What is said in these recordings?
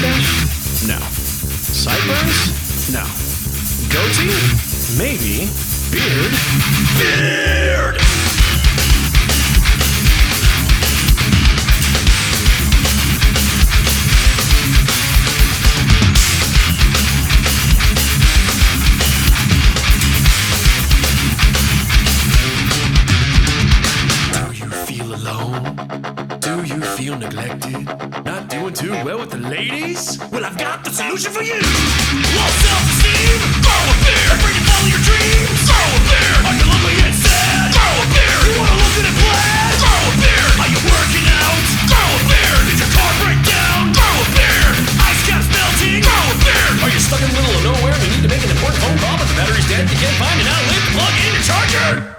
Mustache? No. Sideburns? No. Goatee? Maybe. Beard? Beard! Do you feel alone? Do you feel neglected? Not doing well with the ladies? Well, I've got the solution for you. Low self-esteem? Grow a beard. Afraid to follow your dreams? Grow a beard. Are you lonely and sad? Grow a beard. You wanna look good and plaid? Grow a beard. Are you working out? Grow a beard. Did your car break down? Grow a beard. Ice caps melting? Grow a beard. Are you stuck in the middle of nowhere and you need to make an important phone call but the battery's dead? You can't find an outlet to plug in your charger?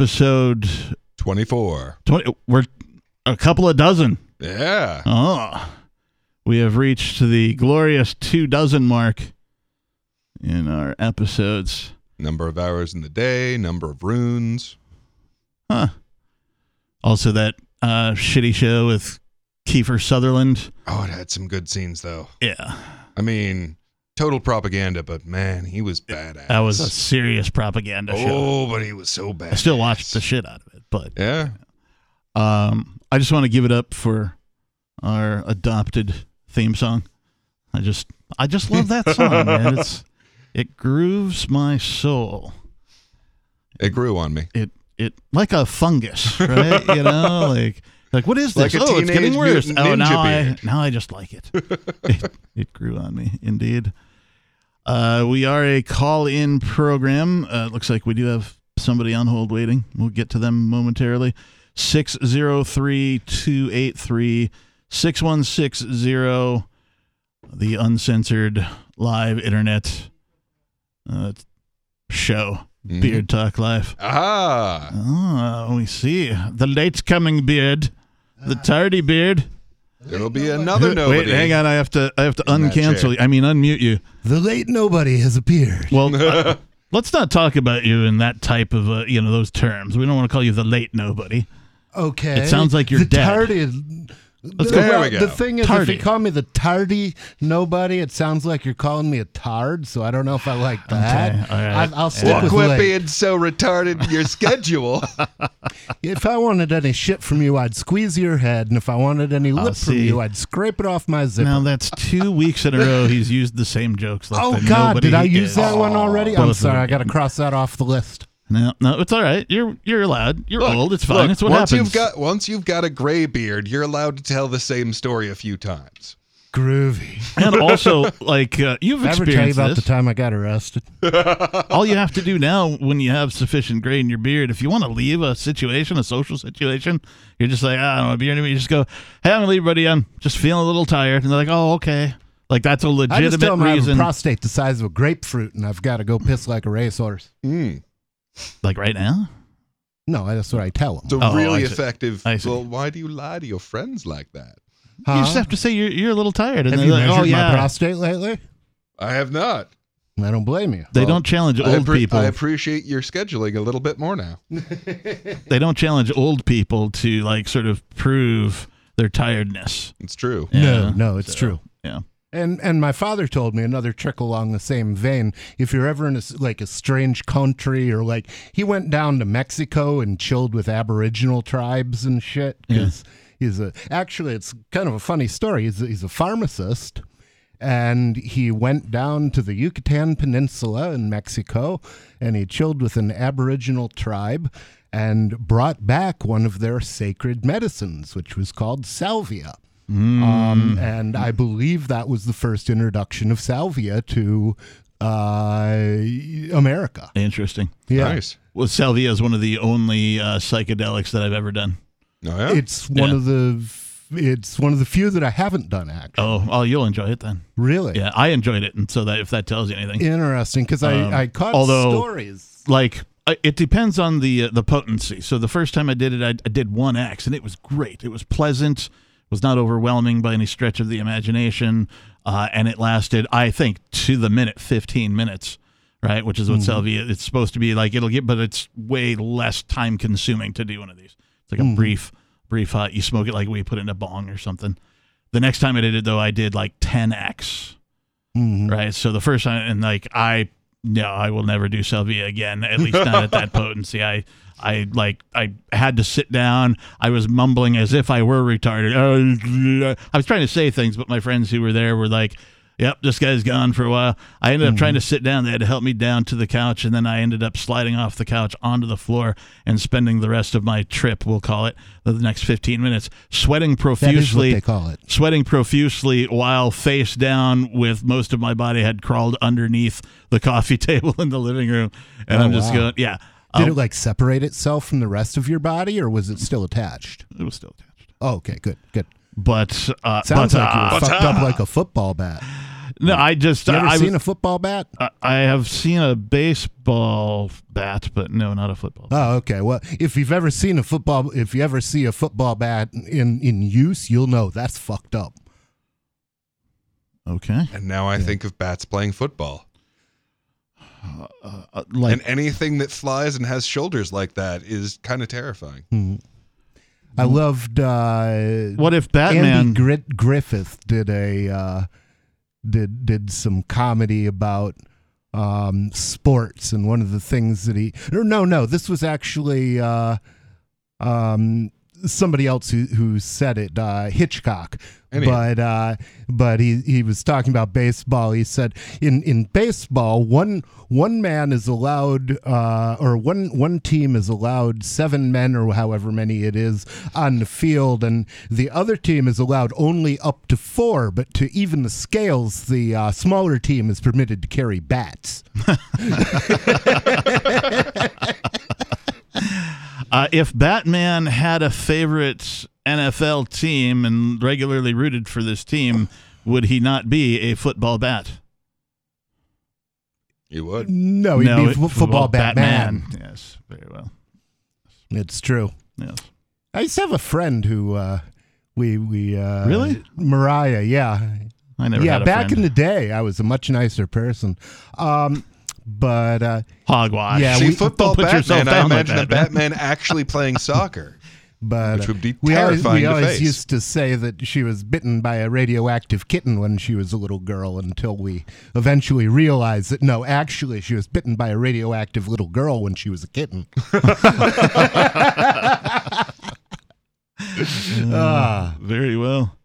Episode 24. 20. We're a couple of dozen. Yeah. Oh, we have reached the glorious two dozen mark in our episodes. Number of hours in the day, number of runes. Huh. Also, that uh, shitty show with Kiefer Sutherland. Oh, it had some good scenes, though. Yeah, I mean, total propaganda, but man, he was badass. that was a serious propaganda show. Oh, but he was so bad. I still watched the shit out of it, but Yeah. Um, I just want to give it up for our adopted theme song. I just, I just love that song, man. It's, it grooves my soul. It grew on me. It, it like a fungus, right? you know, like, like what is this? Like oh, it's getting worse. Oh, now Ninja I, now I just like it. it. It grew on me, indeed. Uh, we are a call-in program. Uh, looks like we do have somebody on hold waiting. We'll get to them momentarily. 603 283 6160, the uncensored live internet uh, show, Beard Talk Live. Ah, Oh, we see. The late coming beard, the tardy beard. There'll be another nobody. Wait, hang on. I have to. I have to In uncancel. you. I mean, unmute you. The late nobody has appeared. Well, uh, let's not talk about you in that type of, uh, you know, those terms. We don't want to call you the late nobody. Okay. It sounds like you're the dead. Tardy. Let's the, go. There we go. The thing is, if you call me the tardy nobody, it sounds like you're calling me a tard. So I don't know if I like that. Okay, all right. I, I'll stick Well, with quit late. being so retarded in your schedule. If I wanted any shit from you, I'd squeeze your head, and if I wanted any lip from see. you, I'd scrape it off my zipper. Now that's two weeks in a row he's used the same jokes. Like oh God, did I is. use that one already? I'm sorry. I got to cross that off the list. No, no, it's all right. You're you're allowed. You're Look, old. It's fine. look, it's what once happens. you've got once you've got a gray beard, you're allowed to tell the same story a few times. Groovy. and also, like uh, you've Ever tell you about this. the time I got arrested? All you have to do now, when you have sufficient gray in your beard, if you want to leave a situation, a social situation, you're just like, "Ah, I don't want to be here anymore. You just go, Hey, I'm gonna leave, buddy. I'm just feeling a little tired, and they're like, Oh, okay. Like that's a I just tell legitimate them I have a reason. prostate the size of a grapefruit, and I've got to go piss like a racehorse. Mm. Like right now. No, that's what I tell them. So Oh, really I see. effective. I see. Well, why do you lie to your friends like that? You just have to say you're you're a little tired, and Have they're you like, measured Oh yeah. my prostate lately? I have not. I don't blame you. they Well, don't challenge I, old appre- people. I appreciate your scheduling a little bit more now. they don't challenge old people to like sort of prove their tiredness. It's true. No, no, it's So, true. Yeah. And and my father told me another trick along the same vein. If you're ever in a, like a strange country or like he went down to Mexico and chilled with Aboriginal tribes and shit because he's a actually it's kind of a funny story. He's a, he's a pharmacist and he went down to the Yucatan Peninsula in Mexico and he chilled with an Aboriginal tribe and brought back one of their sacred medicines, which was called salvia. Um, and I believe that was the first introduction of salvia to uh, America. Interesting. Yeah. Nice. Well, salvia is one of the only uh, psychedelics that I've ever done. Oh, yeah? It's one Yeah. of the it's one of the few that I haven't done actually. Oh, oh, you'll enjoy it then. Really? Yeah, I enjoyed it, and so that if that tells you anything, Interesting because Um, I, I caught although- stories. like uh, it depends on the uh, the potency. So the first time I did it, I, I did one X, and it was great. It was pleasant, was not overwhelming by any stretch of the imagination, uh, and it lasted, I think, to the minute, fifteen minutes. Right, which is what salvia. It's supposed to be like. It'll get, but it's way less time consuming to do one of these. It's like a brief, brief hot. You smoke it like we put it in a bong or something. The next time I did it though, I did like ten X Mhm. right? So the first time, and like I, no, I will never do salvia again. At least not at that potency. I, I like, I had to sit down. I was mumbling as if I were retarded. Uh, I was trying to say things, but my friends who were there were like. Yep, this guy's gone for a while. I ended up trying to sit down. They had to help me down to the couch, and then I ended up sliding off the couch onto the floor and spending the rest of my trip, we'll call it, the next 15 minutes, sweating That is what profusely they call it. sweating profusely while face down with most of my body had crawled underneath the coffee table in the living room and Oh, i'm just wow. going yeah Did Um, it like separate itself from the rest of your body, or was it still attached? it was still attached Oh, okay, good, good. but uh Sounds but, like you uh, were fucked up like a football bat. no i just You ever I, seen was- a football bat? I- I have seen a baseball bat but no not a football bat. Oh, okay. Well, if you've ever seen a football, if you ever see a football bat in in use, you'll know that's fucked up. okay And now I think of bats playing football. Uh, like and anything that flies and has shoulders like that is kind of terrifying. I loved. Uh, what if batman Andy Grit- Griffith did a uh, did did some comedy about um, sports, and one of the things that he or no no this was actually uh, um, somebody else who who said it uh, Hitchcock. But uh, but he, he was talking about baseball. He said in, in baseball one one man is allowed uh, or one one team is allowed seven men or however many it is on the field, and the other team is allowed only up to four. But to even the scales, the uh, smaller team is permitted to carry bats. Uh, if Batman had a favorite NFL team and regularly rooted for this team, would he not be a football bat? You would. No, he'd be it- f- football Batman. Yes, very well. It's true. Yes. I used to have a friend who uh, we we uh, Really? Mariah. Yeah, I never yeah. had a Back friend. in the day, I was a much nicer person. Um, but uh, hogwash. Yeah, See, we- football don't put yourself Batman, I down like imagine a. Batman actually playing soccer. but Which uh, would be we always, we to always face. used to say that she was bitten by a radioactive kitten when she was a little girl until we eventually realized that no, actually she was bitten by a radioactive little girl when she was a kitten. ah, Very well.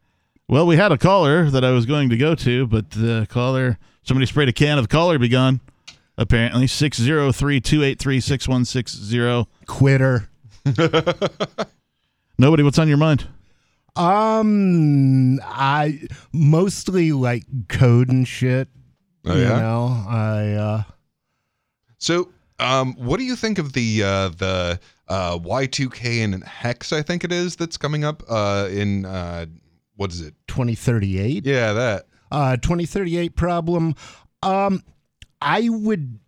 Well, we had a caller that I was going to go to, but the caller, somebody sprayed a can of caller be gone. Apparently, six zero three two eight three six one six zero. quitter. Nobody, what's on your mind? Um, I mostly like code and shit. Oh, you yeah? know, I uh, So, um, what do you think of the uh, the uh, Y2K and Hex? I think it is that's coming up uh, in uh, what is it? 2038. Yeah, that. uh 2038 problem um i would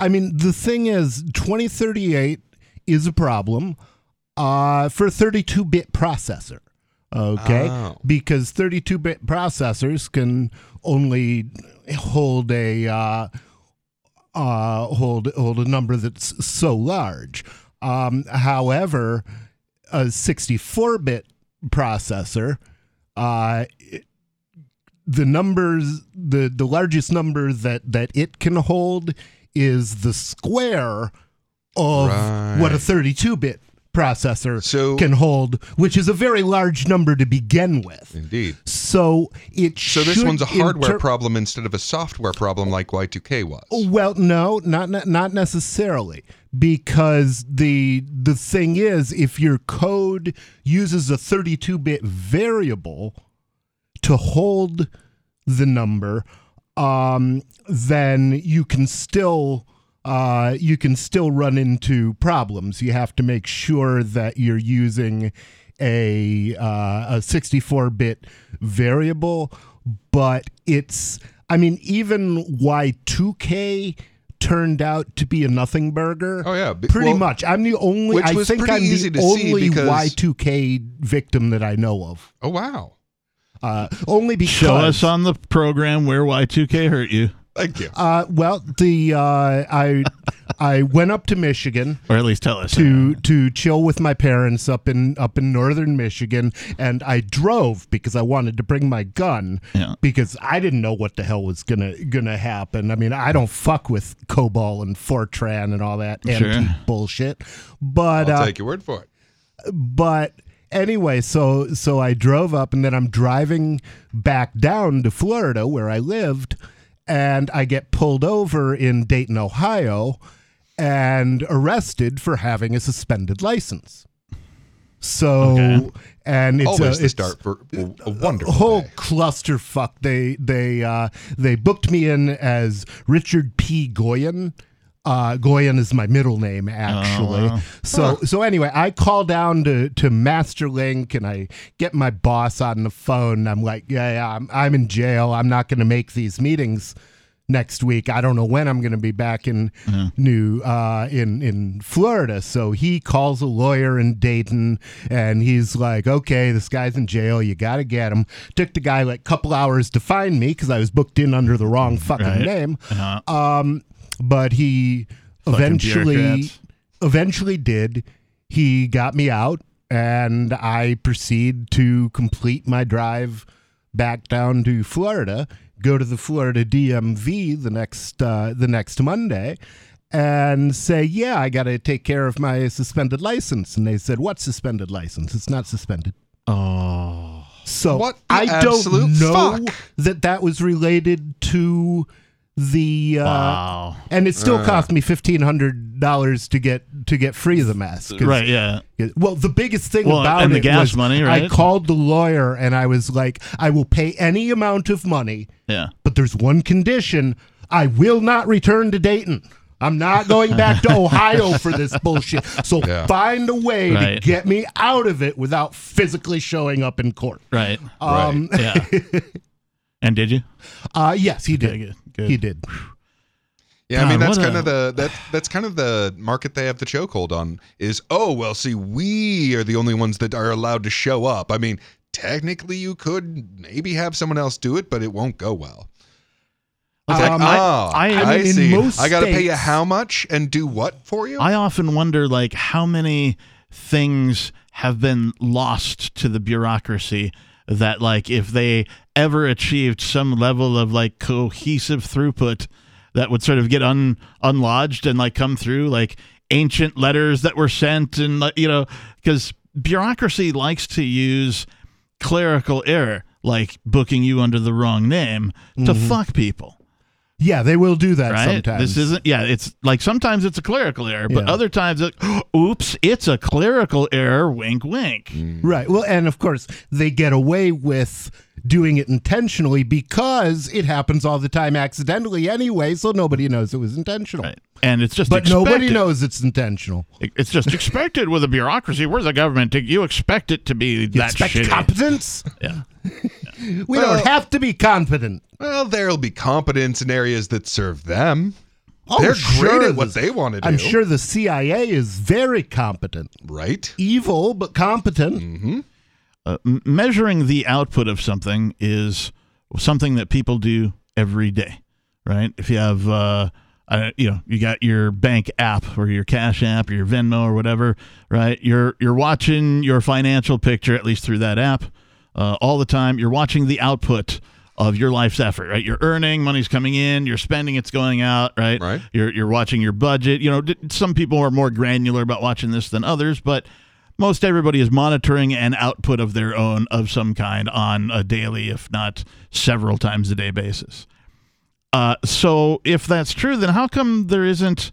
i mean the thing is 2038 is a problem uh for a 32-bit processor okay Oh. because 32-bit processors can only hold a uh uh hold hold a number that's so large um however a 64-bit processor uh the numbers the the largest number that that it can hold is the square of what a 32-bit processor So- can hold which is a very large number to begin with Indeed. so it So this one's a hardware inter- problem instead of a software problem like Y2K was. well, no, not not not necessarily, because the the thing is, if your code uses a 32-bit variable to hold the number, um, then you can still uh, you can still run into problems. You have to make sure that you're using a uh, a 64-bit variable, but it's I mean even Y2K turned out to be a nothing burger. Oh, yeah. Pretty well, much. I'm the only. I think I'm the only because- Y2K victim that I know of. Oh wow. Uh, only because Show us on the program where Y2K hurt you, Thank you. Uh, well, the uh, I I went up to Michigan or at least tell us. to to chill with my parents up in up in northern Michigan, and I drove because I wanted to bring my gun Yeah. because I didn't know what the hell was gonna gonna happen. I mean, I don't fuck with COBOL and Fortran and all that Sure. anti bullshit, but I'll uh, take your word for it. but anyway, so so I drove up and then I'm driving back down to Florida where I lived and I get pulled over in Dayton, Ohio and arrested for having a suspended license. So Okay. and it's Always a, the it's start for a, a whole day. clusterfuck. They they uh, they booked me in as Richard P. Goyen. Uh, Goyen is my middle name, actually. wow. So so anyway, I call down to to Masterlink and I get my boss on the phone. I'm like, yeah, yeah, I'm I'm in jail. I'm not going to make these meetings next week. I don't know when I'm going to be back in New uh, in in Florida. So he calls a lawyer in Dayton, and he's like, "Okay, this guy's in jail. You got to get him." Took the guy like a couple hours to find me because I was booked in under the wrong fucking Right. name. Uh, Um, but he eventually bureaucrats. eventually did. He got me out, and I proceed to complete my drive back down to Florida. Go to the Florida DMV the next uh, the next Monday, and say, "Yeah, I got to take care of my suspended license." And they said, "What suspended license? It's not suspended." oh, So What I don't know fuck? that that was related to the uh, wow. and it still cost me fifteen hundred dollars to get to get free of the mask. 'Cause- Right, yeah. Well, the biggest thing Well, about and the it gas was money, I called the lawyer and I was like, I will pay any amount of money, Yeah. but there's one condition: I will not return to Dayton. I'm not going back to Ohio for this bullshit. So Yeah. find a way Right. to get me out of it without physically showing up in court. Right. Um, Yeah. and did you? uh, yes, he Okay, did. Good, good. He did. Yeah, I mean that's kind a- of the that that's kind of the market they have the chokehold on. Is oh well, see, we are the only ones that are allowed to show up. I mean, technically, you could maybe have someone else do it, but it won't go well. It's like, Um, oh, I- I, I mean, in see. most I got to pay you how much and do what for you? I often wonder, like, how many things have been lost to the bureaucracy that, like, if they ever achieved some level of like cohesive throughput, that would sort of get un unlodged and like come through, like ancient letters that were sent, and you know, because bureaucracy likes to use clerical error, like booking you under the wrong name, to mm-hmm. fuck people Yeah, they will do that right? sometimes. This isn't. Yeah, it's like sometimes it's a clerical error, but Yeah. other times, it, oops, it's a clerical error. Wink, wink. Right. Well, and of course, they get away with doing it intentionally because it happens all the time accidentally anyway, so nobody knows it was intentional. Right. And it's just But nobody knows it's intentional. It's just expected with a bureaucracy. We're the government. You expect it to be You that expect shitty. competence? yeah. We Well- don't have to be confident. well, there'll be competence in areas that serve them. Oh, They're sure, great at what the- they want to do. I'm sure the CIA is very competent. right? Evil, but competent. Mm-hmm. Uh, m- measuring the output of something is something that people do every day, right? If you have, uh, uh, you know, you got your bank app or your Cash app or your Venmo or whatever, right? You're you're watching your financial picture at least through that app uh, all the time. You're watching the output of your life's effort, right? You're earning, money's coming in, you're spending, it's going out, right? Right. You're you're watching your budget. You know, some people are more granular about watching this than others, but most everybody is monitoring an output of their own of some kind on a daily, if not several times a day basis. Uh, so if that's true, then how come there isn't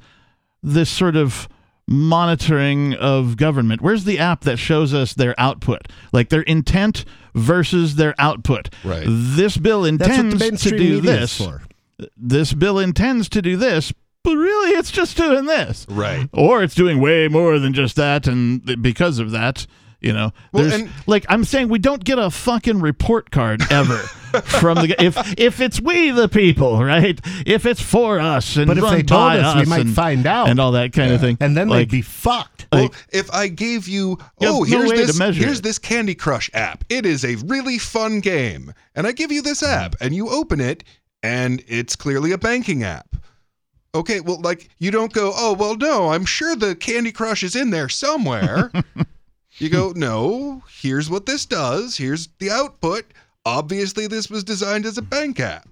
this sort of monitoring of government? Where's the app that shows us their output, like their intent versus their output? Right. This bill That's what the intends to do this. This bill intends to do this, but really, it's just doing this Right. or it's doing way more than just that and because of that you know Well, there's and- like i'm saying we don't get a fucking report card ever from the if if it's we the people right if it's for us and But if run they told by us, we might and, find out. and all that kind of thing And then like, they'd be fucked. Well, Like- if I gave you, You oh, no here's way this, here's it. this Candy Crush app. It is a really fun game, and I give you this app, and you open it, and it's clearly a banking app. Okay, well, like you don't go, oh, well, no, I'm sure the Candy Crush is in there somewhere. you go, no, here's what this does. Here's the output. Obviously, this was designed as a bank app.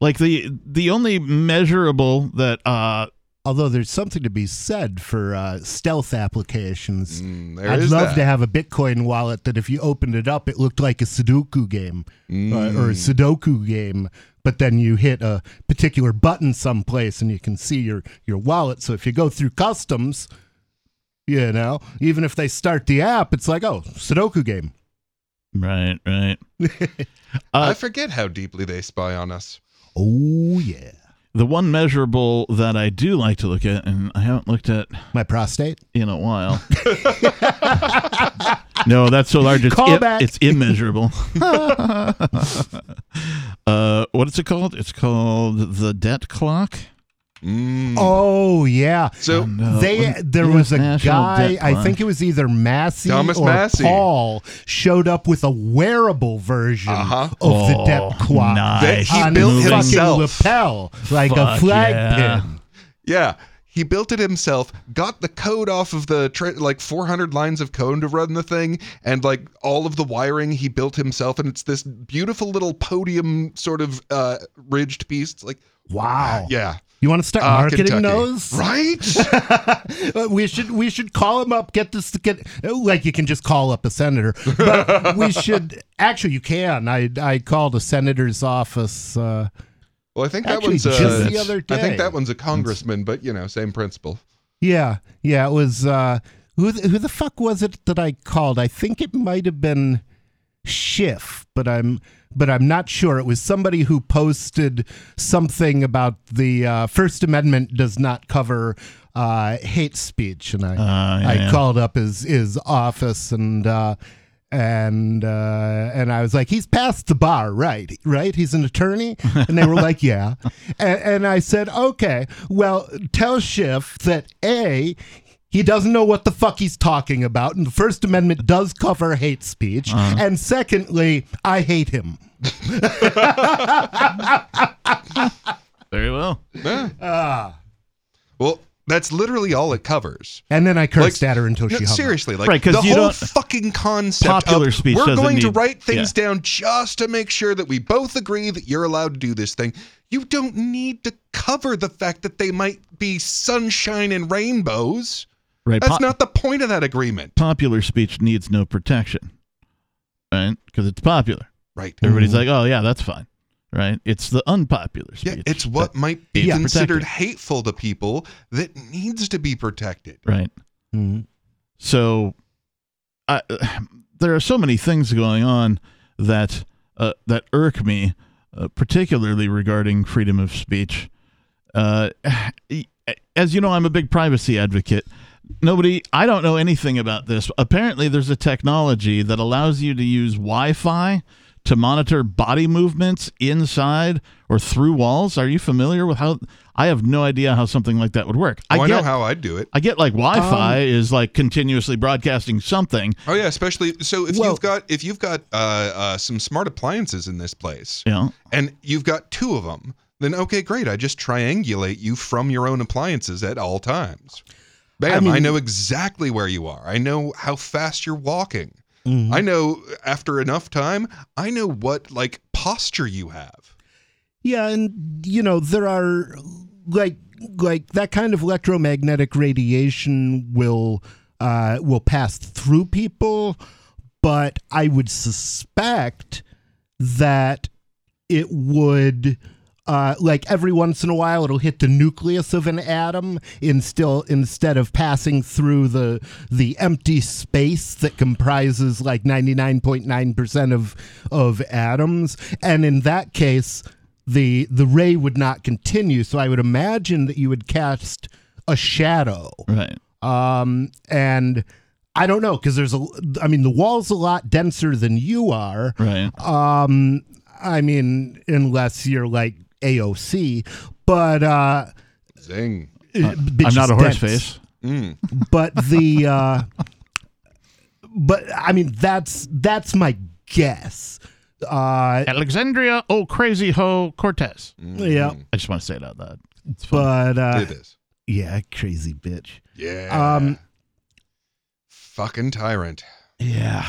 like the the only measurable that uh Although there's something to be said for uh, stealth applications. Mm, I'd love that. to have a Bitcoin wallet that if you opened it up, it looked like a Sudoku game uh, or a Sudoku game. But then you hit a particular button someplace and you can see your, your wallet. So if you go through customs, you know, even if they start the app, it's like, oh, Sudoku game. right right I forget how deeply they spy on us. Oh, yeah. The one measurable that i do like to look at and i haven't looked at My prostate. in a while. no, that's so large. It's, Call im- back. it's immeasurable. uh, what is it called? It's called the debt clock. Mm. Oh, yeah. So No, They there was a National guy, I think it was either Massie Thomas or Massie. Paul, showed up with a wearable version Uh-huh. of the Oh, debt clock nice. He built his fucking himself. lapel, like a flag yeah. pin. Yeah, he built it himself. Got the code off of the tra- like 400 lines of code to run the thing, and like all of the wiring he built himself. And it's this beautiful little podium sort of uh, ridged piece. It's like Wow. yeah, You want to start uh, marketing Kentucky. those? right? Uh, we should we should call him up. Get this get like you can just call up a senator, but we should actually you can. I I called a senator's office. Uh, well, I think that Actually, one's uh, just the other I think that one's a congressman, but you know, same principle. Yeah, yeah, it was uh who th- who the fuck was it that I called? I think it might have been Schiff, but I'm but I'm not sure. It was somebody who posted something about the uh, First Amendment does not cover uh, hate speech, and I Uh, yeah, I yeah. called up his his office and. Uh, and uh, and I was like, he's past the bar, right? Right? He's an attorney, and they were like, yeah. And, and I said, okay, well, tell Schiff that a he doesn't know what the fuck he's talking about, and the First Amendment does cover hate speech. Uh-huh. And secondly, I hate him. Very well. Ah. Well, that's literally all it covers. And then I cursed Like, at her until No, she hung up. seriously, like Right, 'cause the you whole don't- fucking concept Popular of speech we're doesn't going to write things yeah. down just to make sure that we both agree that you're allowed to do this thing. You don't need to cover the fact that they might be sunshine and rainbows. Right. That's po- not the point of that agreement. popular speech needs no protection. Right? Because it's popular. Right. Everybody's like, oh, yeah, that's fine. Right? It's the unpopular speech. Yeah, it's what might be Yeah, considered protected. hateful to people that needs to be protected. Right. Mhm. So, I, there are so many things going on that uh, that irk me, uh, particularly regarding freedom of speech. Uh, as you know, I'm a big privacy advocate. Nobody, I don't know anything about this. Apparently, there's a technology that allows you to use Wi-Fi to monitor body movements inside or through walls. Are you familiar with how? I have no idea how something like that would work. Oh, I, know how I'd do it. I get like Wi-Fi Um, is like continuously broadcasting something. Oh yeah, especially so if Well- you've got if you've got uh, uh, some smart appliances in this place, yeah. and you've got two of them, then okay, great. I just triangulate you from your own appliances at all times. Bam! I, mean- know exactly where you are. I know how fast you're walking. Mhm. I know after enough time, I know what like posture you have. Yeah, and you know there are like like that kind of electromagnetic radiation will uh, will pass through people, but I would suspect that it would. Uh, like every once in a while, it'll hit the nucleus of an atom in still instead of passing through the the empty space that comprises like ninety nine point nine percent of of atoms, and in that case, the the ray would not continue. So I would imagine that you would cast a shadow. right? Um, and I don't know because there's a, I mean, the wall's a lot denser than you are. Right. Um, I mean, unless you're like AOC, but uh, Zing. bitch I'm not a horse dense. face. Mm. But the, uh, but I mean, that's that's my guess. Uh, Alexandria, oh crazy ho Cortez. yeah, I just want to say it out loud. It's fun. but uh, It is. yeah, crazy bitch. Yeah. Um, Fucking tyrant. Yeah.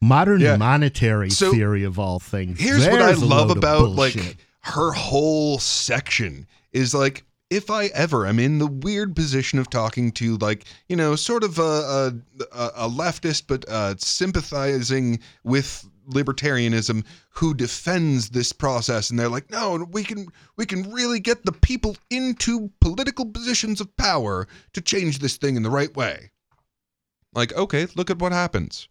Modern Yeah. monetary So, theory of all things. Here's what I love about bullshit. like her whole section is like if I ever am in the weird position of talking to like you know sort of a a, a- leftist but uh, sympathizing with libertarianism who defends this process and they're like no we can we can really get the people into political positions of power to change this thing in the right way like okay look at what happens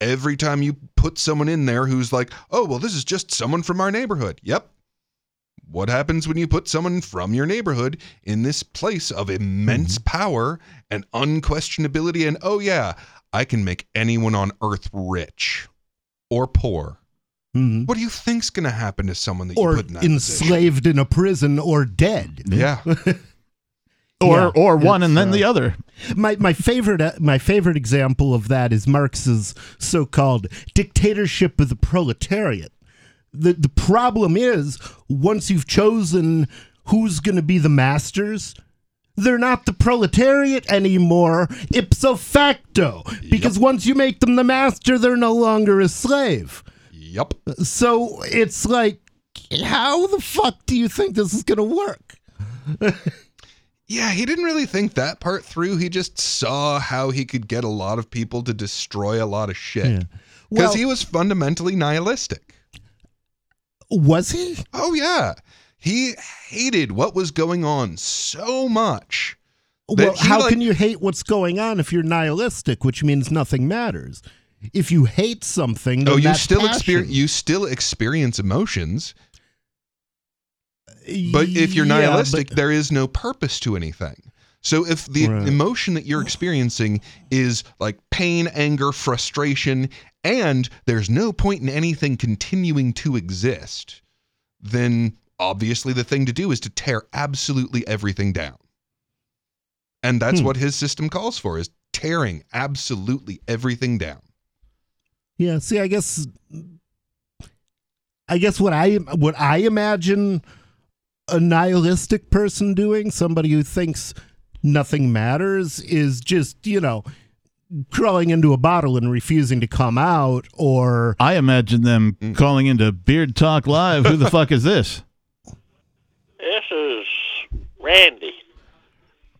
every time you put someone in there who's like, oh, well, this is just someone from our neighborhood. Yep. What happens when you put someone from your neighborhood in this place of immense power and unquestionability? And oh, yeah, I can make anyone on earth rich or poor. Mhm. What do you think's going to happen to someone that or you put in that position? enslaved in a prison or dead. Yeah. or Yeah, or one and then uh, the other. My my favorite uh, my favorite example of that is Marx's so-called dictatorship of the proletariat. The the problem is once you've chosen who's going to be the masters, they're not the proletariat anymore ipso facto because once you make them the master, they're no longer a slave. yep So it's like how the fuck do you think this is going to work? Yeah, he didn't really think that part through. He just saw how he could get a lot of people to destroy a lot of shit. Yeah. Because Well- he was fundamentally nihilistic. Was he? Oh, yeah. He hated what was going on so much. Well, how like- can you hate what's going on if you're nihilistic, which means nothing matters? if you hate something, Oh, you still experience you still experience emotions, but if you're Yeah, nihilistic, but- there is no purpose to anything. So if the Right. emotion that you're experiencing is like pain, anger, frustration, and there's no point in anything continuing to exist, then obviously the thing to do is to tear absolutely everything down. And that's Hmm. what his system calls for is tearing absolutely everything down. Yeah, see, I guess, I guess what I what I imagine a nihilistic person doing, somebody who thinks nothing matters, is just you know crawling into a bottle and refusing to come out, or I imagine them calling into Beard Talk Live. Who the fuck is this? This is Randy,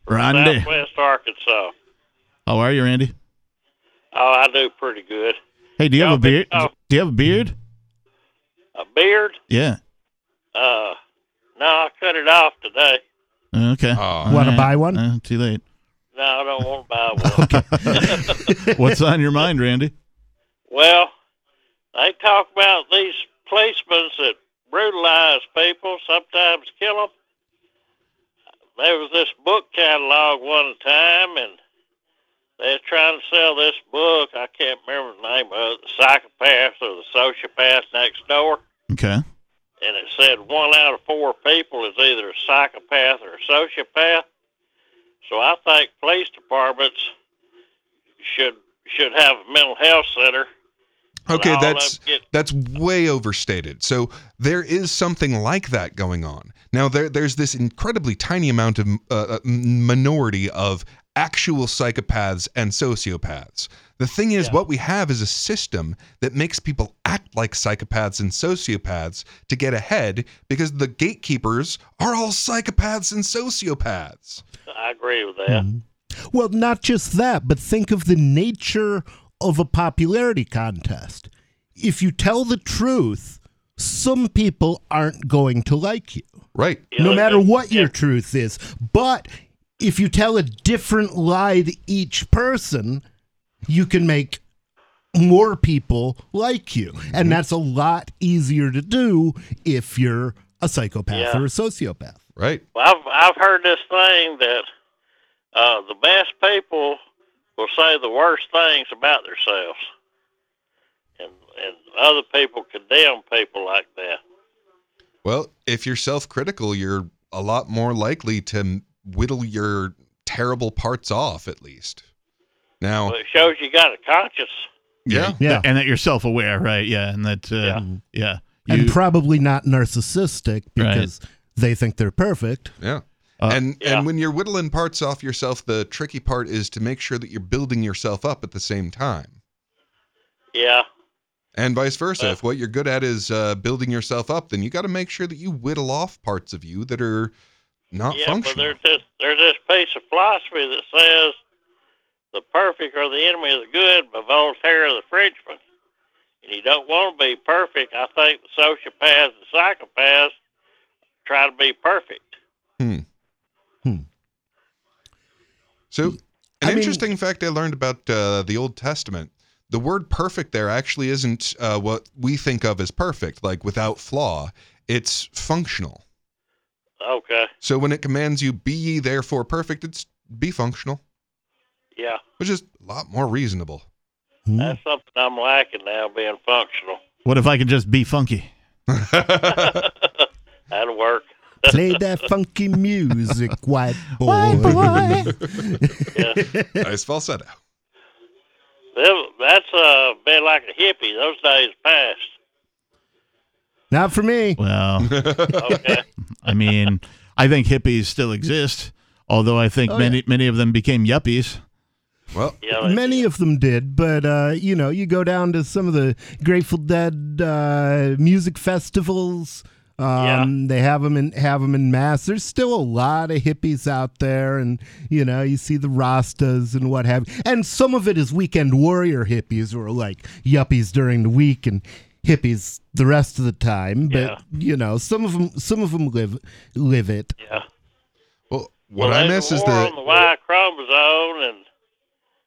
Randy. Southwest Arkansas. How are you, Randy? Oh, I do pretty good. Hey, do you have Y'all a beard? been- oh. Do you have a beard? A beard? Yeah. Uh, no, I cut it off today. Okay. Aw. Wanna All buy one? Uh, too late. No, I don't want to buy one. What's on your mind, Randy? Well, they talk about these policemen that brutalize people, sometimes kill them. There was this book catalog one time, and they was trying to sell this book. I can't remember the name of it, The Psychopath or The Sociopath Next Door. Okay. And it said one out of four people is either a psychopath or a sociopath. So I think police departments should should have a mental health center Okay, that's it- that's way overstated. So there is something like that going on. Now there there's this incredibly tiny amount of uh, uh, minority of actual psychopaths and sociopaths. The thing is, what we have is a system that makes people act like psychopaths and sociopaths to get ahead because the gatekeepers are all psychopaths and sociopaths. I agree with that. well, not just that, but think of the nature of a popularity contest. If you tell the truth, some people aren't going to like you. Right. Yeah, no they- matter what your truth is. But if you tell a different lie to each person, you can make more people like you. Mm-hmm. And that's a lot easier to do if you're a psychopath Yeah. or a sociopath. Right. Well, I've I've heard this thing that uh, the best people will say the worst things about themselves, and and other people condemn people like that. Well, if you're self-critical, you're a lot more likely to whittle your terrible parts off at least. Now, Well, it shows you got a conscience. yeah. Yeah. And that you're self aware, right? Yeah. And that, uh, yeah. Yeah. You, and probably not narcissistic because they think they're perfect. Yeah. Uh, and Yeah. and when you're whittling parts off yourself, the tricky part is to make sure that you're building yourself up at the same time. Yeah, And vice versa. Uh. if what you're good at is uh, building yourself up, then you got to make sure that you whittle off parts of you that are not yeah, but functional. there's this there's this piece of philosophy that says the perfect are the enemy of the good, by Voltaire the Frenchman. And you don't want to be perfect. I think the sociopaths and psychopaths try to be perfect. Hmm. Hmm. So, an I mean- interesting fact I learned about uh, the Old Testament the word perfect there actually isn't uh, what we think of as perfect, like without flaw. It's functional. Okay. So, when it commands you, be ye therefore perfect, it's be functional, Yeah. which is a lot more reasonable. That's something I'm lacking now, being functional. what if I could just be funky? That'll work. Play that funky music, white boy. nice falsetto. Them- That's uh, been like a hippie. Those days passed. Not for me. Well, Okay. I mean, I think hippies still exist, although I think many many of them became yuppies. Well, yeah, they- Many of them did, but uh, you know, you go down to some of the Grateful Dead uh, music festivals. Um, They have them in have 'em in mass. There's still a lot of hippies out there, and you know, you see the Rastas and what have. And some of it is weekend warrior hippies, who are like yuppies during the week and hippies the rest of the time. But Yeah. you know, some of them some of them live live it. yeah. well what well, I miss a is war the. on the Y chromosome, and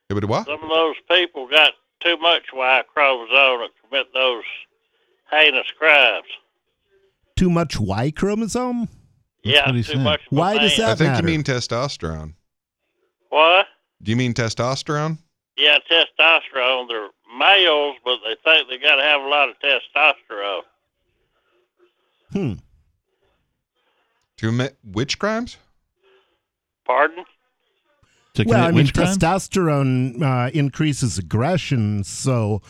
Yeah, but what? some of those people got too much Y chromosome to commit those heinous crimes. Too much Y chromosome? yeah, too said. much. Why does man. I think matter? you mean testosterone. What? Do you mean testosterone? Yeah, testosterone. They're males, but they think they got to have a lot of testosterone. Hmm. To commit which crimes? Pardon? To Well, I mean, which crime? testosterone uh, increases aggression. So,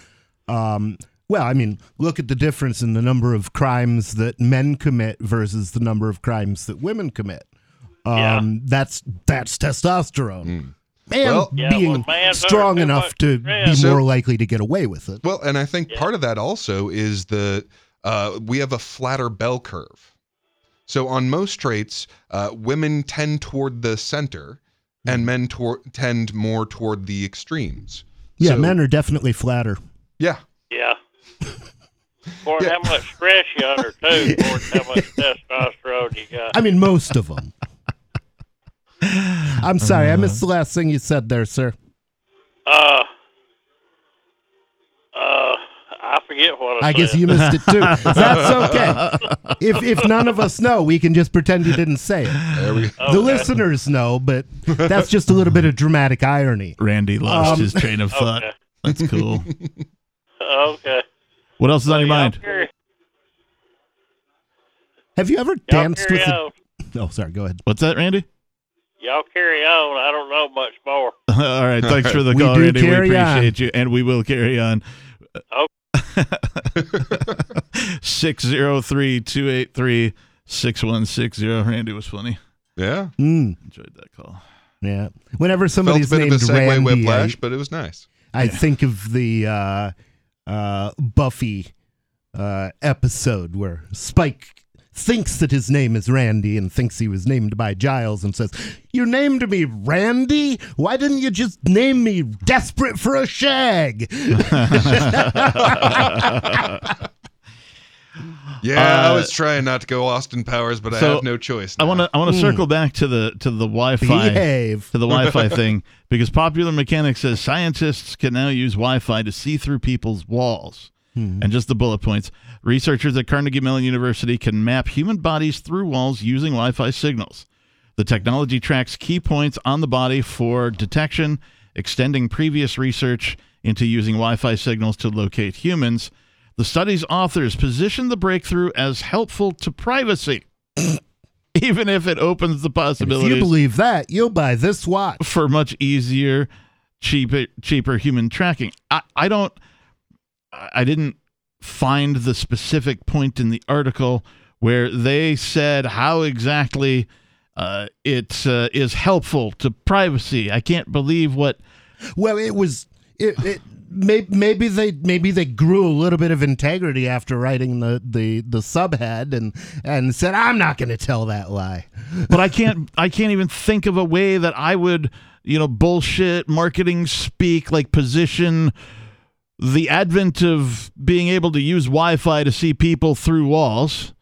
um, well, I mean, look at the difference in the number of crimes that men commit versus the number of crimes that women commit. Yeah. Um, That's that's testosterone. And Well- Yeah, being well, man's strong enough to stress. be So- more likely to get away with it. Well, and I think Yeah. part of that also is the uh, we have a flatter bell curve. So on most traits, uh, women tend toward the center, and men tor- tend more toward the extremes. Yeah, So- men are definitely flatter. Yeah, Yeah. How much stress you're under, too, according to how much testosterone you got. I mean, most of them. I'm sorry, I missed the last thing you said there, sir. Uh, uh, I forget what I, I guess you missed it too. That's okay. If if none of us know, we can just pretend you didn't say it. there we. The Okay. listeners know, but that's just a little bit of dramatic irony. Randy lost Um, his train of thought. Okay. That's cool. Okay. What else is on your mind? Have you ever y'all danced carry with? A, on. oh, sorry. Go ahead. What's that, Randy? Y'all carry on. I don't know much more. All right. Thanks for the We call, do Randy. We carry on. appreciate you, and we will carry on. Oh. 603 283 6160. Randy was funny. Yeah, Mm, Enjoyed that call. yeah. Whenever felt a somebody's bit of a named segue Randy, whiplash, I, but it was nice. I think of the uh, uh, Buffy uh, episode where Spike thinks that his name is Randy and thinks he was named by Giles and says, You named me Randy? Why didn't you just name me Desperate for a Shag? Yeah, I Uh, was trying not to go Austin Powers, but I have no choice. I want to I want to Mm. circle back to the to the Wi-Fi Behave. to the Wi-Fi thing because Popular Mechanics says scientists can now use Wi-Fi to see through people's walls. And just the bullet points. Researchers at Carnegie Mellon University can map human bodies through walls using Wi-Fi signals. The technology tracks key points on the body for detection, extending previous research into using Wi-Fi signals to locate humans. The study's authors position the breakthrough as helpful to privacy, even if it opens the And if you believe that, you'll buy this watch. for much easier, cheaper, cheaper human tracking. I, I don't, I I didn't find the specific point in the article where they said how exactly uh, it uh, is helpful to privacy. I can't believe what. Well, it was it, it may, maybe they maybe they grew a little bit of integrity after writing the the the subhead and and said I'm not going to tell that lie. But I can't. I can't even think of a way that I would, you know, bullshit marketing speak like position the advent of being able to use Wi-Fi to see people through walls,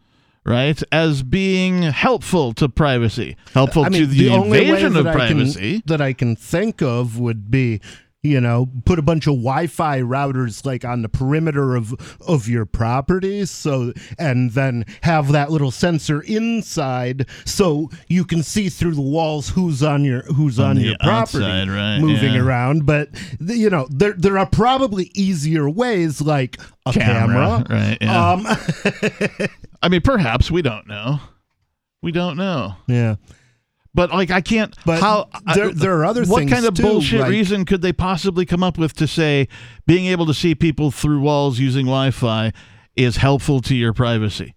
right, as being helpful to privacy, helpful I mean, to the, way invasion of I can- privacy. that I can think of would be you know put a bunch of wi-fi routers like on the perimeter of of your property so and then have that little sensor inside so you can see through the walls who's on your who's on, On your property outside, right, moving yeah. around but you know there there are probably easier ways like a camera, right? Yeah. um I mean, perhaps we don't know. We don't know. yeah But like, I can't. But how uh, there- I- there are other What kind of too, bullshit like- reason could they possibly come up with to say being able to see people through walls using Wi-Fi is helpful to your privacy?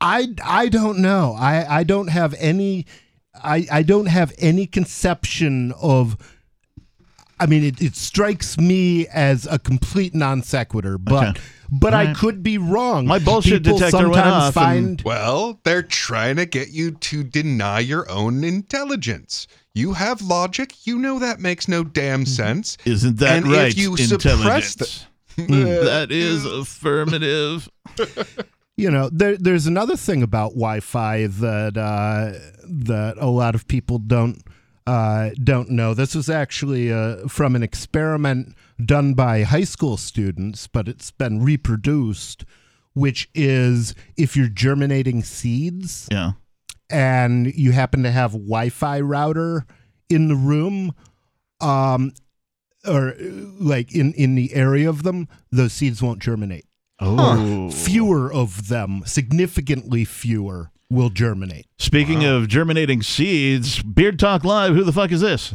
I I don't know. I I don't have any I I don't have any conception of I mean it, it strikes me as a complete non sequitur, but Okay. But I could be wrong. My bullshit People detector went sometimes off find Well, they're trying to get you to deny your own intelligence. You have logic. You know that makes no damn sense. Isn't that And if right? you suppress Intelligence. that is affirmative. you know there there's another thing about Wi-Fi that uh, that a lot of people don't uh, don't know, this was actually uh, from an experiment done by high school students, but it's been reproduced, which is if you're germinating seeds Yeah. and you happen to have Wi-Fi router in the room, um, or uh, like in in the area of them, those seeds won't germinate. Oh. Fewer of them, significantly fewer, will germinate. Speaking of germinating seeds, Beard Talk Live, who the fuck is this?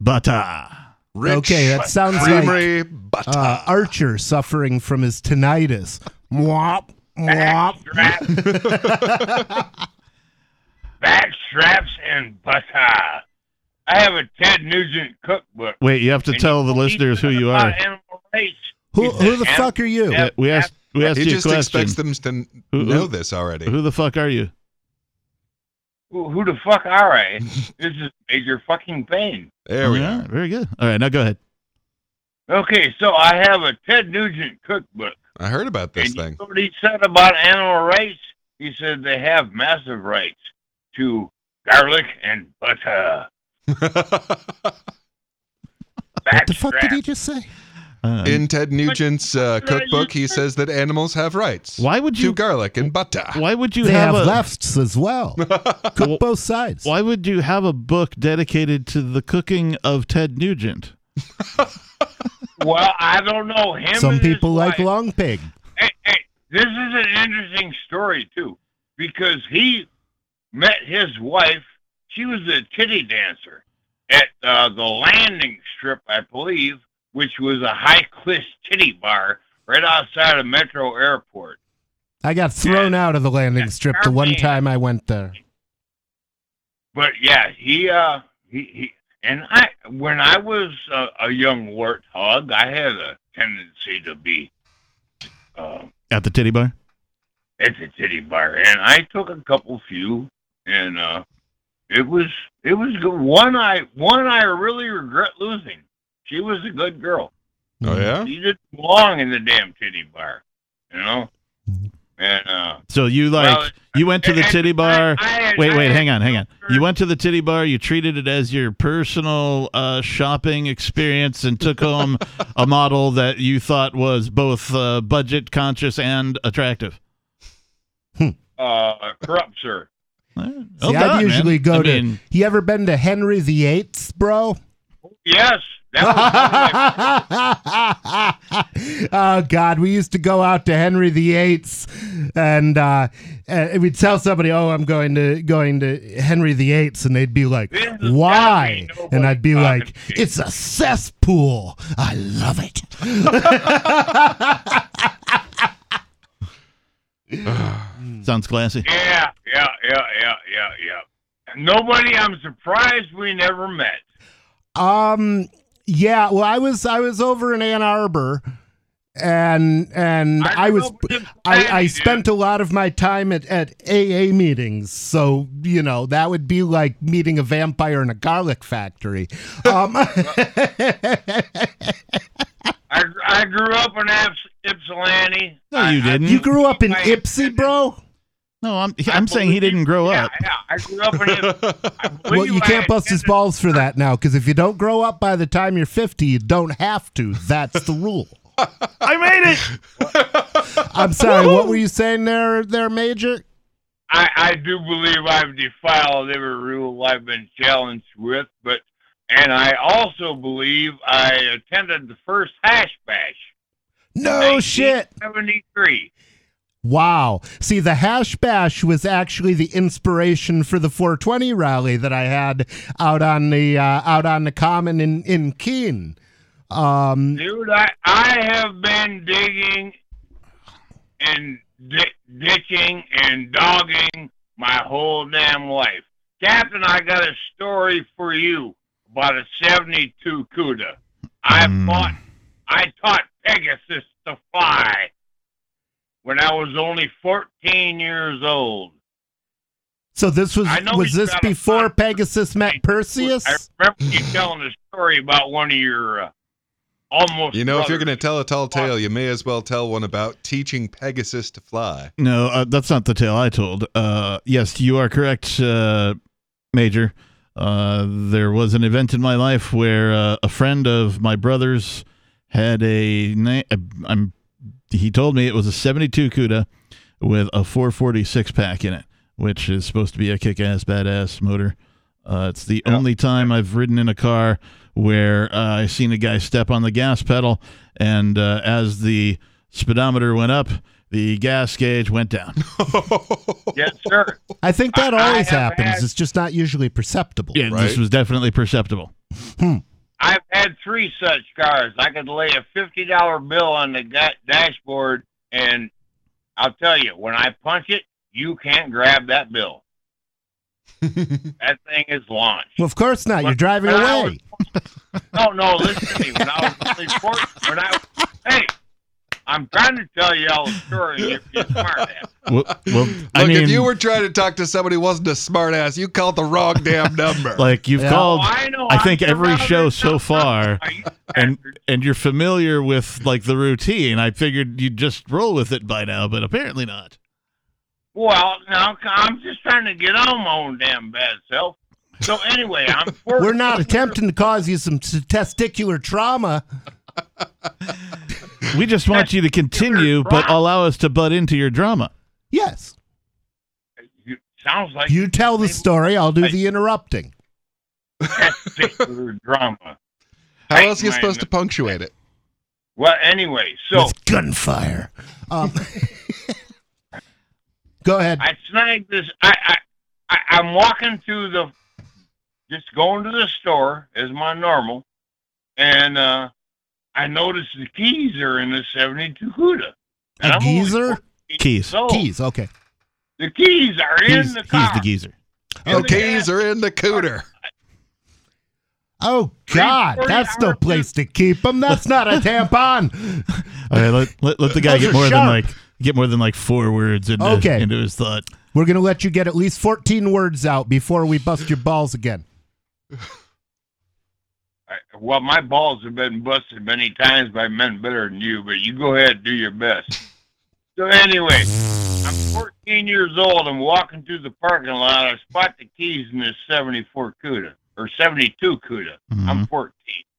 Bata. Rich, okay, that sounds like uh, Archer suffering from his tinnitus. Mwop, mwop. Back straps and butter. I have a Ted Nugent cookbook. Wait, you have to tell the listeners who you are. Who, who the fuck are you? Yeah. We asked we asked he you a just question. expects them to Who- know who- this already. Who the fuck are you? Who, who the fuck are I? this is major fucking pain. there we yeah, are. Very good. All right, now go ahead. Okay, so I have a Ted Nugent cookbook. I heard about this and you thing. know what he said about animal rights? He said they have massive rights to garlic and butter. What the fuck did he just say? Uh, In Ted Nugent's uh, What did I cookbook, he says that animals have rights. why would To you? garlic and butter. Why would you They have, have a? lefts as well. Cook both sides. Why would you have a book dedicated to the cooking of Ted Nugent? Well, I don't know him. Some and his people like wife- long pig. hey, hey, this is an interesting story too, because he met his wife. She was a titty dancer at uh, the landing strip, I believe, which was a high cliff titty bar right outside of Metro Airport. I got thrown out of the landing strip the one time I went there. But yeah, he uh he, he and I when I was uh, a young warthog, I had a tendency to be uh, At the titty bar? at the titty bar, and I took a couple few, and uh, it was it was good. One I one I really regret losing. She was a good girl. Oh, yeah? She didn't belong in the damn titty bar, you know. And uh, So you like Well, you went to the titty bar. I- I had- wait, I wait, had hang on, hang on. You went to the titty bar. You treated it as your personal uh, shopping experience and took home a model that you thought was both uh, budget conscious and attractive. uh, corrupt, sir. Well See, done, I'd usually man. go I to. mean, you ever been to Henry VIII, bro? Yes, that was oh God, we used to go out to Henry VIII, and uh, uh, we'd tell somebody, "Oh, I'm going to going to Henry VIII," and they'd be like, "Why?" be And I'd be like, talking to you. "It's a cesspool. I love it." sounds classy. yeah, yeah, yeah, yeah, yeah, yeah. Nobody. I'm surprised we never met. Um. Yeah. Well, I was I was over in Ann Arbor, and and I I, was know, but it's I, I spent a lot of my time at at AA meetings. So you know that would be like meeting a vampire in a garlic factory. Um, I, I grew up in Ips- Ypsilanti. No, you I- didn't. you grew up in Ypsi, bro. No, I'm I I'm saying he didn't grow yeah, up. Yeah, I grew up in Ypsi. I Well, believe you can't bust his balls for that now, because if you don't grow up by the time you're 50, you don't have to. That's the rule. I made it. I'm sorry. What were you saying there, there, Major? I, I do believe I've defiled every rule I've been challenged with, but and I also believe I attended the first hash bash. No shit. Seventy three. Wow. See, the hash bash was actually the inspiration for the 420 rally that I had out on the uh, out on the common in in Keene. Um, Dude, I, I have been digging and di- ditching and dogging my whole damn life. Captain, I got a story for you about a 72 CUDA. I Hmm. fought, I taught Pegasus to fly when I was only 14 years old. so this was was this before fun- Pegasus met Perseus? I remember you telling a story about one of your uh, almost. You know, if you're going to tell a tall tale, you may as well tell one about teaching Pegasus to fly. No, uh, that's not the tale I told. Uh, yes, you are correct, uh, Major. Uh, there was an event in my life where uh, a friend of my brother's had a. Na- a I'm. He told me it was a 72 CUDA with a 446 pack in it, which is supposed to be a kick-ass, badass motor. Uh, it's the only time I've ridden in a car where uh, I seen a guy step on the gas pedal, and uh, as the speedometer went up, the gas gauge went down. yes, sir. I think that I- I always have happens. had- it's just not usually perceptible. Yeah, this was definitely perceptible. I've had three such cars. I could lay a fifty dollar bill on the ga- dashboard, and I'll tell you, when I punch it, you can't grab that bill. that thing is launched. Well, of course not. You're driving When away. No, no, listen to me. When I was really four, when I hey, I'm trying to tell you all the story. and You're, you're smart ass. Well, well I Look, mean, if you were trying to talk to somebody who wasn't a smartass, you called the wrong damn number. like you've Yeah. called, Oh, I know, I think every show so far, and and you're familiar with like the routine. I figured you'd just roll with it by now, but apparently not. Well, now I'm just trying to get on my own damn bad self. So anyway, I'm. We're not attempting to cause you some testicular trauma. We just want you to continue, but allow us to butt into your drama. Yes. You, sounds like You tell the story. I'll do the interrupting. testicular drama. How else are you supposed to punctuate it? Well, anyway, so With gunfire. Um, go ahead. I snagged this. I, I, I I'm walking through the, just going to the store as my normal, and uh, I noticed the keys are in the '72 Cuda. And A I'm geezer? Keys. years. Keys. Okay. The keys are He's, in the he's car. the geezer. In The the keys gas. are in the cooter. Oh God, that's no place to keep them. That's not a tampon. All right, let, let, let the guy get are more than like get more than like four words into, Okay. into his thought. We're gonna let you get at least fourteen words out before we bust your balls again. Well, my balls have been busted many times by men better than you, but you go ahead and do your best. So anyway, I'm 14 years old. I'm walking through the parking lot. I spot the keys in this 74 CUDA or 72 CUDA. I'm 14,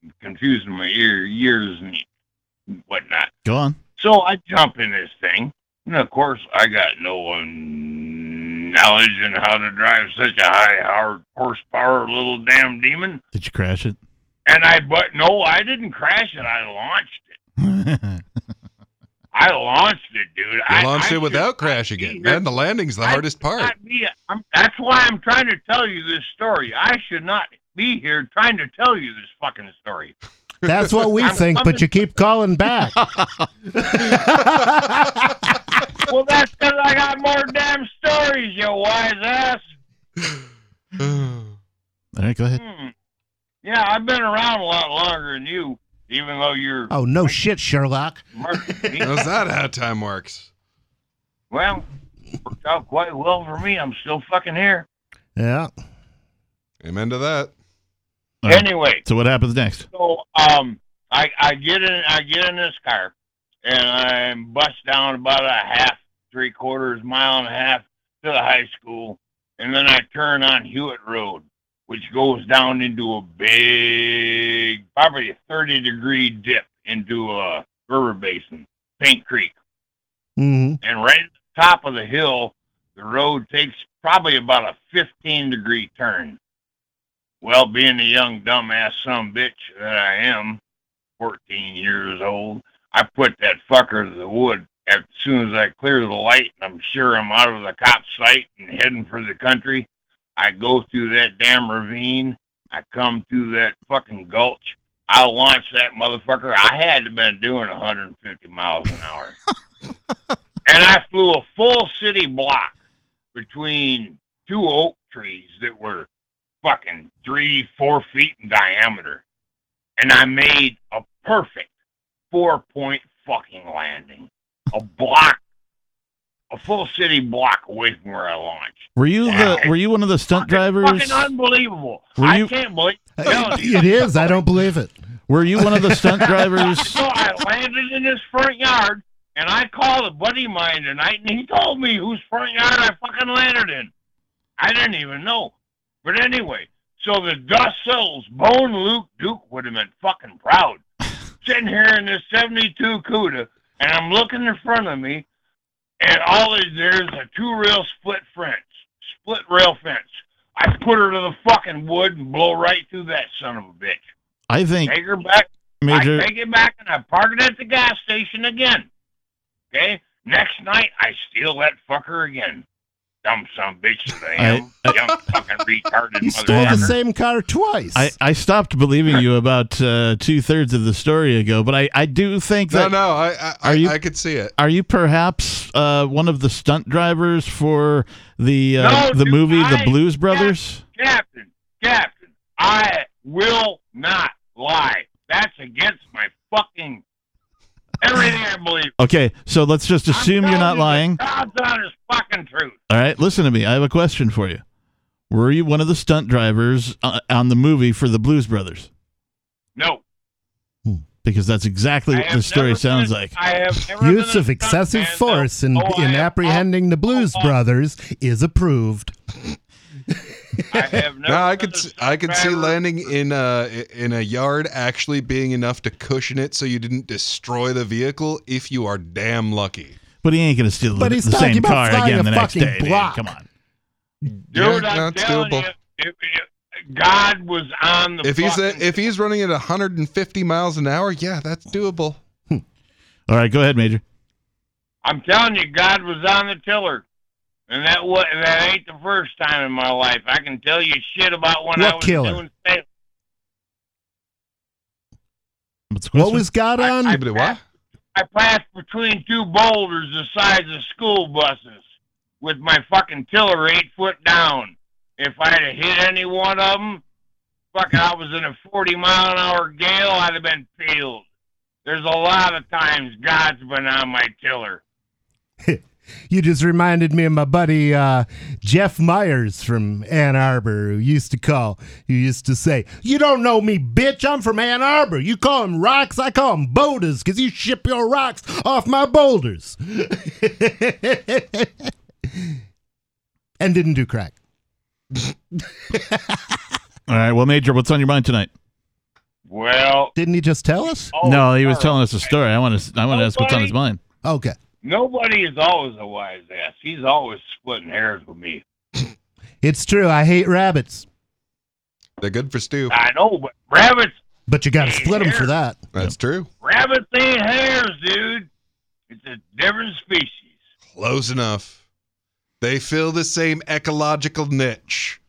I'm confusing my ear, years and whatnot. Go on. So I jump in this thing, and of course I got no um, knowledge in how to drive such a high hor- horsepower little damn demon. Did you crash it? And I, but no, I didn't crash it. I launched it. I launched it, dude. You I launched I it without crashing not it. Man, the landing's the I hardest part. be- I'm, that's why I'm trying to tell you this story. I should not be here trying to tell you this fucking story. That's what we I'm think, but you keep calling back. Well, that's because I got more damn stories, you wise ass. All right, go ahead. Hmm. Yeah, I've been around a lot longer than you, even though you're. Oh no shit, Sherlock. marking. How's that how time works? Well, worked out quite well for me. I'm still fucking here. Yeah. Amen to that. All right. Anyway, So what happens next? so um, I I get in I get in this car, and I bust down about a half, three quarters mile and a half to the high school, and then I turn on Hewitt Road, which goes down into a big, probably a thirty degree dip into a river basin, Paint Creek. hmm and right at the top of the hill, the road takes probably about a 15 degree turn. Well, being the young dumbass son bitch that I am, 14 years old, I put that fucker to the wood as soon as I clear the light. and I'm sure I'm out of the cop's sight and heading for the country. I go through that damn ravine. I come through that fucking gulch. I launch that motherfucker. I had to have been doing 150 miles an hour and I flew a full city block between two oak trees that were fucking three, four feet in diameter, and I made a perfect four point fucking landing, a block, a full city block away from where I launched. Were you the Were you one of the stunt drivers? Fucking unbelievable! Were I you- can't believe. Uh, telling you. It is. I don't believe it. Were you one of the stunt drivers? So I landed in his front yard, and I called a buddy of mine tonight, and he told me whose front yard I fucking landed in. I didn't even know. But anyway, so the dust settles. Bone Luke Duke would have been fucking proud. Sitting here in this 72 CUDA, and I'm looking in front of me, and all is there's a two rail split fence, split rail fence. I put her to the fucking wood and blow right through that son of a bitch. I think Take her back. Major. I take it back and I park it at the gas station again. Okay? Next night, I steal that fucker again. Dumb son of bitch that I am. Young fucking retarded You stole the same car twice. I, I stopped believing you about uh, two thirds of the story ago, but I, I do think that. no, I I, Are I, you- I could see it. Are you perhaps uh, one of the stunt drivers for the uh, No, the dude, movie The Blues Brothers? Captain, Captain, I will not lie. That's against my fucking everything I believe. Okay, so let's just assume you're not you lying. God's honest fucking truth. All right, listen to me. I have a question for you. Were you one of the stunt drivers uh, on the movie for the Blues Brothers? No. Because that's exactly I what have the story sounds been- like. I have Use of excessive stuntman, no. force in, Oh, I in have apprehending the Blues oh, Brothers is approved. I have never No, I could a s- I could see landing in a in a yard actually being enough to cushion it so you didn't destroy the vehicle if you are damn lucky. But he ain't going to steal But the, he's the talking same about car flying again a the next fucking day. dude. block. Come on. Dude, Yeah, I'm that's telling doable. you, if, if God was on the If he's fucking, a, if he's running at 150 miles an hour, yeah, that's doable. Hmm. All right, go ahead, Major. I'm telling you, God was on the tiller. And that wa that ain't the first time in my life. I can tell you shit about when I What was killer? doing sales. What's the What was God on? I, But what? I passed between two boulders the size of school buses with my fucking tiller eight foot down. If I'd have hit any one of them, fuck, I was in a 40 mile an hour gale, I'd have been peeled. There's a lot of times God's been on my tiller. You just reminded me of my buddy uh, Jeff Myers from Ann Arbor, who used to call, who used to say, You don't know me, bitch. I'm from Ann Arbor. You call them rocks, I call them boulders, because you ship your rocks off my boulders. and didn't do crack. All right, well, Major, what's on your mind tonight? Well, Didn't he just tell us? oh, no, he was telling us a story. I want to. I want to ask what's on his mind. Okay. Nobody is always a wise ass. He's always splitting hairs with me. It's true. I hate rabbits, They're good for stew. I know, but rabbits, but you got to split them for that. That's true. rabbits ain't hares, dude. It's a different species. Close enough. They fill the same ecological niche.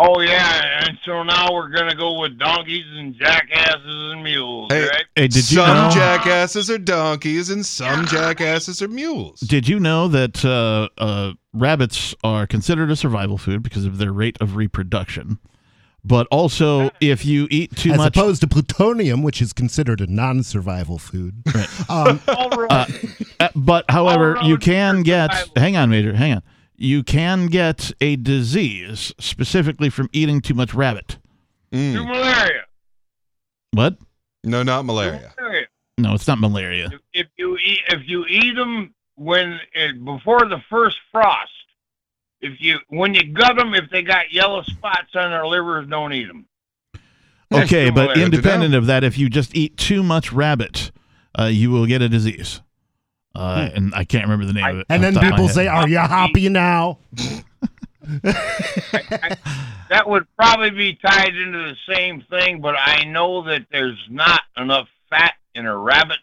Oh yeah, and so now we're gonna go with donkeys and jackasses and mules, Hey, right? Hey, did you some know? jackasses are donkeys and some jackasses are mules. Did you know that uh, uh, rabbits are considered a survival food because of their rate of reproduction? But also, if you eat too much As much, opposed to plutonium, which is considered a non-survival food. Um, All right. uh, uh, but however, All you can get. survival. Hang on, Major. Hang on. You can get a disease specifically from eating too much rabbit. To Mm. malaria. What? No, not malaria. malaria. No, it's not malaria. If, if you eat, if you eat them when it, before the first frost, if you when you gut them, if they got yellow spots on their livers, don't eat them. Okay, but malaria. independent of that, if you just eat too much rabbit, uh, you will get a disease. Uh, and I can't remember the name of it. and then the top people head. say, "Are you happy now?" That would probably be tied into the same thing, but I know that there's not enough fat in a rabbit.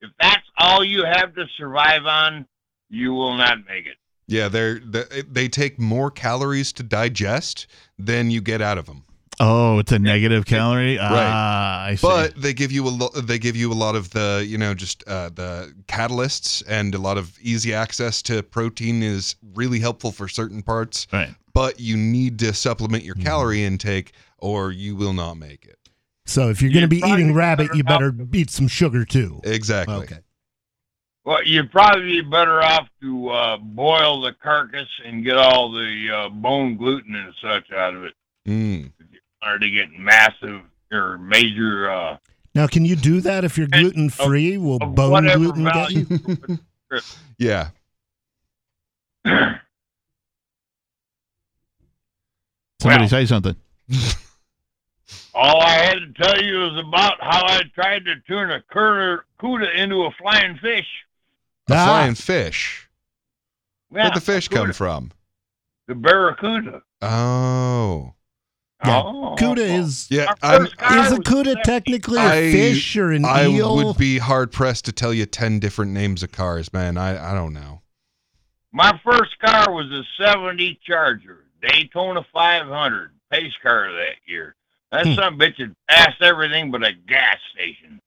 If that's all you have to survive on, you will not make it. Yeah, they're, they they take more calories to digest than you get out of them. "Oh, it's a negative calorie." Ah, I see. But they give you a lo- they give you a lot of the you know just uh, the catalysts and a lot of easy access to protein is really helpful for certain parts. right. But you need to supplement your Mm-hmm. calorie intake or you will not make it. So if you're going to be eating rabbit, better you better off- eat some sugar too. Exactly. Okay. Well, you'd probably be better off to uh, boil the carcass and get all the uh, bone gluten and such out of it. Mm. If you wanted to get massive or major uh, Now, can you do that if you're gluten free? Will Of bone gluten get you? Yeah. Somebody Well. say something. All I had to tell you was about how I tried to turn a curler cuda into a flying fish. A Ah. flying fish. Yeah, Where'd the fish come from? The barracuda. Oh. Yeah, Oh. Cuda is Yeah, I'm, is a was cuda technically a I- fish or an I eel? would be hard pressed to tell you 10 different names of cars, man. I, I don't know. My first car was a 70 Charger, Daytona 500, pace car that year. That Hmm. some bitch had passed everything but a gas station.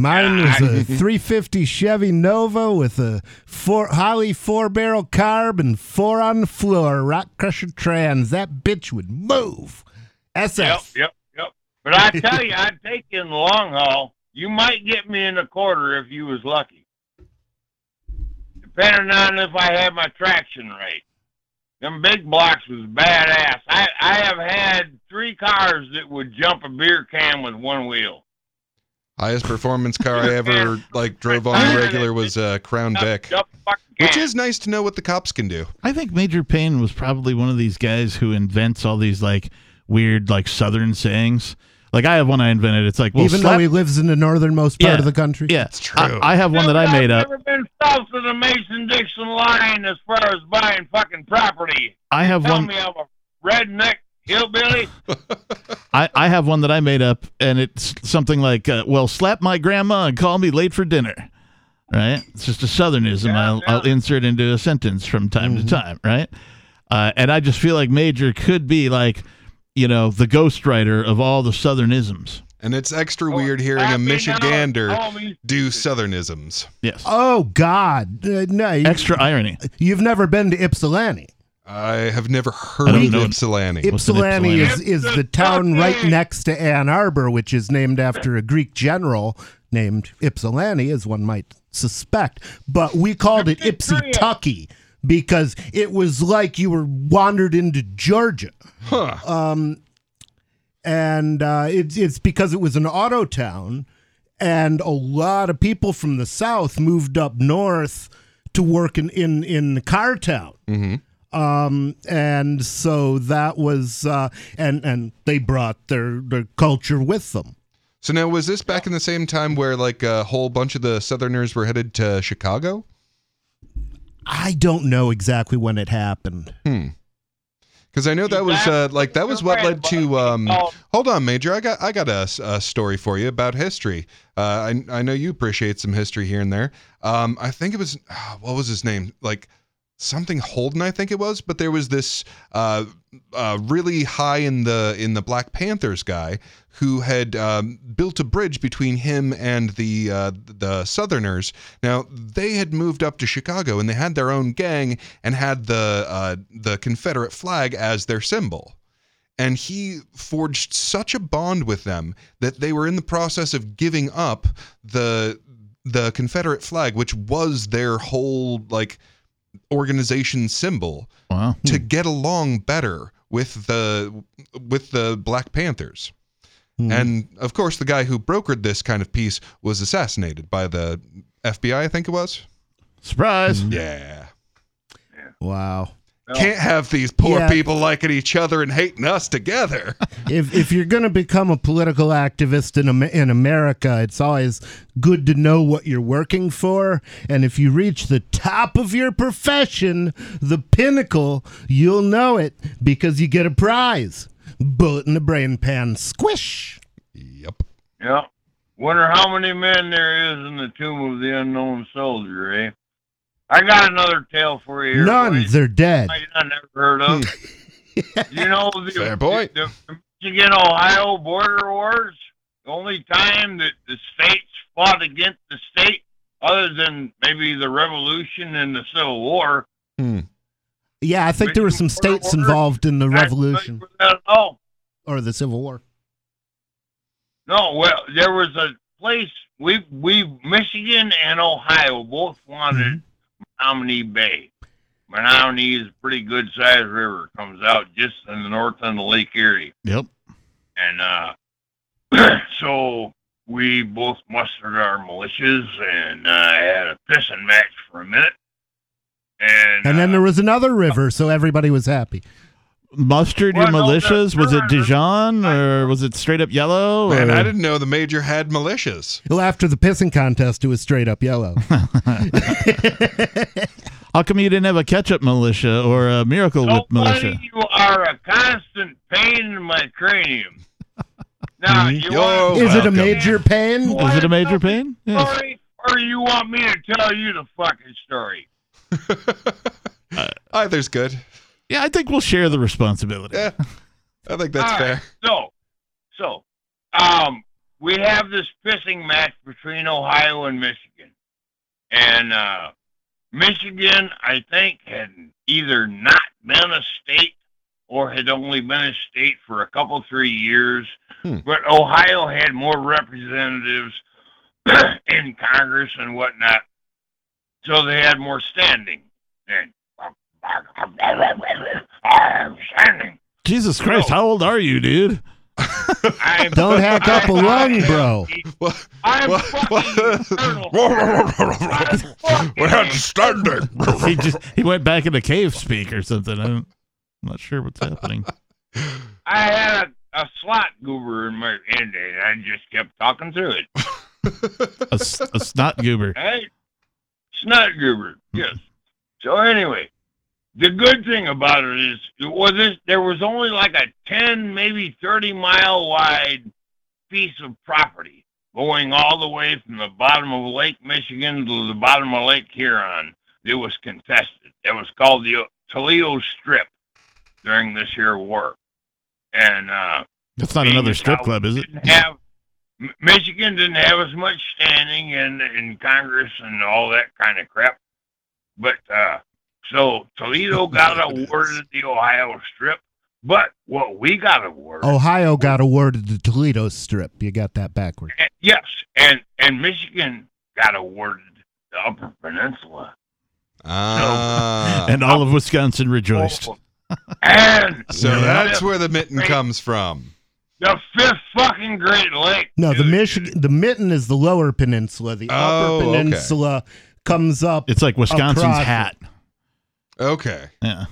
Mine was a 350 Chevy Nova with a four Holley four barrel carb and four on the floor, rock crusher trans. That bitch would move. SF. Yep, yep, yep. But I tell you, I'd take you in the long haul. You might get me in a quarter if you was lucky. Depending on if I had my traction right. Them big blocks was badass. I, I have had three cars that would jump a beer can with one wheel. Highest performance car I ever like drove on the regular was uh, Crown Vic, Jump a fucking which is nice to know what the cops can do. I think Major Payne was probably one of these guys who invents all these like weird like Southern sayings. Like I have one I invented. It's like well, Even slap- though he lives in the northernmost part Yeah, of the country. yeah, It's true. I, I have one that I made up. I've never been south of the Mason-Dixon line as far as buying fucking property. I have Tell one. me I'm a redneck hillbilly. I, I have one that I made up, and it's something like, uh, "Well, slap my grandma and call me late for dinner." Right? It's just a Southernism. Yeah, I'll, yeah. I'll insert into a sentence from time to time. Right? Uh, and I just feel like Major could be like, you know, the ghostwriter of all the Southernisms. And it's extra weird hearing a Michigander do Southernisms. Yes. Oh God, uh, no! you- Extra irony. You've never been to Ypsilanti. I have never heard don't of know. Ypsilanti. What's an Ypsilanti is, Ypsilanti? is the town right next to Ann Arbor, which is named after a Greek general named Ypsilanti, as one might suspect. But we called it Ypsi because it was like you were wandered into Georgia. Huh. and uh, it's it's because it was an auto town, and a lot of people from the south moved up north to work in in in the car town. Um, and so that was uh, and and they brought their their culture with them. So now, was this back in the same time where like a whole bunch of the Southerners were headed to Chicago? I don't know exactly when it happened. Hmm. Because I know that was uh, like that was what led to. Um, hold on, Major. I got I got a, a story for you about history. Uh, I I know you appreciate some history here and there. Um, I think it was what was his name? Like something Holden, I think it was. But there was this uh, uh, really high in the in the Black Panthers guy who had um, built a bridge between him and the uh, the Southerners. Now they had moved up to Chicago and they had their own gang and had the uh, the Confederate flag as their symbol. And he forged such a bond with them that they were in the process of giving up the the Confederate flag, which was their whole like organization symbol, Wow. to get along better with the with the Black Panthers. Hmm. And of course, the guy who brokered this kind of peace was assassinated by the FBI, I think it was. Surprise. Yeah. Wow. Can't have these poor Yeah. people liking each other and hating us together. if if you're going to become a political activist in in America, it's always good to know what you're working for, and if you reach the top of your profession, the pinnacle, you'll know it because you get a prize. Bullet in the brain pan, squish. yep. Yeah. Wonder how many men there is in the tomb of the unknown soldier, eh? I got another tale for you here. None, boys. they're dead. I never heard of. you know the, Fair point. the, the Michigan Ohio border wars. The only time that the states fought against the state, other than maybe the Revolution and the Civil War. Hmm. Yeah, I think there were some states involved in the revolution Oh or the Civil War. no, well there was a place we we Michigan and Ohio both wanted Menominee Bay. Menominee is a pretty good sized river. Comes out just in the north end of Lake Erie. Yep. And uh, so we both mustered our militias and uh, had a pissing match for a minute. And, And then uh, there was another river, so everybody was happy. Mustered your Well, no, militias? Was it Dijon or was it straight up yellow? Man, or- I didn't know the major had militias. Well, after the pissing contest, it was straight up yellow. How come you didn't have a ketchup militia or a miracle so whip militia? funny, you are a constant pain in my cranium. Now, mm-hmm. you You're want Is it a major pain? You Is it a major pain? Yes. story, or you want me to tell you the fucking story? Either's good. Yeah, I think we'll share the responsibility. Yeah, I think that's All fair. right, So, so, um, we have this pissing match between Ohio and Michigan, and uh, Michigan, I think, had either not been a state or had only been a state for a couple three years, Hmm. but Ohio had more representatives in Congress and whatnot, so they had more standing. And standing. Jesus Christ, No. how old are you, dude? I'm, Don't hack up a I'm- lung, bro. What? I'm What- fucking eternal. I'm fucking We had standing. He just he went back in the cave speak or something. I don't, I'm not sure what's happening. I had a, a slot goober in my end and I just kept talking through it. A, s- a snot goober. Hey, snot goober, yes. So anyway, the good thing about it is it was this, there was only like a ten, maybe thirty mile wide piece of property going all the way from the bottom of Lake Michigan to the bottom of Lake Huron. It was contested. It was called the Toledo Strip during this here war, and uh, That's not another strip club, is it? Have Michigan didn't have as much standing in in Congress and all that kind of crap, but uh, so Toledo got awarded the Ohio Strip, but what we got awarded, Ohio got awarded the Toledo Strip. You got that backwards. and- yes, and and Michigan got awarded the Upper Peninsula, Ah. And all of Wisconsin rejoiced. and so that's fifth- where the mitten comes from. the fifth fucking Great Lake. No, the. Michigan, the Mitten is the lower peninsula. The Oh, upper okay. peninsula comes up. It's like Wisconsin's Across hat. Okay. Yeah.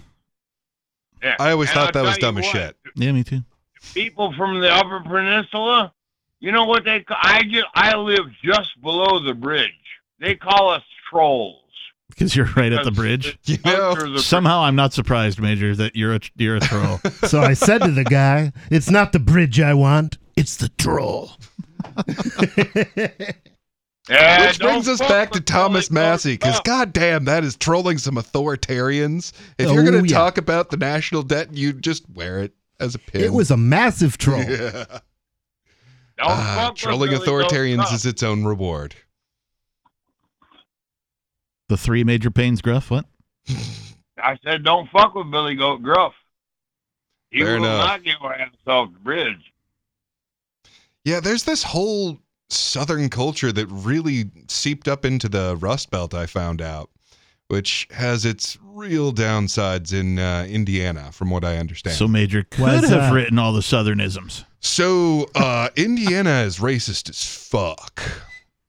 Yeah. I always And thought I'll that was dumb as what, shit. Yeah, me too. people from the Upper Peninsula, you know what they call? I just I live just below the bridge. They call us trolls. Because you're right at the Because bridge. You know, the Somehow I'm not surprised, Major, that you're a you're a troll. so I said to the guy, "It's not the bridge I want. It's the troll." Yeah, Which brings us back to Thomas Massie, because goddamn, that is trolling some authoritarians. If Oh, you're going to yeah. talk about the national debt, you just wear it as a pin. It was a massive troll. Yeah. Don't Ah, trolling Billy authoritarians is its own reward. the three major pains, Gruff. What? I said, don't fuck with Billy Goat Gruff. He Fair will enough. not get our ass off the bridge. Yeah, there's this whole Southern culture that really seeped up into the Rust Belt, I found out, which has its real downsides in uh, Indiana, from what I understand. So Major could Why's have that? written all the Southernisms. So uh, Indiana is racist as fuck,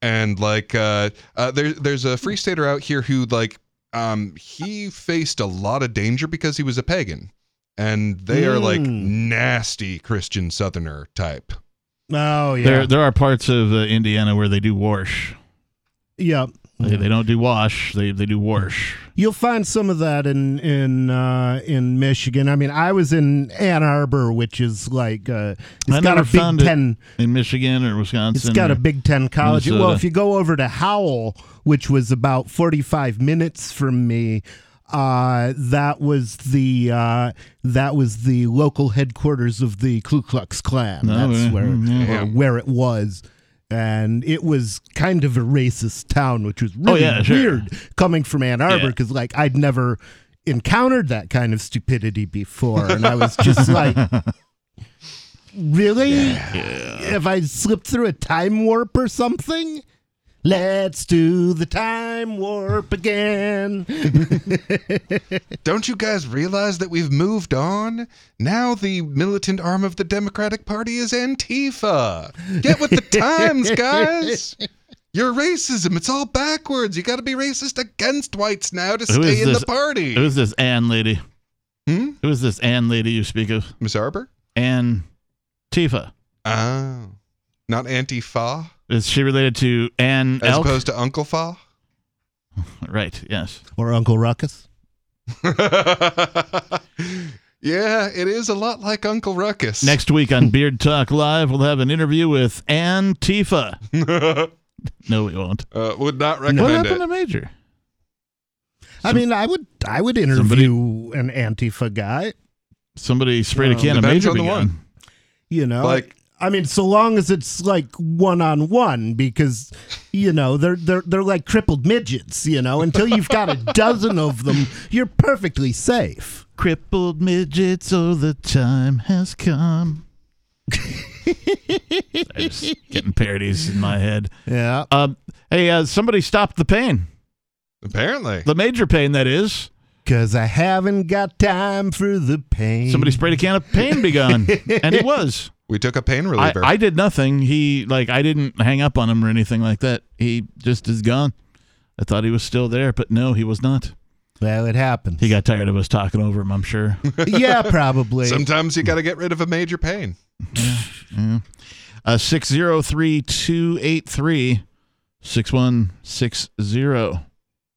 and like uh, uh, there, there's a free stater out here who like um, he faced a lot of danger because he was a pagan, and they are like Mm. nasty Christian Southerner type. Oh yeah, There there are parts of uh, Indiana where they do wash. yeah. They, they don't do wash. They they do wash. You'll find some of that in in uh, in Michigan. I mean, I was in Ann Arbor, which is like uh, it's I got a Big Ten. in Michigan or Wisconsin. It's got a Big Ten college. Well, if you go over to Howell, which was about forty five minutes from me, uh, that was the uh, that was the local headquarters of the Ku Klux Klan. Oh, That's yeah, where yeah. or where it was. And it was kind of a racist town, which was really Oh, yeah, sure. weird coming from Ann Arbor Yeah. because, like, I'd never encountered that kind of stupidity before, and I was just like, "Really? If I slipped through a time warp or something?" Let's do the time warp again. Don't you guys realize that we've moved on? Now the militant arm of the Democratic Party is Antifa. Get with the times, guys. Your racism, it's all backwards. You got to be racist against whites now to Who is stay in this- the party. Who's this Ann lady? Hmm? Who is this Ann lady you speak of? Miss Arbor? Ann Tifa. Oh. Not Antifa? Is she related to Ann As Elk? opposed to Uncle Fa? right, yes. or Uncle Ruckus. yeah, it is a lot like Uncle Ruckus. Next week on Beard Talk Live, we'll have an interview with Ann Tifa. No, we won't. uh, would not recommend What happened it. to Major? I mean, I would I would interview an Antifa guy. Somebody sprayed a can of depends Major on the begun. one. You know, Like- I mean, so long as it's like one on one, because you know they're they're they're like crippled midgets. You know, until you've got a dozen of them, you're perfectly safe. Crippled midgets, oh, the time has come. I'm just getting parodies in my head. Yeah. Um, hey, uh, somebody stopped the pain. Apparently. The major pain, that is. Cause I haven't got time for the pain. Somebody sprayed a can of pain begun, and it was. We took a pain reliever. I did nothing. He like I didn't hang up on him or anything like that. He just is gone. I thought he was still there, but no, he was not. Well, it happens. He got tired of us talking over him. I'm sure. yeah, probably. Sometimes you got to get rid of a major pain. Uh, six zero three two eight three six one six zero.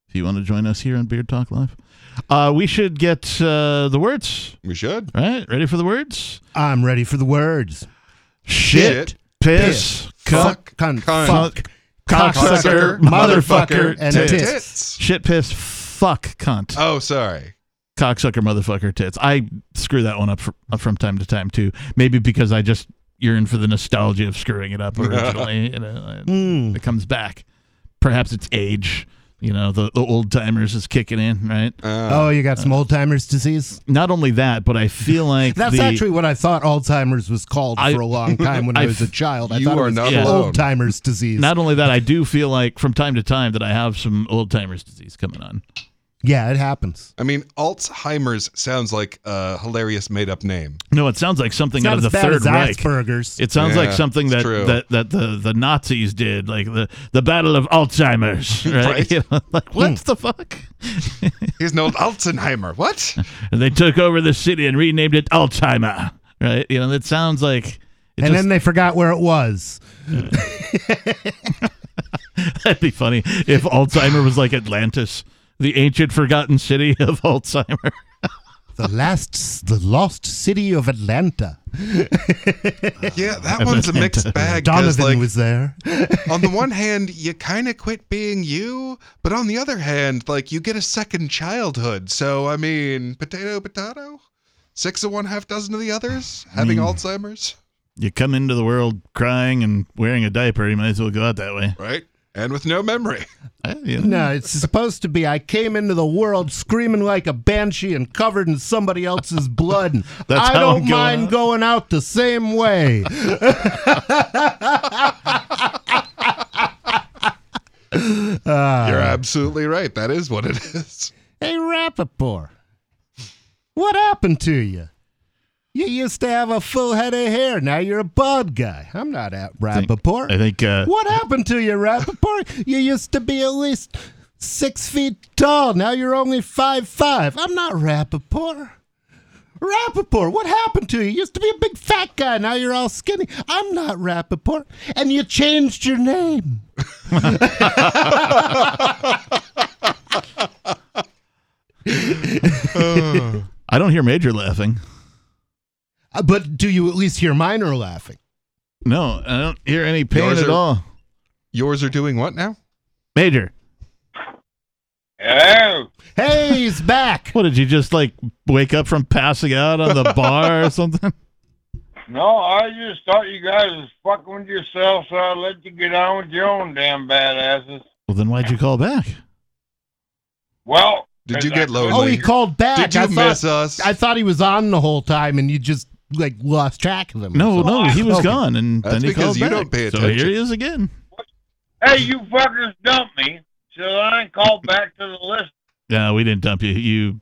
If you want to join us here on Beard Talk Live, uh, we should get uh, the words. We should. Right, ready for the words? I'm ready for the words. Shit, piss, cunt, fuck, cunt, cunt, fuck, cocksucker, cocksucker, motherfucker, and tits. tits. Shit, piss, fuck, cunt, Oh, sorry. cocksucker, motherfucker, tits. I screw that one up fr- uh, from time to time too. Maybe because I just yearn for the nostalgia of screwing it up originally. you know, Mm. it comes back. Perhaps it's age. You know, the, the old timers is kicking in, right? Uh, Oh, you got some old timers disease? Not only that, but I feel like That's the, actually what I thought Alzheimer's was called I- for a long time when I, I was a child. I you thought it are was not Yeah. alone. old timers disease. Not only that, I do feel like from time to time that I have some old timers disease coming on. Yeah, it happens. I mean, Alzheimer's sounds like a hilarious made up name. No, it sounds like something It's out of the bad Third as Reich. Asperger's. It sounds Yeah, like something it's that, true. that that the the Nazis did, like the the Battle of Alzheimer's, right? Right. You know, like what hmm. the fuck? He's an old Alzheimer. What? And they took over the city and renamed it Alzheimer, right? You know, that sounds like. It and just, then they forgot where it was. that'd be funny if Alzheimer was like Atlantis, the ancient forgotten city of Alzheimer. The last, the lost city of Atlanta. Yeah, that one's a mixed bag. Donovan like, was there. on the one hand, you kind of quit being you, but on the other hand, like you get a second childhood. So I mean, potato, potato. Six of one, half dozen of the others having mean- Alzheimer's, You come into the world crying and wearing a diaper, you might as well go out that way. right? And with no memory. I- No, it's supposed to be. I came into the world screaming like a banshee and covered in somebody else's blood. and That's I don't going mind out. going out the same way. Ah. You're absolutely right. That is what it is. Hey, Rappaport, what happened to you? You used to have a full head of hair. Now you're a bald guy. I'm not at Rappaport. I think uh, What happened to you, Rappaport? you used to be at least six feet tall. Now you're only five five. I'm not Rappaport. Rappaport, what happened to you? You used to be a big fat guy. Now you're all skinny. I'm not Rappaport. And you changed your name. I don't hear Major laughing. Uh, But do you at least hear mine are laughing? No, I don't hear any pain Yours at are- all. Yours are doing what now? Major, Oh, Hey, he's back. what did you just like wake up from passing out on the bar or something? no, I just thought you guys was fucking with yourself, so I let you get on with your own damn badasses. Well, then why'd you call back? Well, Did you get couldn't- Oh, he called back. Did you I thought, miss us? I thought he was on the whole time, and you just like lost track of him. No, no, he was Okay. gone, and That's then he because called you back. don't pay So here he is again. Hey, you fuckers dumped me, so I ain't called back to the list. Yeah, we didn't dump you. You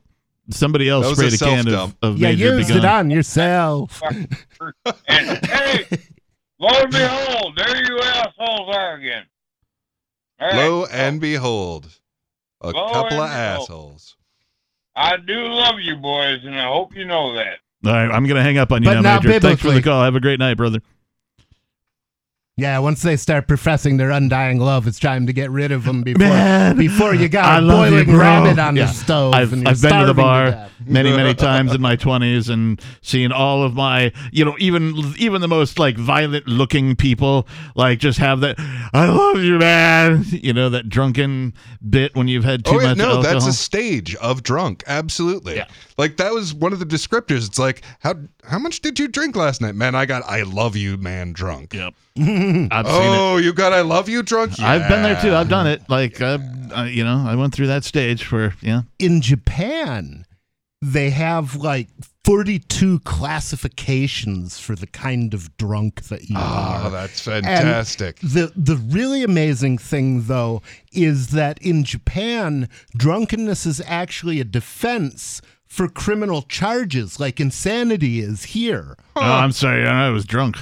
somebody else That was sprayed a a, can of, self-dump. of You Major used Begun. it on yourself. And hey, lo and behold, there you assholes are again. All right. Lo and behold, a Lo couple of and behold. assholes. I do love you boys, and I hope you know that. All right, I'm gonna hang up on you But now, Major. Thanks for the call. Have a great night, brother. Yeah, once they start professing their undying love, it's time to get rid of them before Man, before you got I a love you, boiling bro. rabbit on Yeah. the stove. I've, and I've been to the bar death. many, many times in my 20s and seen all of my, you know, even even the most like violent looking people like just have that I love you, man. You know, that drunken bit when you've had too oh yeah, much no, alcohol. that's a stage of drunk. Absolutely. Yeah. Like that was one of the descriptors. It's like how how much did you drink last night, man? I got I love you, man, drunk. Yep. I've seen it. Oh, you got I love you drunk. I've been there too. I've done it. Like, uh, uh, you know, I went through that stage where, yeah. in Japan, they have like 42 classifications for the kind of drunk that you Oh, are. Oh, that's And fantastic. the the really amazing thing though is that in Japan, drunkenness is actually a defense for criminal charges like insanity is here. Oh, I'm sorry. I was drunk.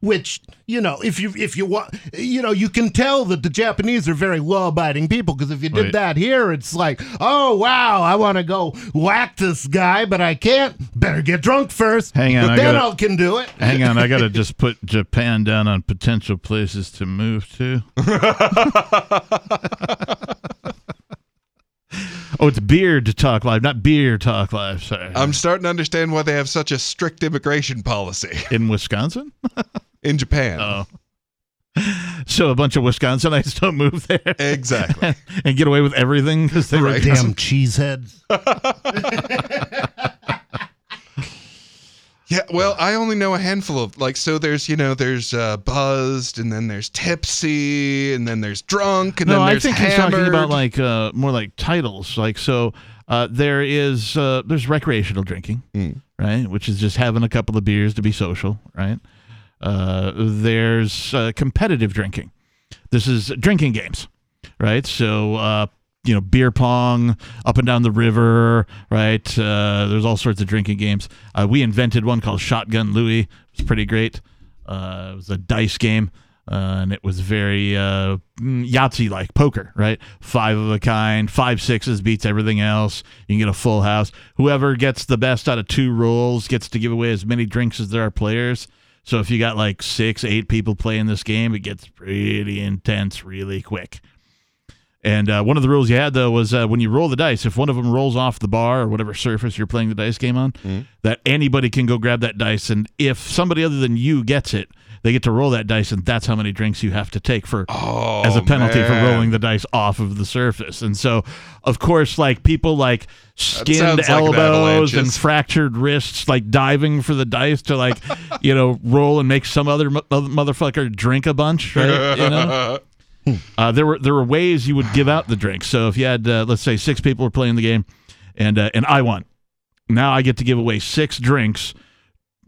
which you know if you if you want you know you can tell that the japanese are very law-abiding people because if you did Right. that here it's like oh wow i want to go whack this guy but i can't better get drunk first Hang on, I then gotta- i can do it Hang on, I gotta just put Japan down on potential places to move to. oh, it's Beard to Talk Live, not Beer Talk Live. Sorry, I'm starting to understand why they have such a strict immigration policy in Wisconsin. in Japan. Oh, so a bunch of Wisconsinites don't move there Exactly. and get away with everything because they're Right. damn cheeseheads Yeah, well, I only know a handful of like so. There's you know there's uh, buzzed, and then there's tipsy, and then there's drunk, and no, then I there's think he's hammered. talking about like uh, more like titles. Like so, uh, there is uh, there's recreational drinking, Mm. right, which is just having a couple of beers to be social, right. Uh, there's uh, competitive drinking. This is drinking games, right? So. Uh, you know, beer pong up and down the river, right? Uh, there's all sorts of drinking games. Uh, we invented one called Shotgun Louie. It was pretty great. Uh, it was a dice game, uh, and it was very uh, mm, Yahtzee like poker, right? Five of a kind, five sixes beats everything else. You can get a full house. Whoever gets the best out of two rolls gets to give away as many drinks as there are players. So if you got like six, eight people playing this game, it gets pretty intense really quick. And uh, one of the rules you had though was uh, when you roll the dice, if one of them rolls off the bar or whatever surface you're playing the dice game on, that anybody can go grab that dice, and if somebody other than you gets it, they get to roll that dice, and that's how many drinks you have to take for Oh, as a penalty for rolling the dice off of the surface. And so, of course, like people like skinned sounds like an elbows and fractured wrists, like diving for the dice to like, you know, roll and make some other mo- motherfucker drink a bunch, right? You know. Uh, there were there were ways you would give out the drinks. So if you had uh, let's say six people were playing the game, and uh, and I won, now I get to give away six drinks,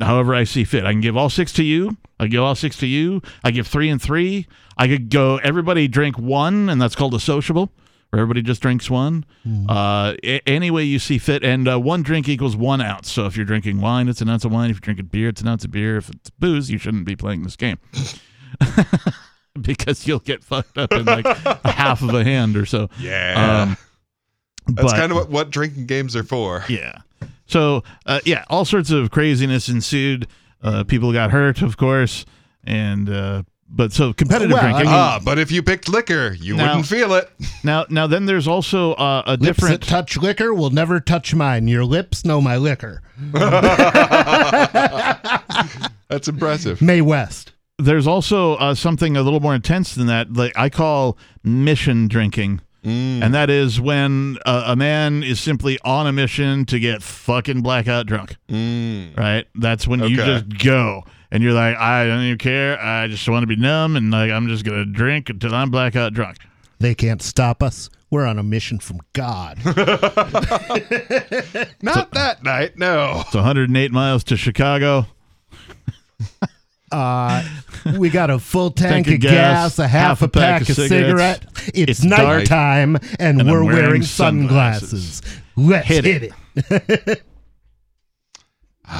however I see fit. I can give all six to you. I give all six to you. I give three and three. I could go everybody drink one, and that's called a sociable. Where everybody just drinks one, uh, a- any way you see fit, and uh, one drink equals one ounce. So if you're drinking wine, it's an ounce of wine. If you're drinking beer, it's an ounce of beer. If it's booze, you shouldn't be playing this game. because you'll get fucked up in like a half of a hand or so. Yeah. Um, That's kind of what, what drinking games are for. yeah. So uh, yeah, all sorts of craziness ensued. Uh, people got hurt, of course, and uh, but so competitive Well, drinking. mean- Ah, but if you picked liquor, you Now- wouldn't feel it. now, now then, there's also uh, a lips different. that touch liquor will never touch mine your lips know my liquor That's impressive. Mae West there's also uh, something a little more intense than that. Like I call mission drinking. And that is when a, a man is simply on a mission to get fucking blackout drunk. Mm. right? That's when you just go and you're like, I don't even care. I just want to be numb and like I'm just gonna drink until I'm blackout drunk. they can't stop us we're on a mission from god Not that night, no. It's 108 miles to Chicago. uh We got a full tank, Tank of of gas, a half, a pack, of cigarette. It's, It's dark, nighttime, and, and we're wearing wearing sunglasses. sunglasses. Let's Hit hit, it. it.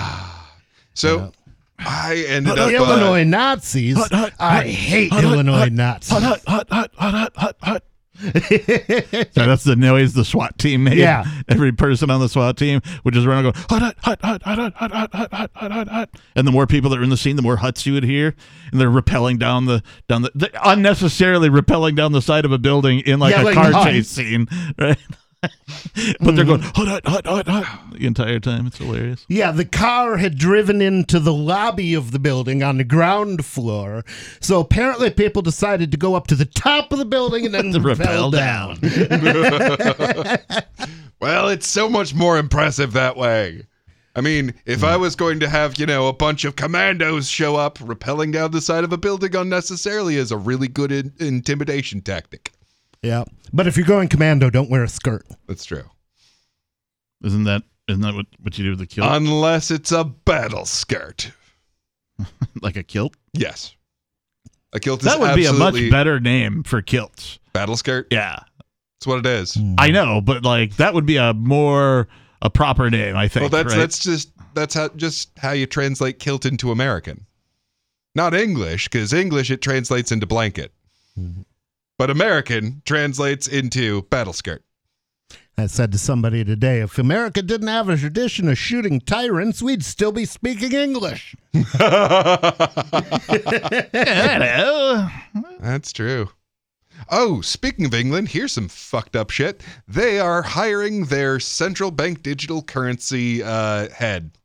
So I ended up. uh, Illinois Nazis. Hut, hut, I hate hut, hut, Illinois hut, Nazis. Hut, hut, hut, hut, hut, hut, hut, hut. So that's the noise the SWAT team made. Yeah. Every person on the SWAT team would just run and go, hut, hut, hut, hut, hut, hut, hut, hut, hut, hut, hut, hut. And the more people that are in the scene, the more huts you would hear. And they're rappelling down the, down the, unnecessarily rappelling down the side of a building in like Yeah, a like car chase scene. Right. but they're mm-hmm. going, hut, hut, hut, hut, hut, the entire time. It's hilarious. Yeah, the car had driven into the lobby of the building on the ground floor. So apparently, people decided to go up to the top of the building and then To rappel rappel down. Well, it's so much more impressive that way. I mean, if I mm. was going to have, you know, a bunch of commandos show up, rappelling down the side of a building unnecessarily is a really good in- intimidation tactic. Yeah, but if you're going commando, don't wear a skirt. That's true. Isn't that, isn't that what, what you do with the kilt? Unless it's a battle skirt. like a kilt? Yes. A kilt is That would be a much better name for kilts. Battle skirt? Yeah. That's what it is. Hmm. I know, but like that would be a more a proper name, I think. Well, that's right? that's just that's how just how you translate kilt into American. Not English, because English it translates into blanket. Hmm. But American translates into battle skirt. I said to somebody today, if America didn't have a tradition of shooting tyrants, we'd still be speaking English. Hello. That's true. Oh, speaking of England, here's some fucked up shit. They are hiring their central bank digital currency uh, head.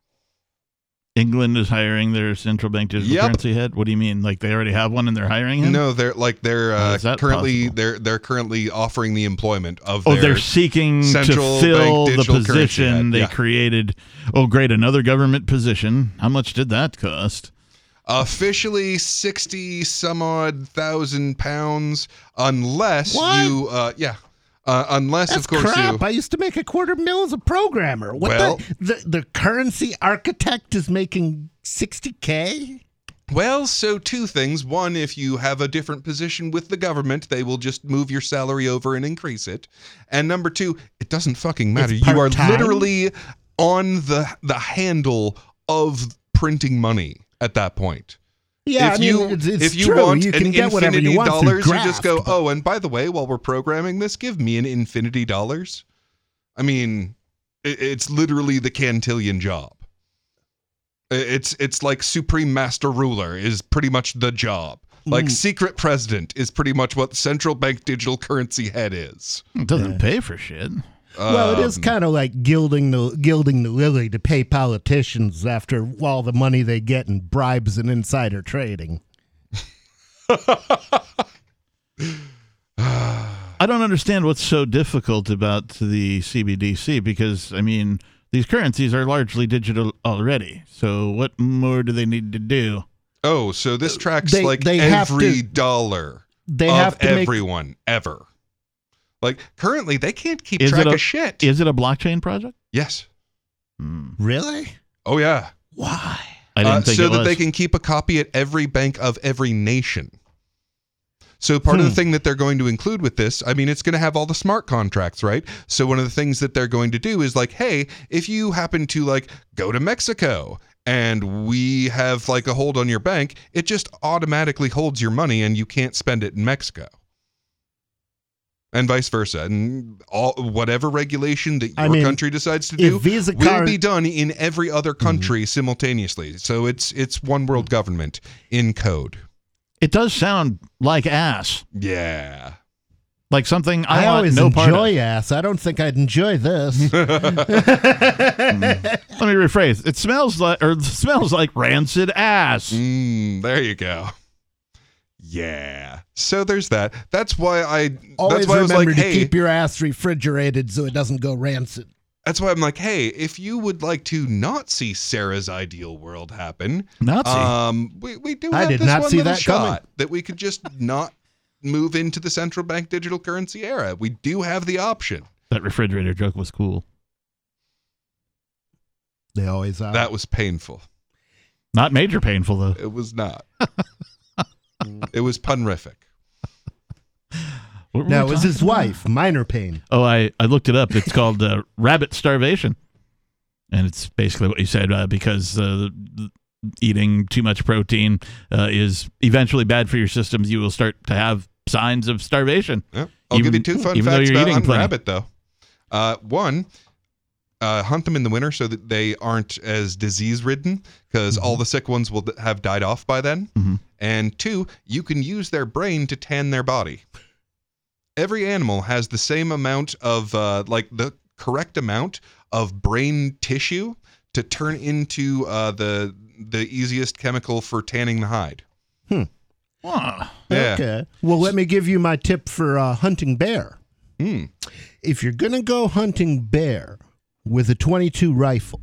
England is hiring their central bank digital Yep. currency head. What do you mean? Like they already have one and they're hiring him? No, they're like they're uh, currently possible? they're they're currently offering the employment of Oh, they're seeking to fill the position they Yeah. created. Oh, great, another government position. How much did that cost? officially 60 some odd thousand pounds unless What? you uh yeah uh, unless That's of course crap. you I used to make a quarter mil as a programmer. What Well- the, the the currency architect is making 60k? well so two things one if you have a different position with the government they will just move your salary over and increase it and number two it doesn't fucking matter you are literally on the the handle of printing money at that point Yeah, if I mean, you it's, it's if you true. want you can an get whatever infinity you want through dollars, you just go, but- oh, and by the way, while we're programming this, give me an infinity dollars. I mean, it, it's literally the Cantillon job. It's it's like supreme master ruler is pretty much the job. Like Mm. secret president is pretty much what central bank digital currency head is. It doesn't pay for shit. Well, it is Um, kind of like gilding the gilding the lily to pay politicians after all the money they get in bribes and insider trading. I don't understand what's so difficult about the CBDC because I mean these currencies are largely digital already. So what more do they need to do? Oh, so this tracks They- like they have every to- dollar They of have to make everyone ever. Like currently, they can't keep Is track it a- of shit. Is it a blockchain project? yes. Hmm. really Oh yeah. why. I didn't Uh, think so it that was. they can keep a copy at every bank of every nation. So part of the Hmm. thing that they're going to include with this, I mean, it's going to have all the smart contracts, right? So one of the things that they're going to do is like, hey, if you happen to like go to Mexico and we have like a hold on your bank, it just automatically holds your money and you can't spend it in Mexico. And vice versa, and all whatever regulation that your I mean, country decides to do Visa will card- be done in every other country simultaneously. So it's it's one world government in code. it does sound like ass, Yeah. like something I, I, always no part of. enjoy ass. I don't think I'd enjoy this. Let me rephrase. It smells like or smells like rancid ass. Mm, there you go. Yeah. So there's that. That's why I. Always that's why I was remember like, to hey. keep your ass refrigerated so it doesn't go rancid. That's why I'm like, hey, if you would like to not see Sarah's ideal world happen, Nazi. um, we, we do I have did this not one see little that shot coming. that we could just not move into the central bank digital currency era. We do have the option. that refrigerator joke was cool. They always are. That was painful. Not major painful though. It was not. It was punrific. What Now, we it was his about? wife, minor pain. Oh, I, I looked it up. It's called uh, rabbit starvation. And it's basically what you said uh, because uh, eating too much protein uh, is eventually bad for your systems. You will start to have signs of starvation. Yeah. I'll give Even- you two fun facts you're about eating rabbit, though. Uh, one, uh, hunt them in the winter so that they aren't as disease ridden because Mm-hmm. all the sick ones will have died off by then. Mhm. And two, you can use their brain to tan their body. Every animal has the same amount of, uh, like, the correct amount of brain tissue to turn into uh, the the easiest chemical for tanning the hide. Ah, Yeah. Okay. Well, let me give you my tip for uh, hunting bear. Hmm. If you're going to go hunting bear with a 22 rifle,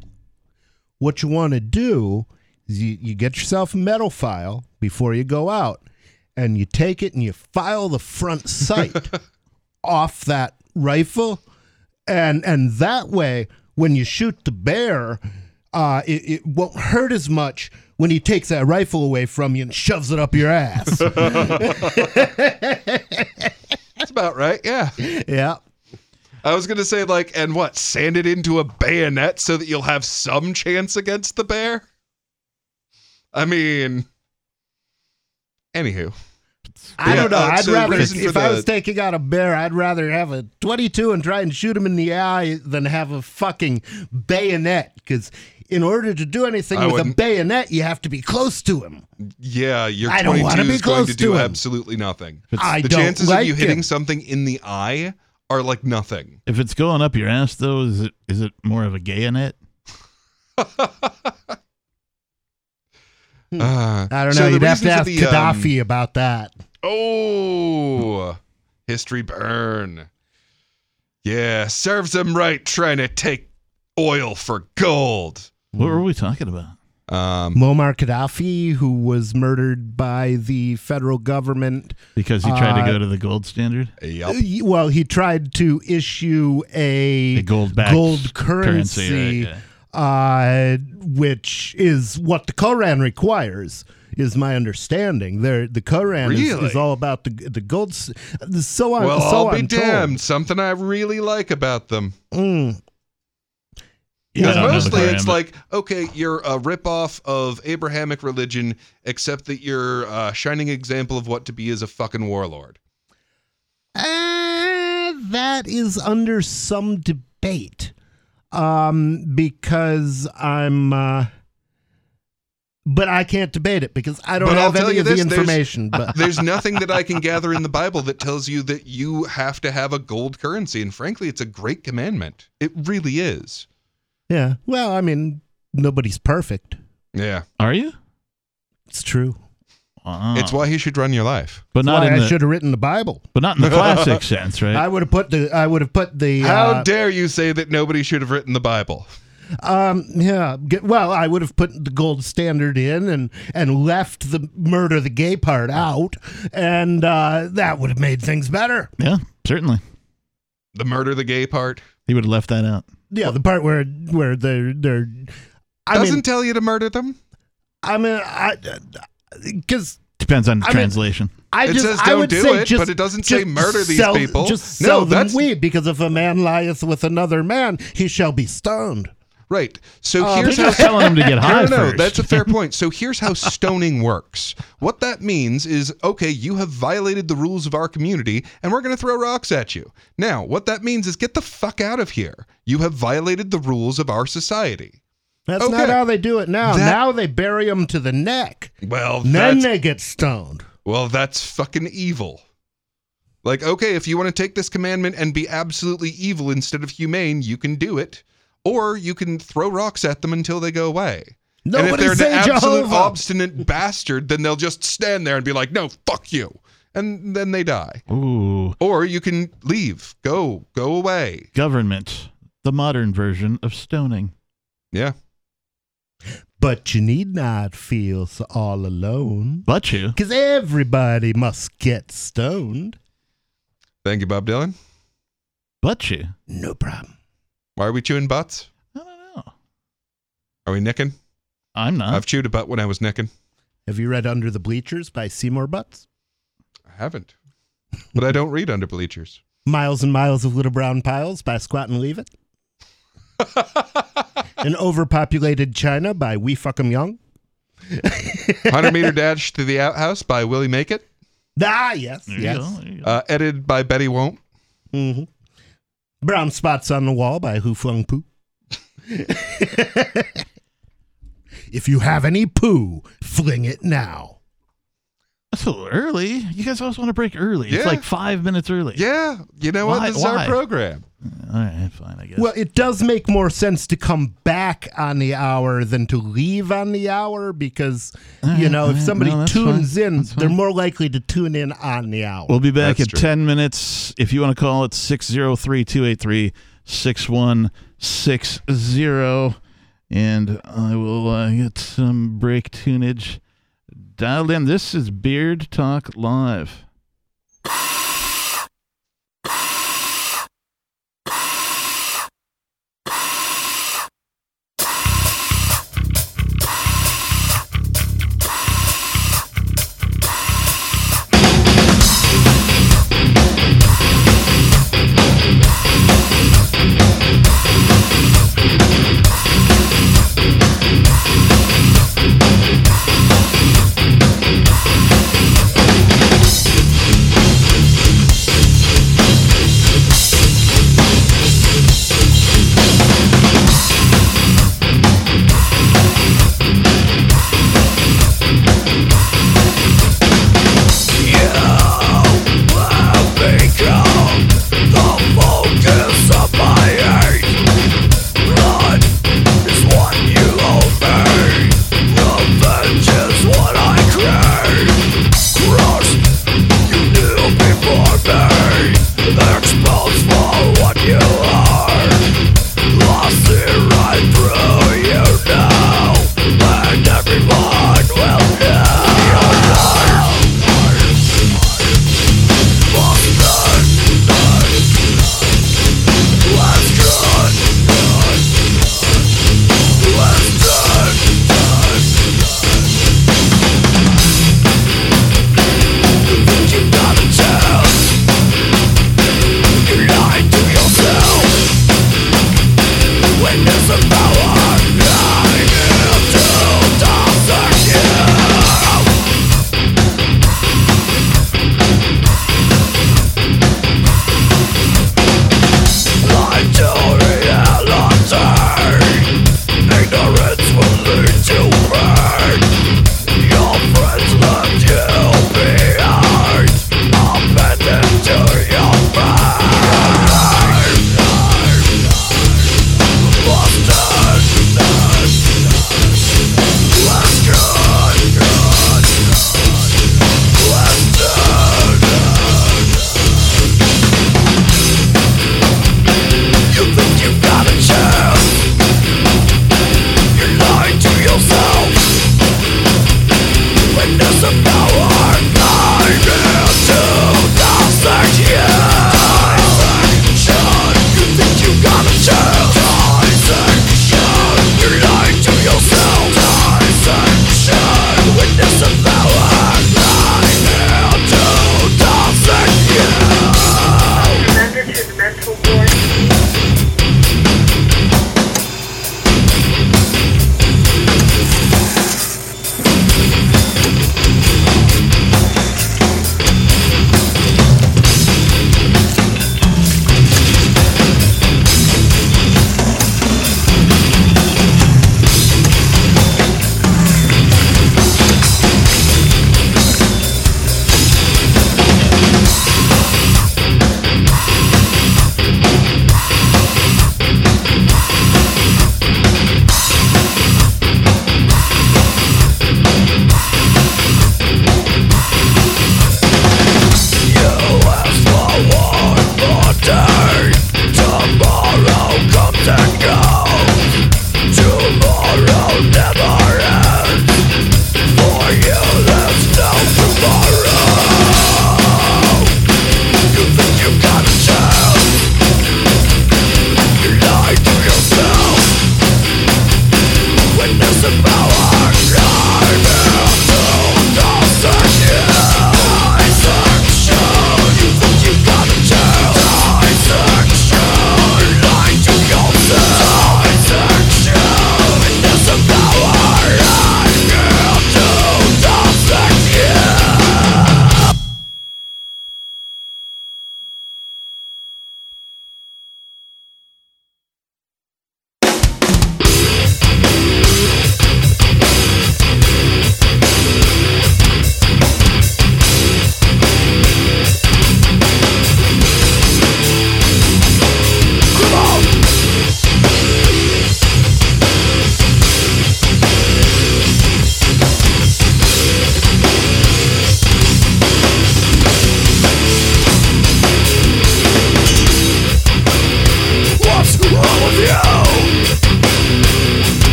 what you want to do is you, you get yourself a metal file before you go out, and you take it and you file the front sight off that rifle, and and that way, when you shoot the bear, uh, it, it won't hurt as much when he takes that rifle away from you and shoves it up your ass. That's about right. Yeah. yeah. I was gonna say like, and what? Sand it into a bayonet so that you'll have some chance against the bear. I mean, anywho, I Yeah, don't know. uh, I'd so rather, if I the- was taking out a bear, I'd rather have a 22 and try and shoot him in the eye than have a fucking bayonet. Because in order to do anything I with a wouldn't- bayonet, you have to be close to him. yeah, your I don't 22 wanna be is going close to to do him. absolutely nothing. I the chances like of you hitting him. something in the eye are like nothing. if it's going up your ass, though, is it is it more of a gay gayonet? Uh, I don't know. the You'd have to for ask the, um, Gaddafi about that. Oh, history burn. Yeah, serves them right trying to take oil for gold. What were we talking about? Um, Muammar Gaddafi, who was murdered by the federal government. Because he tried Uh, to go to the gold standard, yup. Uh, Well, he tried to issue a, the gold gold currency, right, yeah. uh, which is what the Koran requires. Is my understanding. There, the Koran is, Really? is all about the the gold. So on. Well, so I'll be I'm told. damned. Something I really like about them. Mm. Yeah, Because don't know the mostly it's like, okay, you're a ripoff of Abrahamic religion, except that you're a shining example of what to be as a fucking warlord. Uh, that is under some debate. Um, because I'm. Uh, but I can't debate it because I don't But I'll have tell any you of the this, there's- information. But There's nothing that I can gather in the Bible that tells you that you have to have a gold currency. And frankly, it's a great commandment. It really is. Yeah, well, I mean, nobody's perfect. Yeah. Are you? It's true. It's why he should run your life. but not Why in I the should have written the Bible. but not in the classic sense, right? I would have put the. I would have put the. How uh, dare you say that nobody should have written the Bible? Um. Yeah. Get, well, I would have put the gold standard in and and left the murder the gay part out, and uh, that would have made things better. yeah, certainly. The murder the gay part He would have left that out. Yeah, the part where where they're they're. I doesn't mean, tell you to murder them. I mean, I because Depends on the I mean, translation. I It just says I don't would do say it, just, but it doesn't say just murder these sell- people. Just No, sell them that's- weed because if a man lieth with another man, he shall be stoned. Right. So Uh, here's You're how telling them to get high no, no, no, first. that's a fair point. So here's how stoning works. What that means is, okay, you have violated the rules of our community, and we're going to throw rocks at you. Now, what that means is, get the fuck out of here. You have violated the rules of our society. That's Okay. not how they do it now. That- now they bury them to the neck. Well, Then that's they get stoned. well, that's fucking evil. Like, okay, if you want to take this commandment and be absolutely evil instead of humane, you can do it, or you can throw rocks at them until they go away. and if they're an absolute Jehovah. obstinate bastard, then they'll just stand there and be like, "No, fuck you," and then they die. Ooh, Or you can leave, go, go away. government, the modern version of stoning. Yeah, But you need not feel so all alone. But you. Because everybody must get stoned. thank you, Bob Dylan. But you. No problem. Why are we chewing butts? I don't know. Are we nicking? I'm not. I've chewed a butt when I was nicking. Have you read Under the Bleachers by Seymour Butts? I haven't. But I don't read under bleachers. Miles and Miles of Little Brown Piles by Squat and Leave It. An Overpopulated China by We Fuck 'em Young. 100 meter dash to the outhouse by Willie Make It. Ah, yes, There you yes. go, there you go. Uh, edited by Betty Won't. hmm Brown Spots on the Wall by Who Flung Poo. if you have any poo, fling it now. That's a little early. You guys always want to break early. It's like five minutes early. Yeah. You know what? Why- This is why? our program. All right, fine, I guess. Well, it does make more sense to come back on the hour than to leave on the hour because, you know, if Alright, somebody no, that's tunes fine. in, That's they're fine. more likely to tune in on the hour. We'll be back That's in true. 10 minutes. If you want to call it 603 283 6160. And I will uh, get some break tunage dialed in. This is Beard Talk Live.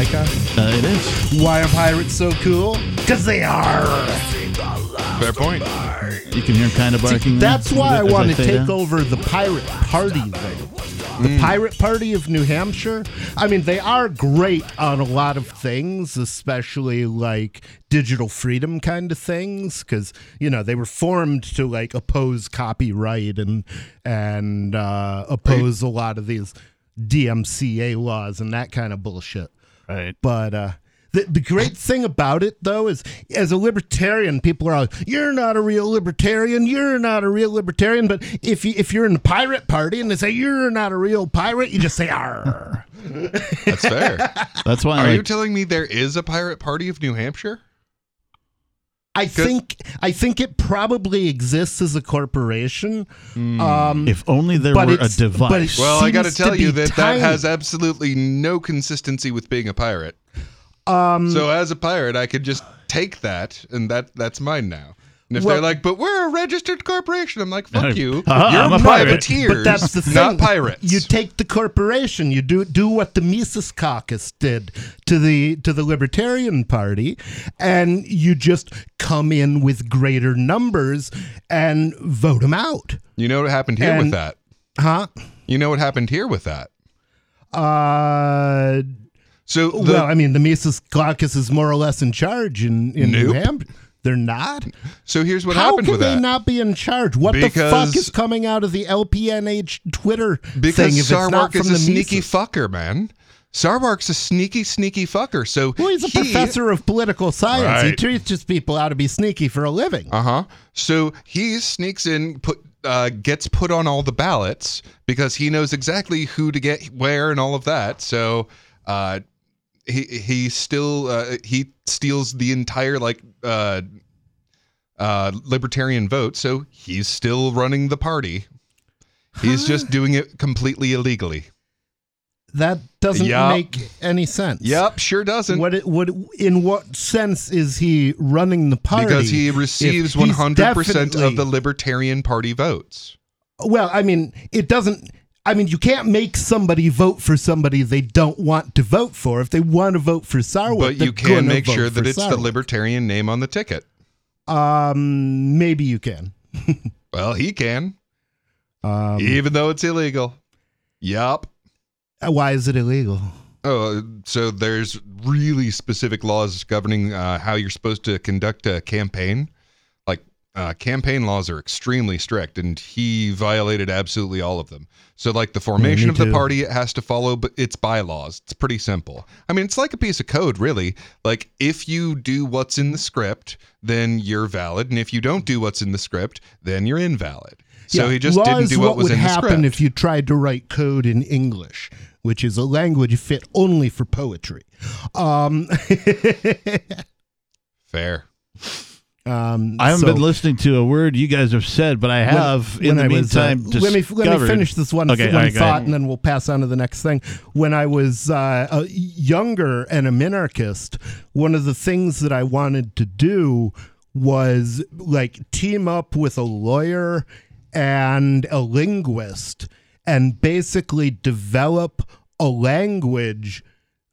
Is my mic on? Uh, it is. Why are pirates so cool? Because they are. Fair point. You can hear him kind of barking. there That's why I want to take that. over the pirate party thing. The Pirate Party of New Hampshire. I mean, they are great on a lot of things, especially like digital freedom kind of things, because you know they were formed to like oppose copyright and and uh, oppose a lot of these DMCA laws and that kind of bullshit. Right. But uh, the, the great thing about it, though, is as a libertarian, people are all, "You're not a real libertarian. You're not a real libertarian." But if you if you're in the pirate party and they say you're not a real pirate, you just say "Arr." That's fair. That's why. Are like, you telling me there is a pirate party of New Hampshire? I think I think it probably exists as a corporation. Um, if only there were a it's- device. Well, I got to tell you that tiny. that has absolutely no consistency with being a pirate. um, So as a pirate, I could just take that, and that that's mine now. And if Well- they're like, "But we're a registered corporation," I'm like, "Fuck you! Uh-huh, You're I'm a pirate." But that's the thing. not pirates." You take the corporation. You do do what the Mises Caucus did to the to the Libertarian Party, and you just come in with greater numbers and vote them out. You know what happened here with that? Huh? You know what happened here with that? Uh, So the, well, I mean, the Mises Caucus is more or less in charge in, in New Nope. Hampshire. They're not. so here's what How happened can with they not be in charge? What the fuck is coming out of the LPNH Twitter because thing not Sarwark is a sneaky Mises? fucker, man. Sarwark's a sneaky, sneaky fucker. So Well, he's a he- professor of political science. He teaches people how to be sneaky for a living. Uh huh. So he sneaks in, put uh, gets put on all the ballots because he knows exactly who to get where and all of that. So uh, he he still uh, he steals the entire like uh, uh, libertarian vote. So he's still running the party. He's just doing it completely illegally. That doesn't Yup. make any sense. Yep, sure doesn't. What it, what in what sense is he running the party? because he receives 100% of the Libertarian Party votes. Well, I mean, it doesn't. I mean, you can't make somebody vote for somebody they don't want to vote for. If they want to vote for Sarwark, But you can make sure that it's the Libertarian name on the ticket. Um, maybe you can. Well, he can, Um, even though it's illegal. Yup. why is it illegal? Oh, so there's really specific laws governing uh, how you're supposed to conduct a campaign. Uh, campaign laws are extremely strict, and he violated absolutely all of them. So, like the formation me of the party, it has to follow its bylaws. It's pretty simple. I mean, it's like a piece of code, really. Like if you do what's in the script, then you're valid, and if you don't do what's in the script, then you're invalid. So Yeah, he just didn't do what, what was in the script. What would happen if you tried to write code in English, which is a language fit only for poetry. Um, Fair. Um, I haven't so been listening to a word you guys have said, but I have in the I was, uh, meantime. let me let me finish this one, Okay, one right, thought, and then we'll pass on to the next thing. When I was uh, younger and a minarchist, one of the things that I wanted to do was like team up with a lawyer and a linguist, and basically develop a language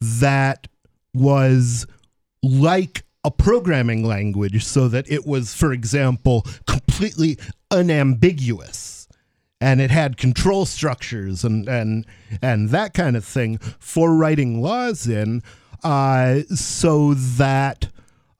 that was like a programming language so that it was, for example, completely unambiguous. And it had control structures and and and that kind of thing for writing laws in uh, so that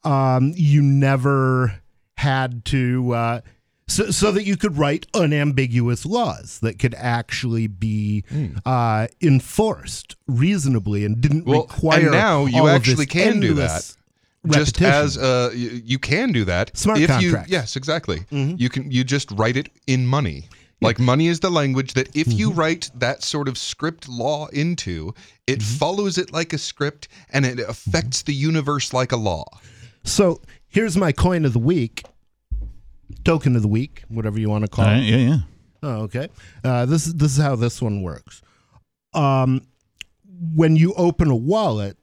um, you never had to uh, so, so that you could write unambiguous laws that could actually be uh, enforced reasonably and didn't Well, require and now you actually this can do endless just repetition. as uh you, you can do that Smart if contracts. you yes exactly Mhm. you can you just write it in money like money is the language that if you Mm-hmm. write that sort of script law into it Mm-hmm. follows it like a script and it affects the universe like a law So here's my coin of the week, token of the week, whatever you want to call All right, it. yeah, yeah. Oh, okay. Uh, this is this is how this one works. Um, when you open a wallet,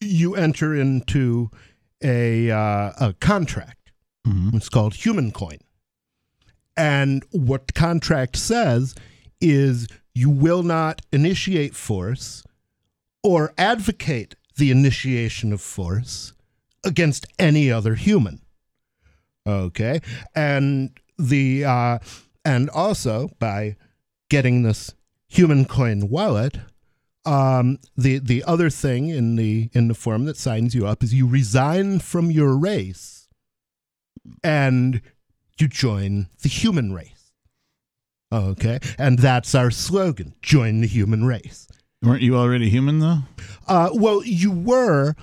you enter into a uh, a contract. It's called Human Coin, and what the contract says is you will not initiate force or advocate the initiation of force against any other human. Okay. And the uh and also by getting this human coin wallet, um the the other thing in the in the form that signs you up is you resign from your race and you join the human race. Okay. And that's our slogan, join the human race. Weren't you already human though? Uh, well, you were,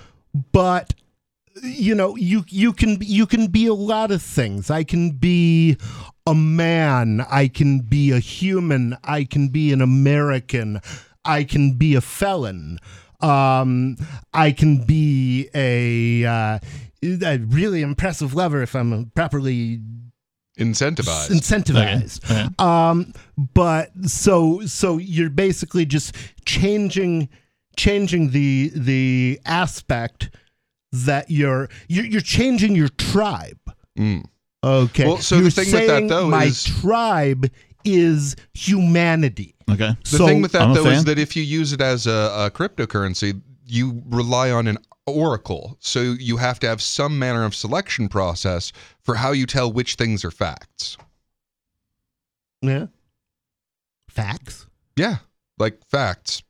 but you know, you you can you can be a lot of things. I can be a man. I can be a human. I can be an American. I can be a felon. Um, I can be a, uh, a really impressive lover if I'm properly incentivized incentivized. Um, but so so you're basically just changing changing the the aspect that you're you're, you're changing your tribe. Mm. Okay. Well, so the You're thing with that, saying though, my is- tribe is humanity. Okay. The So- thing with that I'm though is that if you use it as a, a cryptocurrency, you rely on an oracle. So you have to have some manner of selection process for how you tell which things are facts. Yeah. Facts. Yeah, like facts.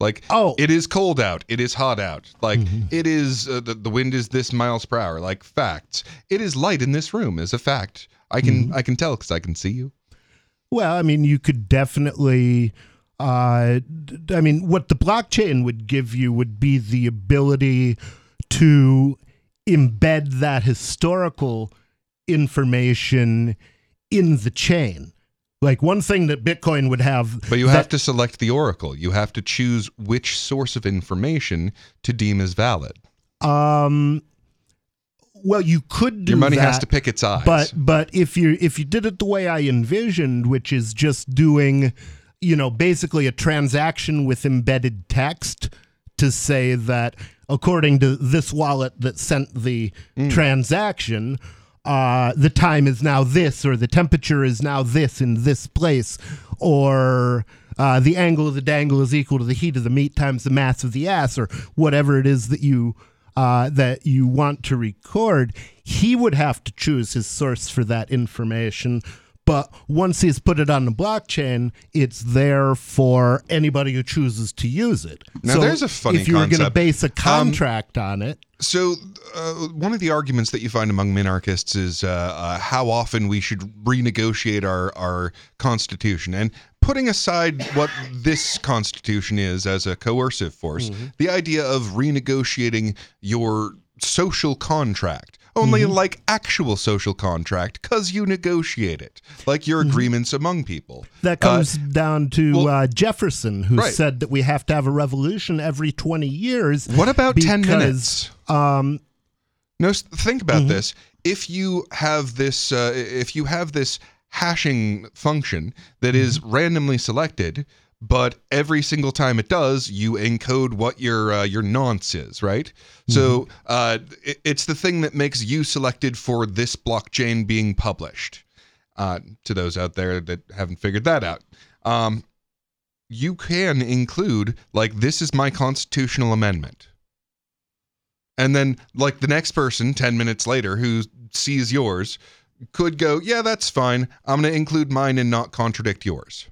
Like Oh. it is cold out. It is hot out. Like Mhm. it is uh, the, the wind is this miles per hour. Like facts. It is light in this room is a fact. I can Mm-hmm. I can tell because I can see you. Well, I mean, you could definitely. Uh, I mean, what the blockchain would give you would be the ability to embed that historical information in the chain. Like one thing that Bitcoin would have, But you that- have to select the oracle. You have to choose which source of information to deem as valid. Um, well, you could do that. Your money has to pick its eyes. But but if you if you did it the way I envisioned, which is just doing, you know, basically a transaction with embedded text to say that according to this wallet that sent the Hmm. transaction, uh, the time is now this, or the temperature is now this in this place, or uh, the angle of the dangle is equal to the heat of the meat times the mass of the ass, or whatever it is that you uh, that you want to record, he would have to choose his source for that information. But once he's put it on the blockchain, it's there for anybody who chooses to use it. Now, there's a funny If you were going to base a Um, contract on it, So, uh, one of the arguments that you find among minarchists is uh, uh, how often we should renegotiate our, our constitution. And putting aside what this constitution is as a coercive force, the idea of renegotiating your social contract. Only like actual social contract, because you negotiate it, like your agreements among people. that Uh, comes down to well- uh, Jefferson, who Right. said that we have to have a revolution every 20 years. What about 10 minutes? Um, No, think about Mm-hmm. this. If you have this, uh, if you have this hashing function that is Mm-hmm. randomly selected, but every single time it does, you encode what your uh, your nonce is, right? So Mm-hmm. uh, it, it's the thing that makes you selected for this blockchain being published. Uh, to those out there that haven't figured that out, um, you can include like this is my constitutional amendment And then, like the next person 10 minutes later who sees yours could go, Yeah, that's fine. I'm going to include mine and not contradict yours.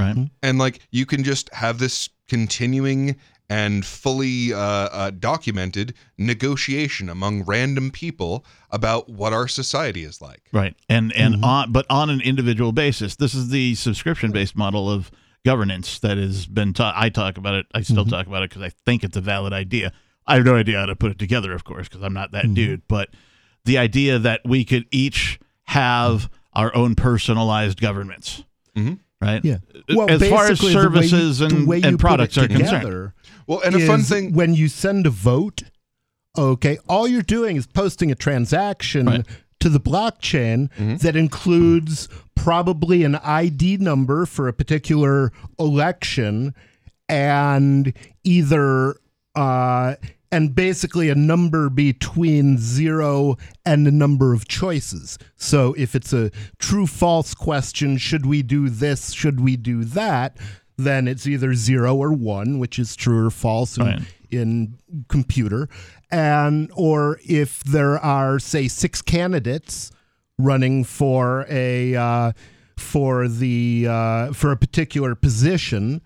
Right. And like you can just have this continuing and fully uh, uh, documented negotiation among random people about what our society is like. Right. And and Mm-hmm. on but on an individual basis. This is the subscription based model of governance that has been taught. I talk about it. I still Mhm. talk about it because I think it's a valid idea. I have no idea how to put it together, of course, because I'm not that dude. But the idea that we could each have our own personalized governments, Mhm. Right? Yeah. Well, as far as basically, the way you- services and, way you and products it are concerned. Well, and a fun thing when you send a vote, okay, all you're doing is posting a transaction Right. to the blockchain Mm-hmm. that includes probably an ID number for a particular election and either uh and basically a number between zero and a number of choices. So if it's a true false question, should we do this, should we do that, then it's either zero or one, which is true or false in, Right. in computer. And or if there are, say, six candidates running for a uh, for the uh, for a particular position,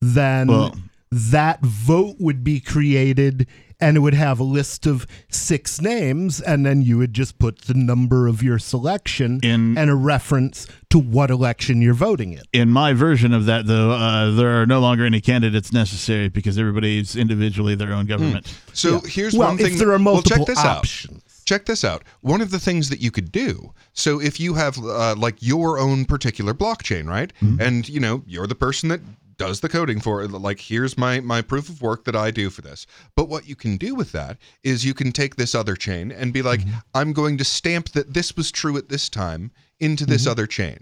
then Well- that vote would be created and it would have a list of six names and then you would just put the number of your selection In- and a reference to what election you're voting in. In my version of that, though, uh, there are no longer any candidates necessary because everybody's individually their own government. So here's Well, one if thing. there are well, multiple check this options. out. Check this out. One of the things that you could do. So if you have uh, like your own particular blockchain, right? Mm-hmm. And you know you're the person that does the coding for it. Like here's my my proof of work that I do for this. But what you can do with that is you can take this other chain and be like, Mm-hmm. I'm going to stamp that this was true at this time into this other chain.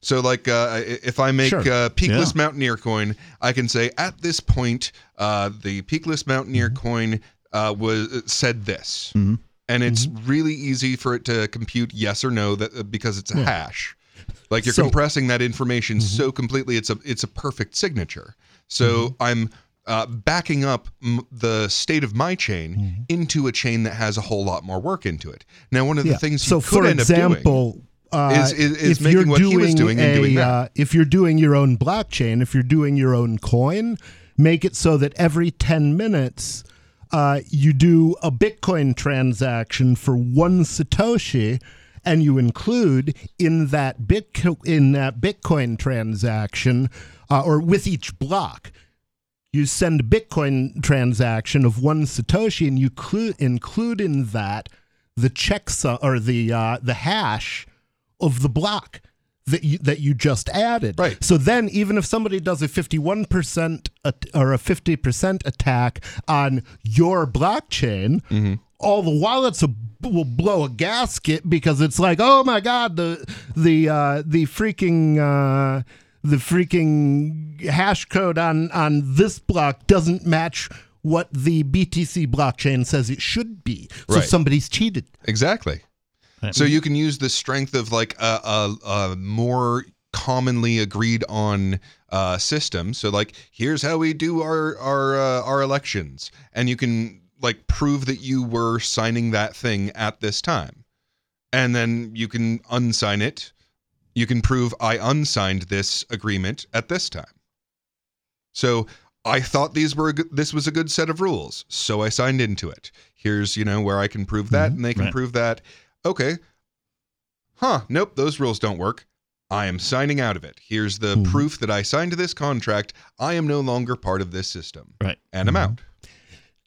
So, like, uh, if I make Mm-hmm. Sure. uh, Peakless Yeah. Mountaineer coin, I can say at this point, uh, the Peakless Mountaineer Mm-hmm. coin uh, was said this, and it's Mm-hmm. really easy for it to compute yes or no that uh, because it's a hash. Like you're So- Mm-hmm. compressing that information so completely, it's a it's a perfect signature. So Mm-hmm. I'm uh, backing up m- the state of my chain Mm-hmm. into a chain that has a whole lot more work into it. Now, one of the Yeah. things you so, could for end up doing example, uh, is- is- is if making you're what he was doing and a, doing that. Uh, if you're doing your own blockchain, if you're doing your own coin, make it so that every 10 minutes uh, you do a Bitcoin transaction for one Satoshi. And you include in that bit in that Bitcoin transaction, uh, or with each block, you send a Bitcoin transaction of one Satoshi, and you clu- include in that the checksum or the uh, the hash of the block that you that you just added. Right. So then, even if somebody does a fifty-one percent or a fifty percent attack on your blockchain, Mm-hmm. All the wallets will, will blow a gasket because it's like, oh my god, the the uh, the freaking. Uh, the freaking hash code on on this block doesn't match what the BTC blockchain says it should be. So Right. somebody's cheated. Exactly. So you can use the strength of like a, a, a more commonly agreed on uh, system. So like, here's how we do our our uh, our elections, and you can like prove that you were signing that thing at this time, and then you can unsign it. You can prove I unsigned this agreement at this time. So I thought these were a good, this was a good set of rules, so I signed into it. Here's you know where I can prove that, and they can Right. prove that. Okay. Huh? Nope, those rules don't work. I am signing out of it. Here's the Mhm. proof that I signed this contract. I am no longer part of this system, Right. and I'm out.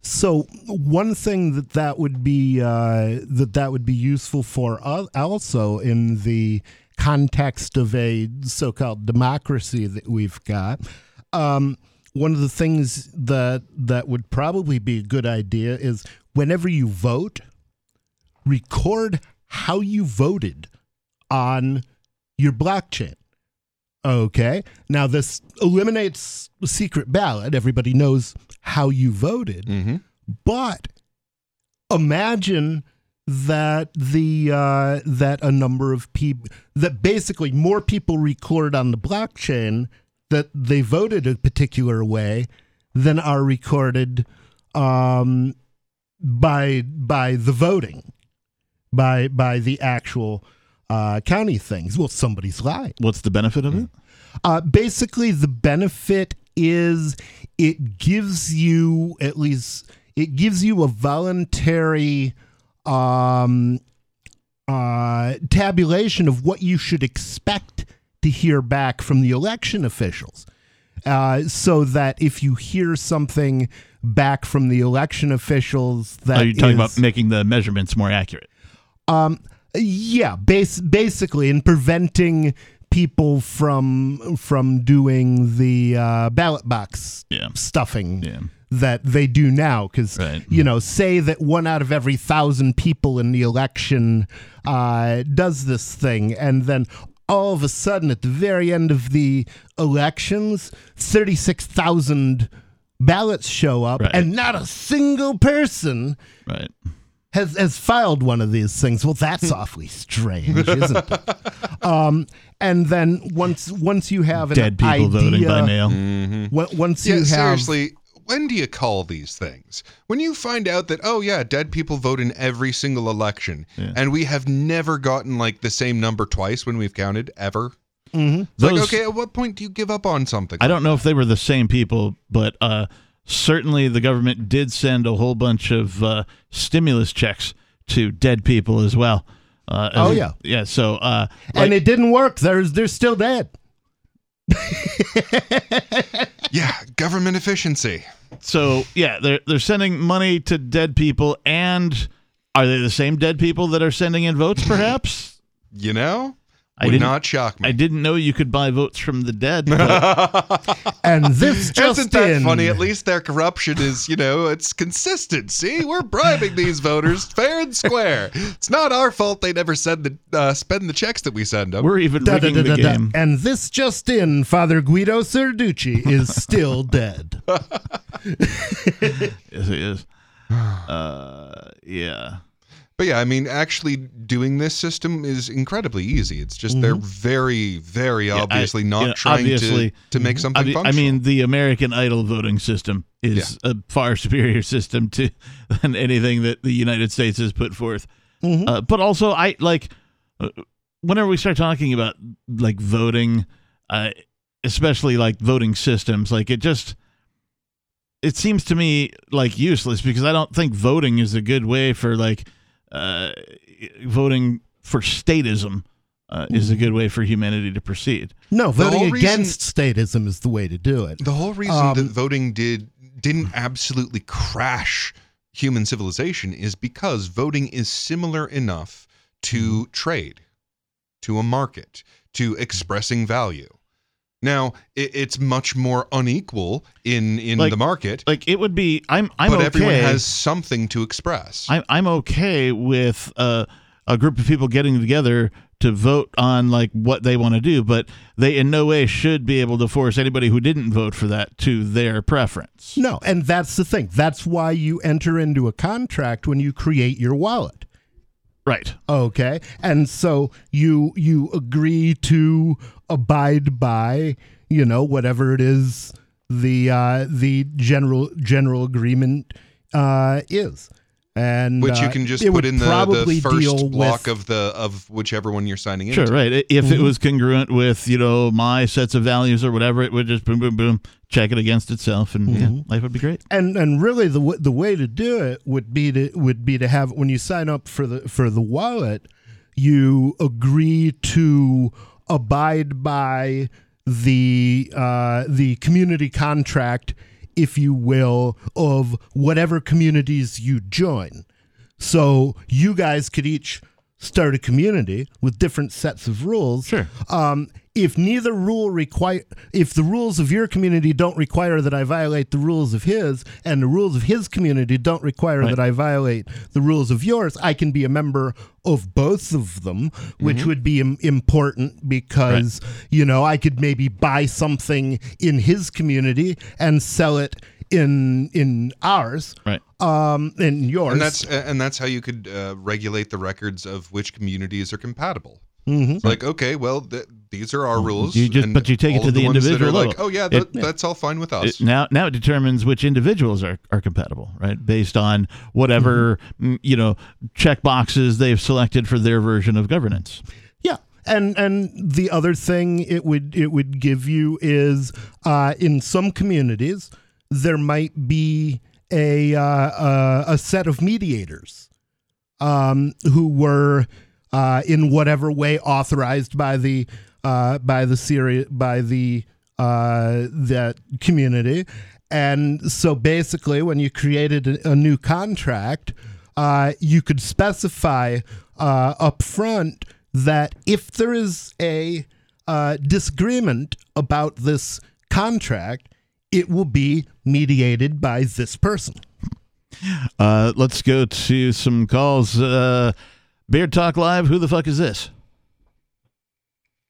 So one thing that that would be uh, that that would be useful for also in the context of a so-called democracy that we've got. Um, one of the things that that would probably be a good idea is whenever you vote, record how you voted on your blockchain. Okay. Now this eliminates secret ballot. Everybody knows how you voted. Mm-hmm. But imagine that the uh, that a number of people that basically more people record on the blockchain that they voted a particular way than are recorded um, by by the voting, by by the actual uh, county things. Well, somebody's lying. What's the benefit of it? Uh, basically, the benefit is it gives you at least it gives you a voluntary um, uh, tabulation of what you should expect to hear back from the election officials. Uh, so that if you hear something back from the election officials that Are you talking is- about making the measurements more accurate? um, yeah, base, basically, in preventing people from from doing the uh, ballot box Yeah. stuffing Yeah. that they do now. Because Right. you know, say that one out of every thousand people in the election uh, does this thing, and then all of a sudden, at the very end of the elections, thirty six thousand ballots show up, Right. and not a single person Right. Has has filed one of these things. Well, that's awfully strange, isn't it? Um, and then once once you have an Dead people idea, voting by mail. on- once Yeah, you have seriously, when do you call these things? When you find out that, oh, yeah, dead people vote in every single election, Yeah. and we have never gotten like the same number twice when we've counted ever. Mhm. It's like, okay, at what point do you give up on something? I don't know if they were the same people, but uh, certainly the government did send a whole bunch of uh, stimulus checks to dead people as well. Uh, Oh, as- yeah. yeah. So, uh, and it didn't work. They're they're still dead. Yeah, government efficiency. so yeah, they're they're sending money to dead people, and are they the same dead people that are sending in votes? Perhaps You know, I would didn't- not shock me. I didn't know you could buy votes from the dead. And this just Isn't that in. funny? At least their corruption is, you know, it's consistent. See, we're bribing these voters fair and square. It's not our fault they never send the uh, spend the checks that we send them. we're even Da, da, rigging da, the da, da. game. And this just in, Father Guido Sarducci is still dead. Yes, it is. Uh, yeah. But yeah, I mean, actually doing this system is incredibly easy. It's just they're very, very I- obviously not you know, trying obviously- to to make something I mean, I mean, the American Idol voting system is a far superior system to than anything that the United States has put forth. Uh, but also, I like uh, whenever we start talking about like voting, uh, especially like voting systems, like it just it seems to me like useless because I don't think voting is a good way for like uh, voting for statism. Uh, is a good way for humanity to proceed. No, voting whole reason- against statism is the way to do it. the whole reason Um, that voting did didn't absolutely crash human civilization is because voting is similar enough to Mm-hmm. trade, to a market, to expressing value. Now, it, it's much more unequal in in Like- the market, like it would be i'm i'm but okay everyone has something to express. i'm, I'm okay with uh, a group of people getting together to vote on like what they want to do but they in no way should be able to force anybody who didn't vote for that to their preference No, and that's the thing. That's why you enter into a contract when you create your wallet. Right Okay. And so you you agree to abide by, you know, whatever it is the uh the general general agreement uh is. And which you uh, can just it put in the, the first block with, of the of whichever one you're signing sure into. right if Mm-hmm. it was congruent with you know my sets of values or whatever it would just boom boom boom check it against itself and Mm-hmm. life would be great and and really the w- the way to do it would be to would be to have when you sign up for the for the wallet you agree to abide by the uh, the community contract if you will of whatever communities you join so you guys could each start a community with different sets of rules Sure. um, if neither rule require if the rules of your community don't require that I violate the rules of his and the rules of his community don't require Right. that I violate the rules of yours I can be a member of both of them which would be Im- important because you know I could maybe buy something in his community and sell it in in ours right um in yours and that's and that's how you could uh, regulate the records of which communities are compatible. Mhm. Like, okay, well, th- these are our rules. You just- but you take it to of the ones that individual are like, level. oh yeah, It- that's all fine with us. It- now now it determines which individuals are, are compatible, right? Based on whatever mm, you know check boxes they've selected for their version of governance. Yeah. And and the other thing it would it would give you is uh, in some communities there might be a uh, uh, a set of mediators um, who were uh, in whatever way authorized by the uh, by the Syria by the uh, that community, and so basically, when you created a, a new contract, uh, you could specify uh, up front that if there is a uh, disagreement about this contract, it will be mediated by this person. Uh, let's go to some calls. Uh, Beard Talk Live. Who the fuck is this?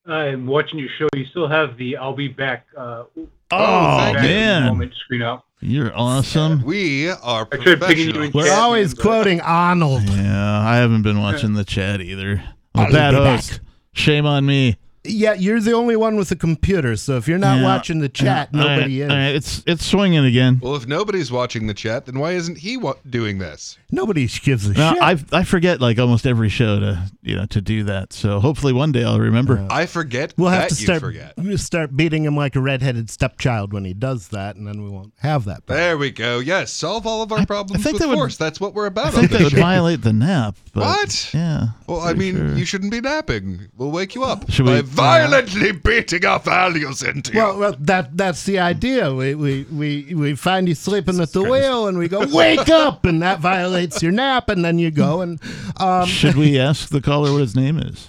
I'm watching your show. You still have the "I'll be back." Uh, Oh, back man. moment screen up. You're awesome. We are I tried picking you in. We're chat, always but- quoting Arnold. Yeah, I haven't been watching the chat either. I'm a I'll bad host. back. Shame on me. Yeah, you're the only one with a computer, so if you're not Yeah. watching the chat, All right, nobody is. all right, It's it's swinging again. Well, if nobody's watching the chat, then why isn't he wa- doing this? Nobody gives a No, shit. I I forget like almost every show to you know to do that. So hopefully one day I'll remember. I forget We'll that have to you start forget. start beating him like a redheaded stepchild when he does that, and then we won't have that. problem. There we go. Yes, solve all of our problems I think with that would- force. That's what we're about on think that this would violate the nap. But What? Yeah. Well, I mean, sure. you shouldn't be napping. We'll wake you up Should by we- violently beating our values into you. Well, well, that that's the idea. We we we, we find you sleeping at the wheel, and we go wake up, and that violates your nap, and then you go and um, Should we ask the caller what his name is?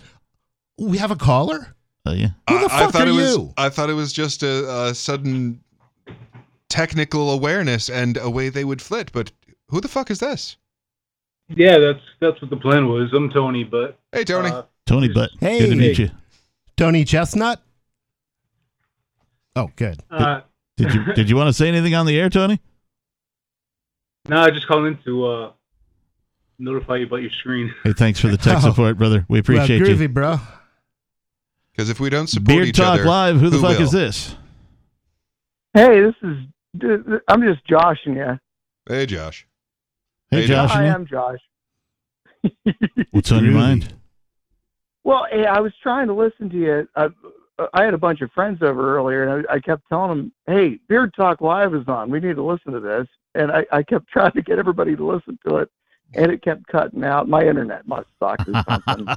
we have a caller. Oh yeah. Who the I, I fuck thought are it was. you? I thought it was just a, a sudden technical awareness and away they would flit. But who the fuck is this? Yeah, that's that's what the plan was. I'm Tony, but Hey, Tony. uh, Tony Butt. Hey. Good to meet you. Tony Chestnut. Oh, good. uh, Did you did you want to say anything on the air, Tony? no, I just called in to uh, notify you about your screen. Hey, thanks for the tech Oh. support, brother. We appreciate well, groovy, you. bro. Because if we don't support Beard each Talk other, Live. Who the fuck will? is this? Hey, this is. I'm just joshing you. Hey, Josh. Hey, Hey, Josh. I am Josh. What's on your mind? Well, hey, I was trying to listen to you. I, I had a bunch of friends over earlier, and I, I kept telling them, "Hey, Beard Talk Live is on. We need to listen to this." And I, I kept trying to get everybody to listen to it, and it kept cutting out. My internet must suck or something.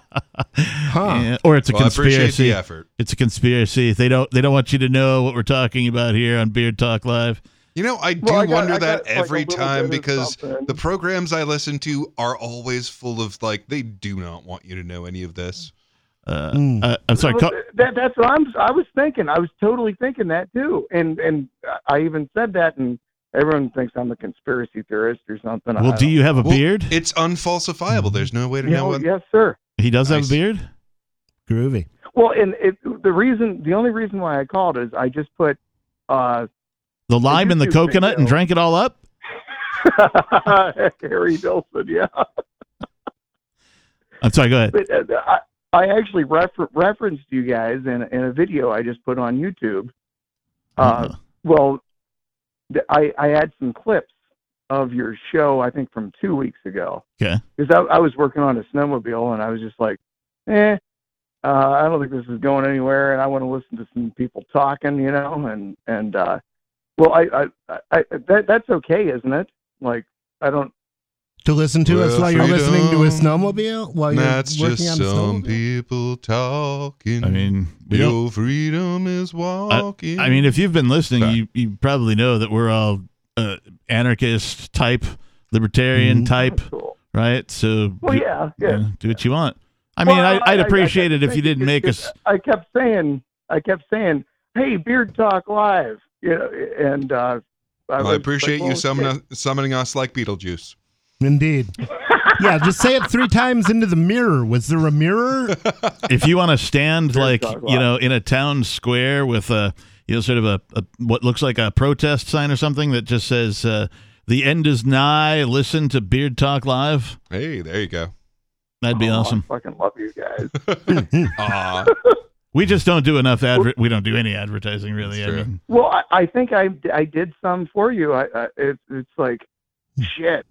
Yeah, Or it's a Well, I conspiracy. the effort. It's a conspiracy. They don't they don't want you to know what we're talking about here on Beard Talk Live. You know, I do Well, I got- wonder I that got, every little time because something. the programs I listen to are always full of like they do not want you to know any of this. Uh, Mm. uh, I'm sorry. Well, that, that's what I'm. I was thinking. I was totally thinking that too. And and I even said that, and everyone thinks I'm a conspiracy theorist or something. well, I do you have a Well, beard? It's unfalsifiable. There's no way to You know know, what. yes, sir. He does have a beard. Groovy. Well, and it, the reason, the only reason why I called is I just put uh, The lime and the YouTube coconut and drank it all up. Harry Nilsson. Yeah, I'm sorry. Go ahead. but uh, I, actually refer- referenced you guys in, in a video I just put on YouTube. Uh, Uh-huh. well, th- I I had some clips of your show. I think from two weeks ago. Okay. because I, I was working on a snowmobile and I was just like, eh, uh, I don't think this is going anywhere, and I want to listen to some people talking, you know, and and uh, well, I, I, I, I that that's okay, isn't it? Like, I don't. To listen to us while you're listening to a snowmobile while you're That's working just on a some snowmobile. people talking. I mean, we your freedom is walking. I mean, if you've been listening, Sorry. you you probably know that we're all uh, anarchist type, libertarian Mhm. type, Cool. right? So Well, do- yeah, yeah. uh, do what you want. I mean, Well, I, I'd I- I appreciate it if you didn't make us. I kept saying, I kept saying, hey, Beard Talk Live, you know, and uh, Well, I appreciate like, you well, summon summoning us like Beetlejuice. Indeed. yeah, just say it three times into the mirror. Was there a mirror? if you want to stand like you know in a town square with a you know sort of a, a what looks like a protest sign or something that just says uh, "The end is nigh." Listen to Beard Talk Live. Hey, there you go. That'd be Oh, awesome. I fucking love you guys. Aw. We just don't do enough adver- We don't do any advertising, really. I true. mean, Well, I, I think I I did some for you. I, I it's it's like shit.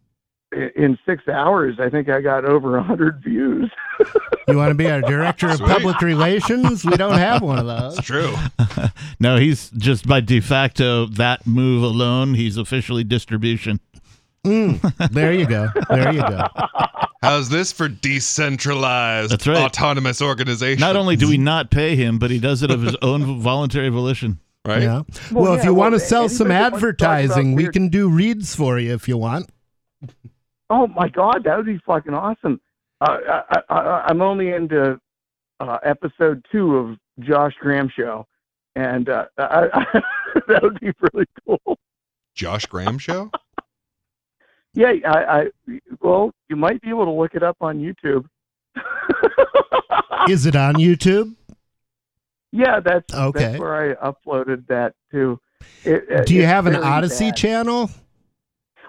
I- In six hours, I think I got over a hundred views. You want to be our director of Sweet. public relations? We don't have one of those. It's true. no, he's just by de facto that move alone. He's officially distribution. Mm, there you go. There you go. How's this for decentralized, That's right. autonomous organization? Not only do we not pay him, but he does it of his own voluntary volition. right? Yeah. Well, Well, if you well, want to sell some anybody that wants to talk about advertising, we can do reads for you if you want. Oh my god, that would be fucking awesome. Uh, I, I, I'm only into uh, episode two of Josh Graham show, and uh, I, I, that would be really cool. Josh Graham show. Yeah, I, I well, you might be able to look it up on YouTube. Is it on YouTube? yeah, that's Okay. that's where I uploaded that to. It, it- Do you have an Odysee bad. channel?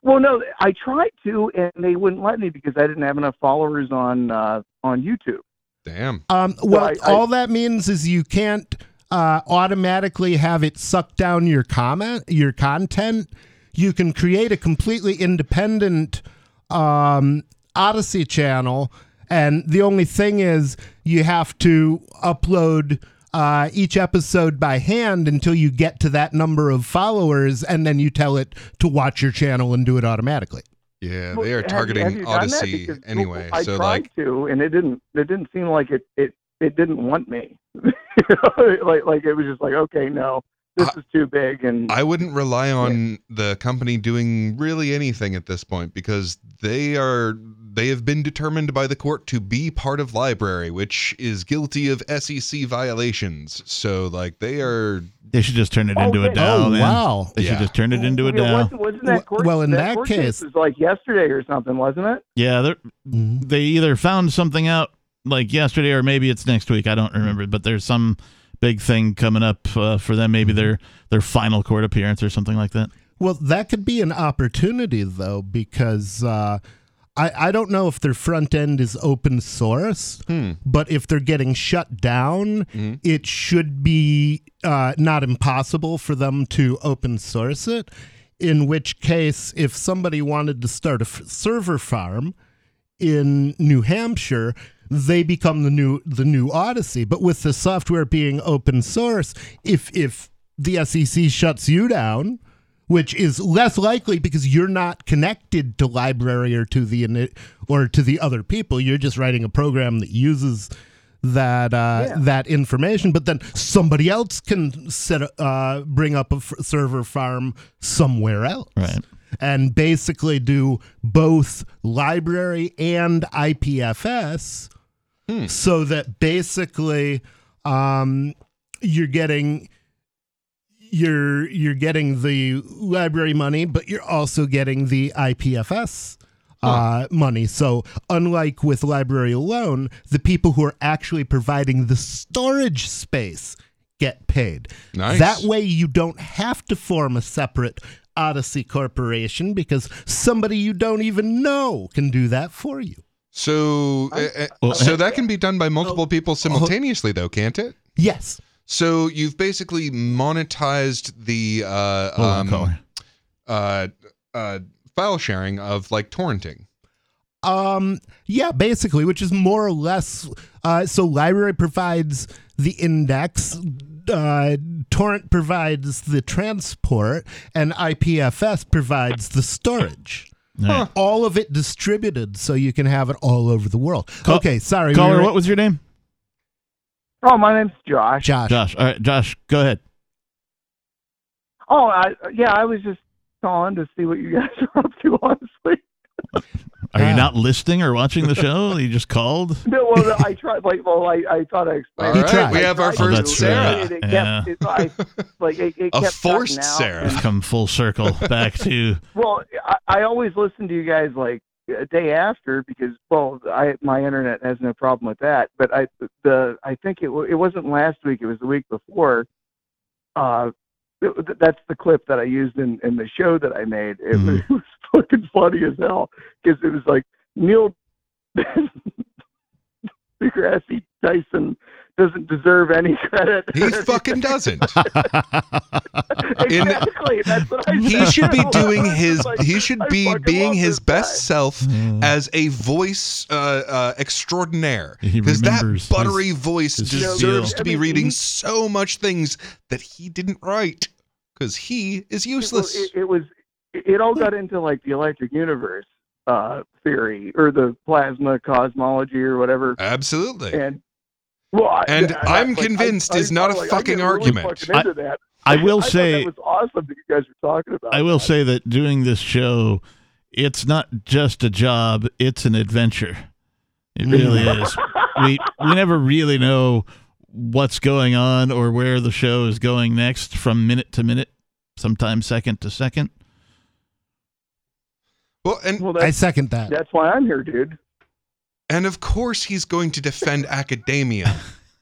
Well, no, I tried to, and they wouldn't let me because I didn't have enough followers on uh, on YouTube. Damn. Um, well, I- I- all that means is you can't uh, automatically have it suck down your comment, your content. You can create a completely independent um, Odysee channel, and the only thing is you have to upload uh, each episode by hand until you get to that number of followers, and then you tell it to watch your channel and do it automatically. Yeah, Well, they are have you- targeting have you? Odysee Because, well, anyway. I so tried like, to, and it didn't. It didn't seem like it. It it didn't want me. You know, like like it was just like okay, no, this is too big, and I wouldn't rely on the company doing really anything at this point because they are they have been determined by the court to be part of LBRY, which is guilty of SEC violations. So like they are They should just turn it into a Okay. DAO, Oh, man. wow. They Yeah. should just turn it into a Yeah, DAO. wasn't, wasn't that court? well, in that court case- was like yesterday or something, wasn't it? Yeah, they're, Mhm. they either found something out like yesterday or maybe it's next week. I don't remember, but there's some big thing coming up uh, for them. Maybe their their final court appearance or something like that. Well, that could be an opportunity though, because uh, I I don't know if their front end is open source, Hmm. but if they're getting shut down, Mhm. it should be uh, not impossible for them to open source it. In which case, if somebody wanted to start a f- server farm in New Hampshire, they become the new the new Odysee. But with the software being open source, if if the SEC shuts you down, which is less likely because you're not connected to LBRY or to the or to the other people, you're just writing a program that uses that uh, Yeah. that information. But then somebody else can set a- uh, bring up a f- server farm somewhere else Right. and basically do both LBRY and IPFS so that basically um, you're getting you're you're getting the LBRY money but you're also getting the IPFS uh, money. So, unlike with LBRY alone, the people who are actually providing the storage space get paid. Nice. That way, you don't have to form a separate Odysee Corporation because somebody you don't even know can do that for you. so uh, uh, Well, so that can be done by multiple people simultaneously though, can't it? Yes. So you've basically monetized the uh, um, uh, uh, file sharing of like torrenting. Um, yeah, basically, which is more or less. Uh, so, LBRY provides the index, uh, torrent provides the transport, and IPFS provides the storage. All of it distributed so you can have it all over the world. Call- okay, sorry. we Caller, were- what was your name? Oh, my name's Josh. Josh? Josh. All right, Josh, go ahead. Oh, I, yeah, I was just calling to see what you guys are up to. Honestly, Are you not listening or watching the show? You just called. no, well, I tried. Like, well, I, I thought I explained. All it. we I have our tried Oh, to, that's Sarah. and It, Yeah. kept, it, I, like, it, it A kept forced cutting out, Sarah. We've come full circle back to Well, I, I always listen to you guys like a day after because well, I my internet has no problem with that. But I the I think it it wasn't last week; it was the week before. Uh, it- that's the clip that I used in in the show that I made. It, was, it was fucking funny as hell because it was like Neil. deGrasse Tyson doesn't deserve any credit. He fucking doesn't. exactly. That's what I he said. should be doing his like, he should I be being his best guy. self as a voice uh, uh, extraordinaire because that remembers his- buttery voice his deserves spiel. to be I mean, reading he- so much things that he didn't write because he is It, useless it, it was. It all got into like the electric universe uh, theory or the plasma cosmology or whatever. absolutely And well, And I- I- I'm like, convinced I, is not I'm a like, I fucking really argument. fucking into that. I will I say that was awesome that you guys were talking about. I will that. say that doing this show, it's not just a job; it's an adventure. It really is. We we never really know what's going on or where the show is going next from minute to minute, sometimes second to second. well and Well, I that's, second that. that's why I'm here, dude. And of course he's going to defend academia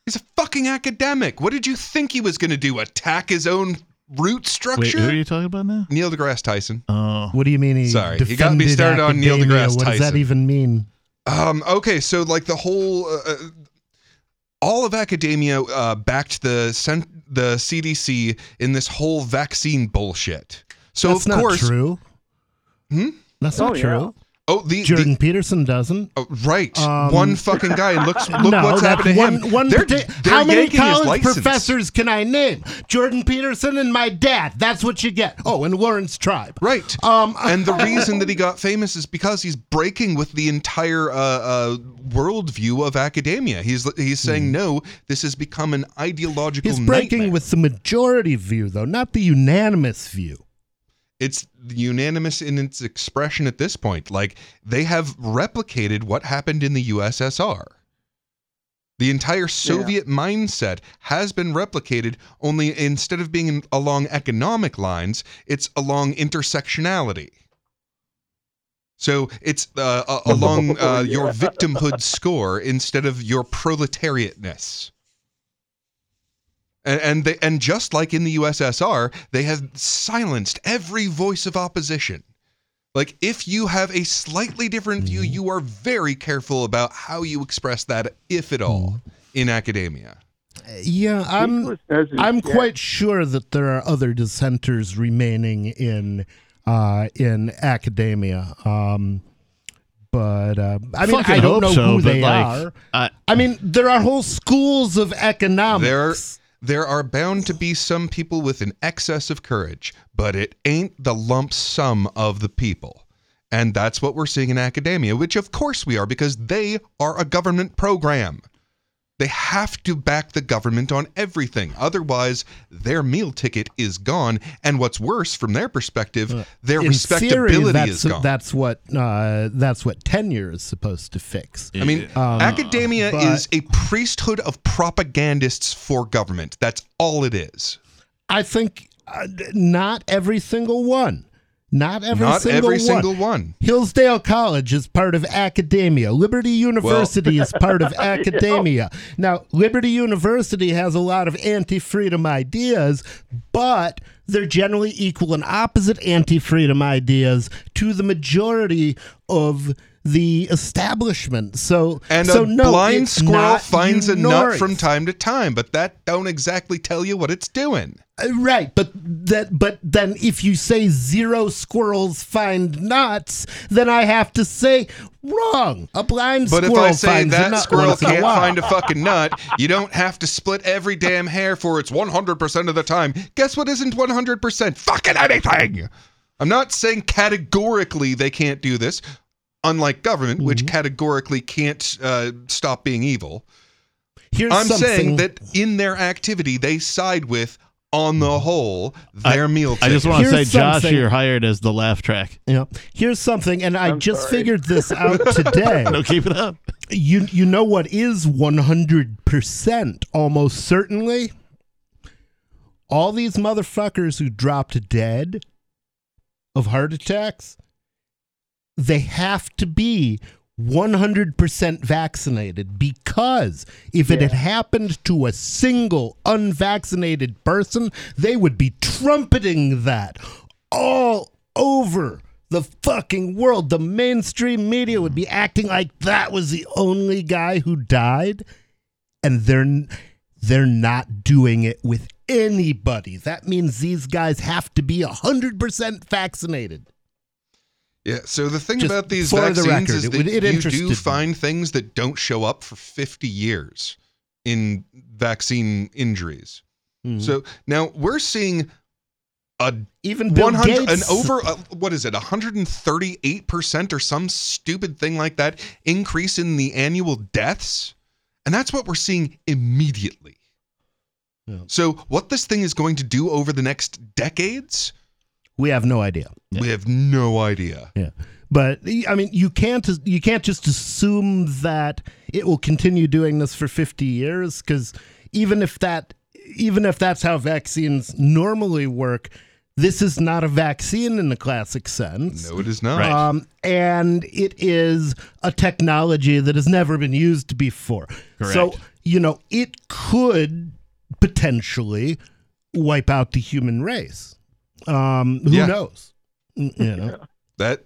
he's a fucking academic what did you think he was going to do attack his own root Wait, structure who are you talking about now? Neil deGrasse Tyson Oh, What do you mean he Sorry, you got me defended started on Neil academia? deGrasse What does that even mean? Um, okay, so like the whole, uh, uh, all of academia uh, backed the cent- the CDC in this whole vaccine bullshit. So That's of not course, true. Hmm? That's Oh, not yeah. Oh the, Jordan the Peterson doesn't. oh, right Um, one fucking guy and looks look no, what's happened to one, him. One they're, they're how many college professors can I name? Jordan Peterson and my dad. That's what you get. Oh, and Laurence Tribe. Right. Um, and the reason that he got famous is because he's breaking with the entire uh, uh, worldview of academia. He's he's saying no. This has become an ideological. Hmm. He's breaking nightmare. with the majority view, though, not the unanimous view. It's unanimous in its expression at this point. Like they have replicated what happened in the USSR. The entire Soviet mindset has been replicated, only instead of being along economic lines, it's along intersectionality. So it's uh, along uh, your victimhood score instead of your proletariatness. And and, they, and just like in the USSR, they have silenced every voice of opposition. Like if you have a slightly different view, you are very careful about how you express that, if at all, in academia. Yeah, I'm. I'm quite sure that there are other dissenters remaining in uh, in academia. Um, but uh, I mean, Fucking I don't know so, who they like, are. I- I mean, there are whole schools of economics. There, there are bound to be some people with an excess of courage, but it ain't the lump sum of the people. And that's what we're seeing in academia, which of course we are, because they are a government program. They have to back the government on everything. Otherwise, their meal ticket is gone. And what's worse, from their perspective, their in respectability theory, that's, is gone. That's what uh, that's what tenure is supposed to fix. I mean, Um, academia but- is a priesthood of propagandists for government. That's all it is. I think uh, not every single one. Not every Not single every one. single one. Hillsdale College is part of academia. Liberty University is part of academia. Now, Liberty University has a lot of anti freedom ideas, but they're generally equal and opposite anti freedom ideas to the majority of the establishment. So, And so a no, blind squirrel finds a nut from time to time, but that don't exactly tell you what it's doing. Uh, Right, but that but then if you say zero squirrels find nuts, then I have to say wrong. A blind squirrel finds a nut. But if I say that squirrel once in a can't find a fucking nut, you don't have to split every damn hair for its 100% of the time. Guess what isn't 100%? Fucking anything! I'm not saying categorically they can't do this, unlike government, which Mm-hmm. categorically can't uh, stop being evil. Here's I'm saying that in their activity, they side with, on the whole, their meal I just want to say, Here's Josh, you're hired as the laugh track. Yeah. Here's something, and I I'm just sorry. figured this out today. No, keep it up. you you know what is 100% almost certainly? All these motherfuckers who dropped dead of heart attacks, they have to be 100% vaccinated because if it had happened to a single unvaccinated person, they would be trumpeting that all over the fucking world, the mainstream media would be acting like that was the only guy who died, and they're they're not doing it with anybody. That means these guys have to be hundred percent vaccinated. Yeah. So the thing Just about these for the vaccines record, is that would- it you do me. find things that don't show up for 50 years in vaccine injuries. Mhm. So now we're seeing a Even Bill 100 an over uh, what is it 138% or some stupid thing like that increase in the annual deaths and that's what we're seeing immediately. Yeah. So what this thing is going to do over the next decades, We have no idea. we have no idea. Yeah. But I mean, you can't you can't just assume that it will continue doing this for 50 years because even if that even if that's how vaccines normally work, this is not a vaccine in the classic sense. No, it is not. Um, and it is a technology that has never been used before. Correct. So, you know, it could potentially wipe out the human race. Um, who Yeah. knows? You know. That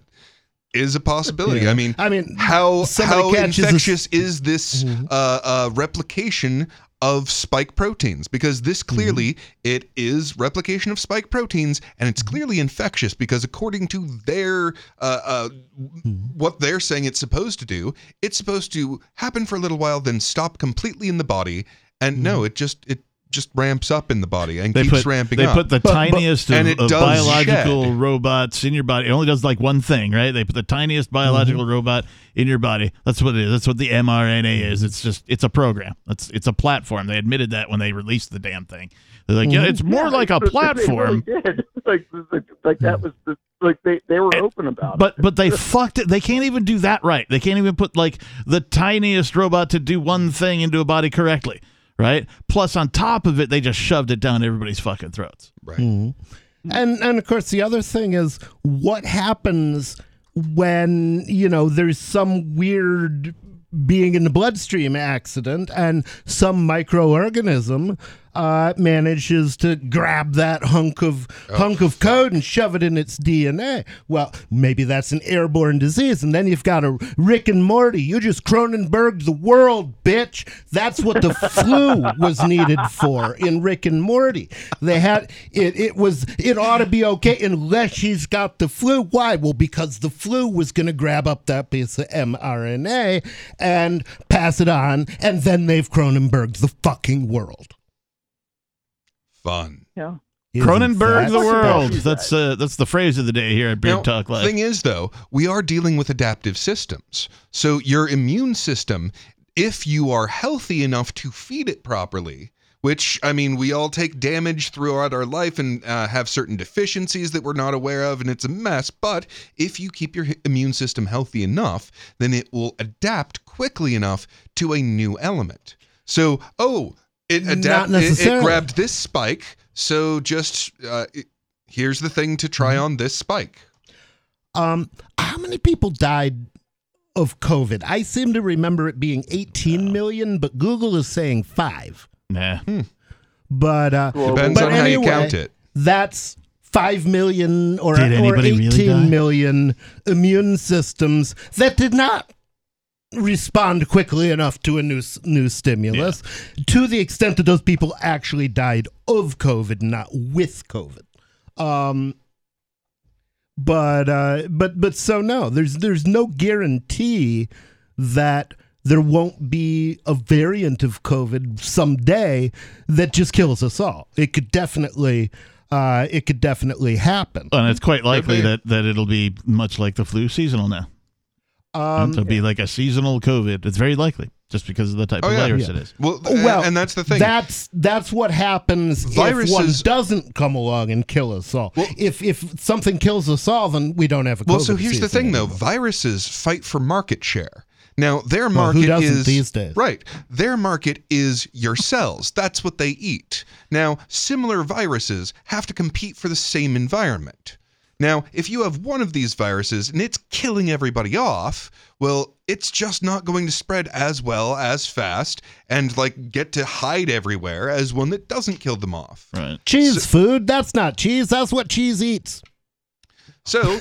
is a possibility. Yeah. I mean, I mean, how how catches a- infectious is this uh, uh, replication of spike proteins? Because this clearly it is replication of spike proteins, and it's clearly infectious. Because according to their uh, uh, what they're saying it's supposed to do, it's supposed to happen for a little while, then stop completely in the body, and no, it just it just ramps up in the body and They keeps put ramping they up. They put the tiniest of, and it of does biological shed. robots in your body. It only does like one thing, right? They put the tiniest biological mm-hmm. robot in your body. That's what it is. That's what the mRNA is. It's just it's a program. It's it's a platform. They admitted that when they released the damn thing. They're like, yeah, it's mm-hmm. more like a They really platform. did. like, like, like that was the, like they, they were open about But it. but they fucked it. They can't even do that right. They can't even put like the tiniest robot to do one thing into a body correctly, right? Plus on top of it, they just shoved it down everybody's fucking throats. Right. Mm-hmm. And and of course the other thing is what happens when, you know, there's some weird being in the bloodstream accident and some microorganism uh, manages to grab that hunk of hunk of code and shove it in its DNA. Well, maybe that's an airborne disease, and then you've got a Rick and Morty. You just Cronenberg the world, bitch. That's what the flu was needed for in Rick and Morty. They had it. It was. It ought to be okay unless she's got the flu. Why? Well, because the flu was going to grab up that piece of mRNA and pass it on, and then they've Cronenberg the fucking world. Fun. Yeah. Isn't Cronenberg the world. That's uh, that's the phrase of the day here at Beard Now, Talk Live. Thing is, though, we are dealing with adaptive systems. So your immune system, if you are healthy enough to feed it properly, which I mean, we all take damage throughout our life and uh, have certain deficiencies that we're not aware of, and it's a mess. But if you keep your immune system healthy enough, then it will adapt quickly enough to a new element. So, oh, it adapted. It, it grabbed this spike. So just uh, it- here's the thing to try Mm-hmm. on this spike. Um, how many people died of COVID? I seem to remember it being 18 million, but Google is saying five. Nah. But uh, Depends but on how you count it. That's five million or, Did or anybody really million immune systems that did not respond quickly enough to a new new stimulus to the extent that those people actually died of covid not with covid. Um but uh but but so no there's there's no guarantee that there won't be a variant of covid someday that just kills us all. It could definitely uh it could definitely happen. And it's quite likely that, that it'll be much like the flu seasonal now. Um It'll be like a seasonal COVID. It's very likely just because of the type Oh, of yeah. virus Yeah. it is. Well, Oh, well, and that's the thing. That's that's what happens if one Viruses- doesn't come along and kill us all. if if something kills us all, then we don't have a. COVID well, so here's the season thing, though: viruses fight for market share. Now, their market who doesn't is these days? right. Their market is your cells. That's what they eat. Now, similar viruses have to compete for the same environment. Now, if you have one of these viruses and it's killing everybody off, well, it's just not going to spread as well, as fast, and like get to hide everywhere as one that doesn't kill them off. Right. Cheese food? That's not cheese. That's what cheese eats. So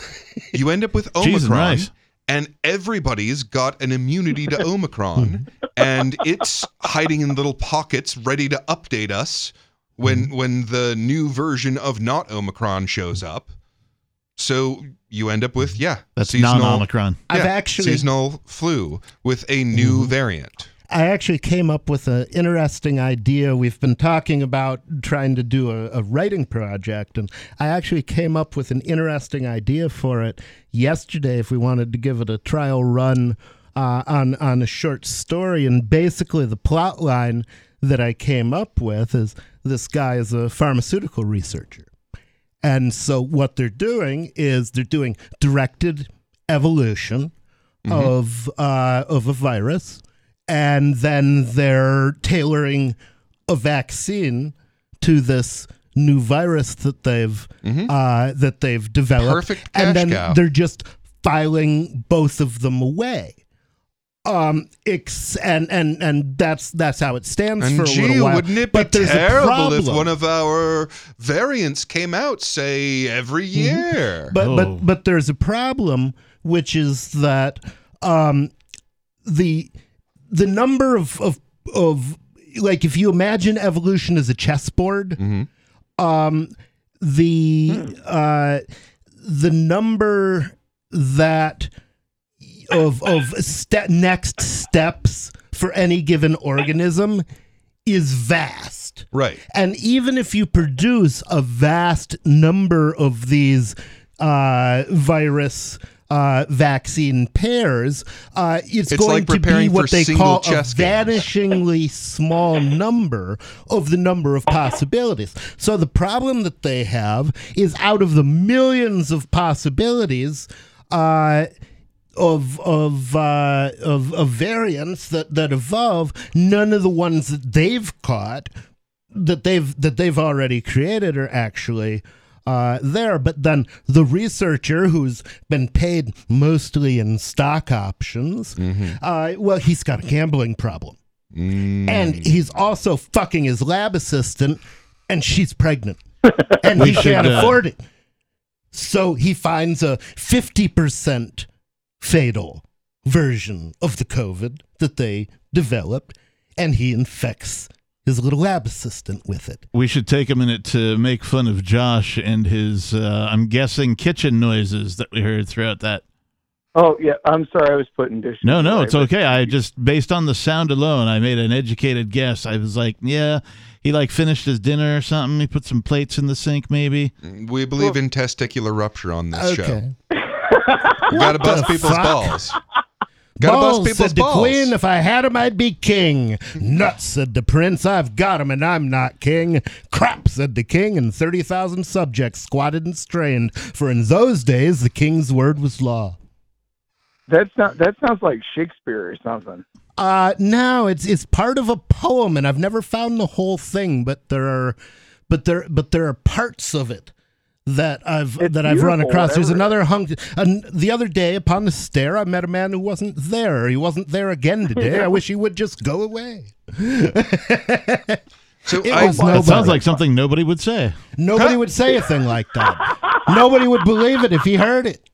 you end up with Jesus Omicron, Christ. and everybody's got an immunity to Omicron, and it's hiding in little pockets, ready to update us when when the new version of not Omicron shows up. So you end up with yeah, That's seasonal- non-Omicron. Yeah, I've actually- seasonal flu with a new variant. I actually came up with an interesting idea. We've been talking about trying to do a, a writing project, and I actually came up with an interesting idea for it yesterday. If we wanted to give it a trial run uh, on on a short story, and basically the plot line that I came up with is this guy is a pharmaceutical researcher, and so what they're doing is they're doing directed evolution of uh, of a virus, and then they're tailoring a vaccine to this new virus that they've uh, that they've developed. Perfect and then cow. they're just filing both of them away. Um, ex- and and and that's that's how it stands And for a gee, little while. wouldn't it but be there's a terrible if one of our variants came out, say, every year? But Oh. but but there's a problem, which is that um, the the number of of of like if you imagine evolution as a chessboard, um, the uh, the number that of of ste- next steps for any given organism is vast. Right. And even if you produce a vast number of these uh, virus uh, vaccine pairs, uh, it's, It's going like to be what they call a vanishingly small number of the number of possibilities. So the problem that they have is out of the millions of possibilities, uh, of of, uh, of of variants that that evolve, none of the ones that they've caught that they've that they've already created are actually uh, there. But then the researcher who's been paid mostly in stock options, uh, well, he's got a gambling problem, and he's also fucking his lab assistant, and she's pregnant, and We he should, can't uh, afford it. So he finds a fifty percent fatal version of the COVID that they developed, and he infects his little lab assistant with it. We should take a minute to make fun of Josh and his, uh, I'm guessing, kitchen noises that we heard throughout that. Oh yeah, I'm sorry, I was putting dishes. No, no, it's okay. I just, based on the sound alone, I made an educated guess. I was like, yeah, he like finished his dinner or something. He put some plates in the sink, maybe. We believe in testicular rupture on this show. Okay. You gotta What bust people's fuck? balls. Gotta balls, bust people's said the balls. queen. If I had 'em, I'd be king. Nuts, said the prince. I've got 'em, and I'm not king. Crap, said the king, and 30,000 subjects squatted and strained. For in those days, the king's word was law. That's not. That sounds like Shakespeare or something. Uh no, it's it's part of a poem, and I've never found the whole thing, but there are, but there but there are parts of it that I've It's that I've run across. There's another hunk. And the other day, upon the stair, I met a man who wasn't there. He wasn't there again today. I wish he would just go away. So It I, was That nobody. sounds like something nobody would say. Nobody would say a thing like that. Nobody would believe it if he heard it.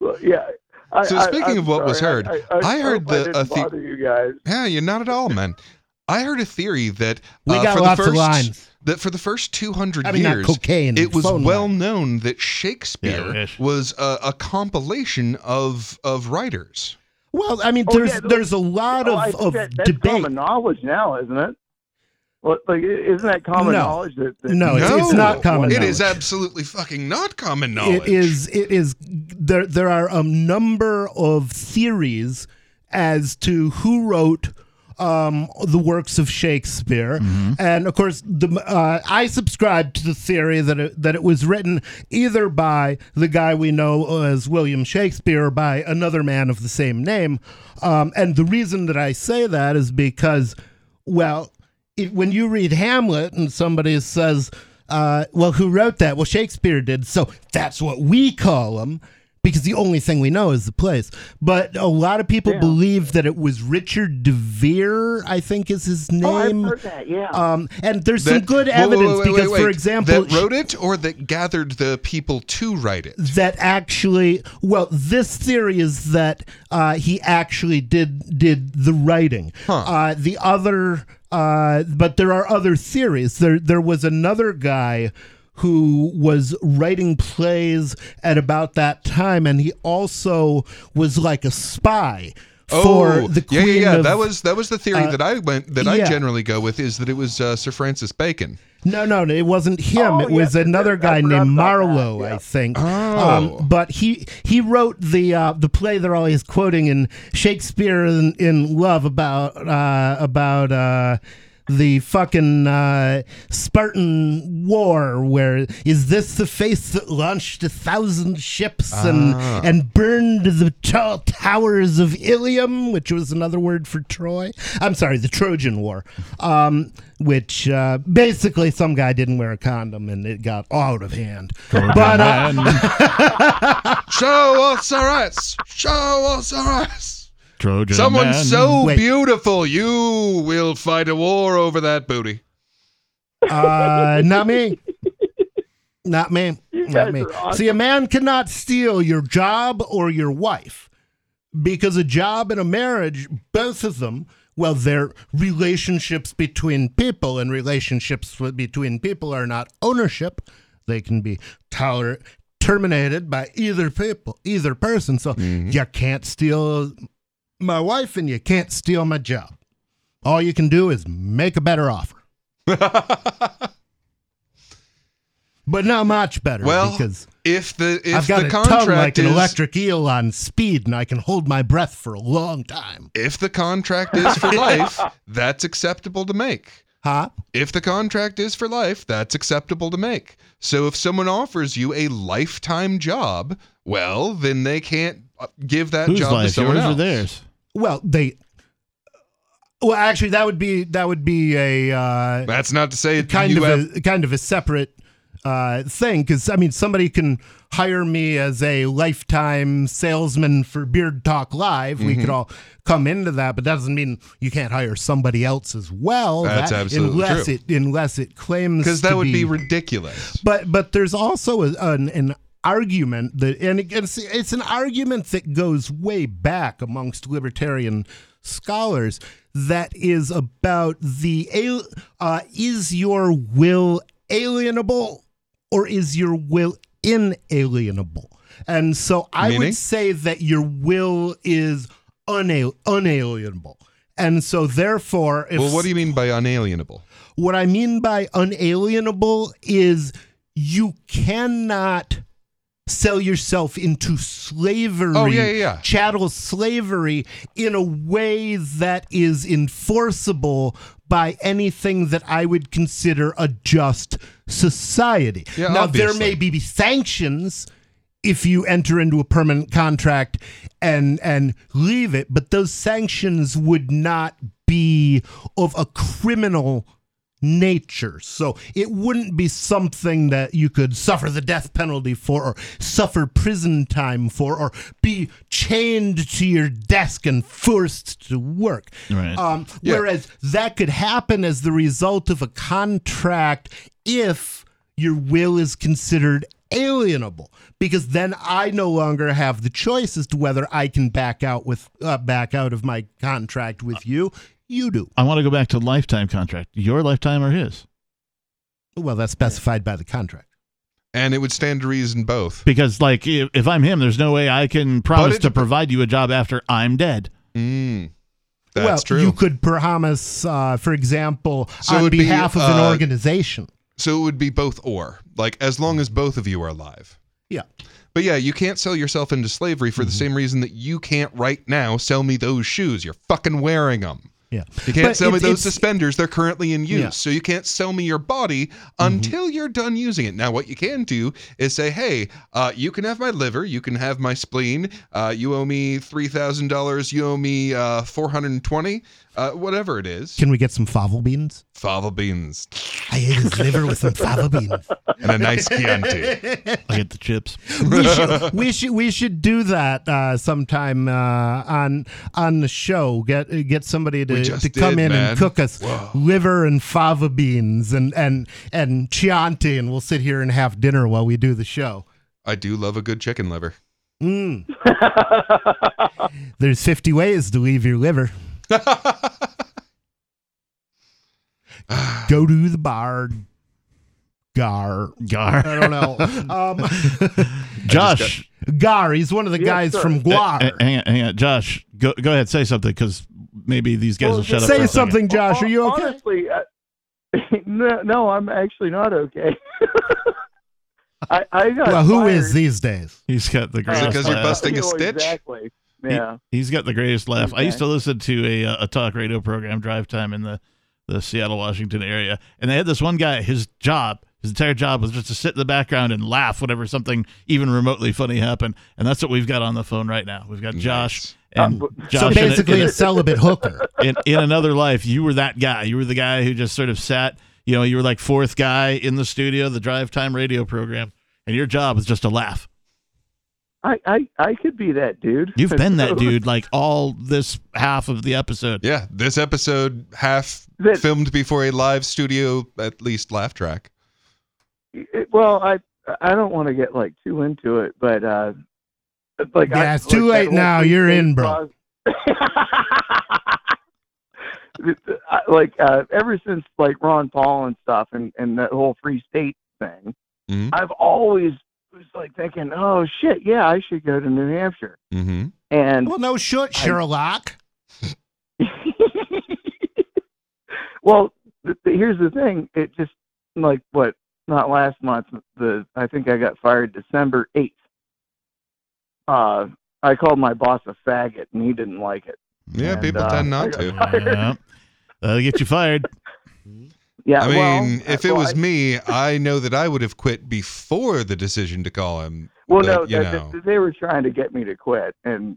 Well, yeah. I, So speaking I'm of what was heard, I, I, I heard hope I the- didn't a the- bother you guys. yeah, you're not at all, man. I heard a theory that We uh, got for lots the of first, lines. That for the first 200 I mean, years, cocaine, it was well lines. known that Shakespeare wish. was a, a compilation of of writers. Well, I mean, Oh, there's yeah, there's a lot Oh, of, I, of that, that's debate. common knowledge now, isn't it? Well, like, isn't that common No. knowledge that, that No, it's- no, it's not common It is knowledge. absolutely fucking not common knowledge. It is. It is. There. There are a number of theories as to who wrote um, the works of Shakespeare, and of course, the uh, I subscribe to the theory that it, that it was written either by the guy we know as William Shakespeare or by another man of the same name. Um, and the reason that I say that is because, well, it, when you read Hamlet and somebody says, uh, well, who wrote that? Well, Shakespeare did. So that's what we call him. Because the only thing we know is the place. But a lot of people believe that it was Richard DeVere, I think is his name. Oh, I've name. heard that, yeah. Um, and there's some good wait, wait, evidence wait, wait, because, wait, for example, that wrote it or that gathered the people to write it. that actually well this theory is that uh, he actually did did the writing uh, the other uh, but there are other theories there there was another guy who was writing plays at about that time and he also was like a spy for the Oh, yeah, queen yeah, yeah. of- that was that was the theory uh, that I went that I generally go with is that it was uh, Sir Francis Bacon. No, no, no, it wasn't him. Oh, it was yes, another yes, guy named Marlowe, yeah. I think. Oh. Um, but he he wrote the uh, the play they're always quoting in Shakespeare in, in Love about uh, about uh, the fucking uh, Spartan War. Where is this the face that launched a thousand ships and Ah. and burned the tall towers of Ilium, which was another word for Troy. I'm sorry, the Trojan War, um, which uh, basically some guy didn't wear a condom and it got out of hand. but uh, Show us our ass. Show us our ass. Trojan Someone man. so Wait. beautiful, you will fight a war over that booty. uh, not me. Not me. Not me. awesome. See, a man cannot steal your job or your wife because a job and a marriage, both of them, well, they're relationships between people, and relationships between people are not ownership. They can be toler- terminated by either people, either person. So you can't steal my wife and you can't steal my job. All you can do is make a better offer. but not much better Well, because if the if I've got the a tongue like contract an is electric eel on speed and I can hold my breath for a long time. if the contract is for life, that's acceptable to make. Huh? If the contract is for life, that's acceptable to make. So if someone offers you a lifetime job, well, then they can't uh, give that Whose job to life? someone Yours or theirs? Well, they. Well, actually, that would be that would be a uh, That's not to say it's kind of have a kind of a separate uh, thing because I mean somebody can hire me as a lifetime salesman for Beard Talk Live. We Mm-hmm. could all come into that, but that doesn't mean you can't hire somebody else as well. That's That- absolutely unless true. it unless it claims because that would be ridiculous. but but there's also a, an, an argument that and it's, it's an argument that goes way back amongst libertarian scholars that is about the uh, is your will alienable or is your will inalienable and so i Meaning? would say that your will is unal- unalienable and so therefore if Well, what do you mean by unalienable? what I mean by unalienable is you cannot sell yourself into slavery, Oh, yeah, yeah, yeah. chattel slavery, in a way that is enforceable by anything that I would consider a just society. Yeah, now, there may be sanctions if you enter into a permanent contract and and leave it but those sanctions would not be of a criminal nature so it wouldn't be something that you could suffer the death penalty for or suffer prison time for or be chained to your desk and forced to work Right. um, Yeah. whereas that could happen as the result of a contract if your will is considered alienable because then I no longer have the choice as to whether I can back out with uh, back out of my contract with you. You do. I want to go back to lifetime contract. Your lifetime or his? Well, that's specified by the contract. And it would stand to reason both. Because like if, if I'm him, there's no way I can promise it- to provide you a job after I'm dead. Mm, that's well, true. you could promise, uh, for example, So on it'd be, behalf of an uh, organization. so it would be both or, like as long as both of you are alive. Yeah. But yeah, you can't sell yourself into slavery for the same reason that you can't right now sell me those shoes. You're fucking wearing them. Yeah. You can't But sell me those suspenders. They're currently in use. Yeah. Mm-hmm. So you can't sell me your body until you're done using it. Now, what you can do is say, hey, uh, you can have my liver. You can have my spleen. Uh, you owe me $3,000. You owe me uh, 420 uh, whatever it is. Can we get some fava beans? fava beans, I ate his liver with some fava beans. and a nice Chianti. I get the chips. we should we should we should do that uh, sometime uh, on on the show. Get get somebody to, to come did, in man. and cook us Whoa. liver and fava beans and and and Chianti, and we'll sit here and have dinner while we do the show. I do love a good chicken liver. Mm. There's 50 ways to leave your liver. Go to the bar. Gar. Gar. I don't know. Um, Josh. Gar. He's one of the Yes, guys sir. from GWAR. Eh, hang on, hang on. Josh, go go ahead, say something because maybe these guys Well, will shut up. Say for second. something, Josh. Are you okay? Honestly, uh, no, no, I'm actually not okay. I, I got Well, who fired. is these days? He's got the Is it because you're laugh. busting a stitch? Exactly. He- Yeah. he's got the greatest laugh. I used to listen to a uh, a talk radio program, Drive Time, in the the Seattle, Washington area, and they had this one guy. His job, his entire job, was just to sit in the background and laugh whenever something even remotely funny happened. And that's what we've got on the phone right now. We've got Josh and Uh, Josh. So in- basically, in, a celibate hooker. in, in another life, you were that guy. You were the guy who just sort of sat. You know, you were like fourth guy in the studio, the Drive Time radio program, and your job was just to laugh. I, I, I could be that dude. You've been that dude like all this half of the episode. Yeah, this episode half That- filmed before a live studio, at least laugh track. It- well, I I don't want to get like too into it, but uh, like Yeah, I, it's too like, late now. You're in, bro. like uh, ever since like Ron Paul and stuff, and and that whole free state thing, Mhm. I've always was like thinking, oh shit, yeah, I should go to New Hampshire, Mm-hmm. and Well, no shit, Sherlock. well, th- th- here's the thing. It just like what not last month. The I think I got fired December eighth. Uh, I called my boss a faggot, and he didn't like it. Yeah, And, people uh, tend not to. Yeah. That'll get you fired. Yeah, I well, mean, if it well, was I- me, I know that I would have quit before the decision to call him. well, but, no, you th- know. th- they were trying to get me to quit, and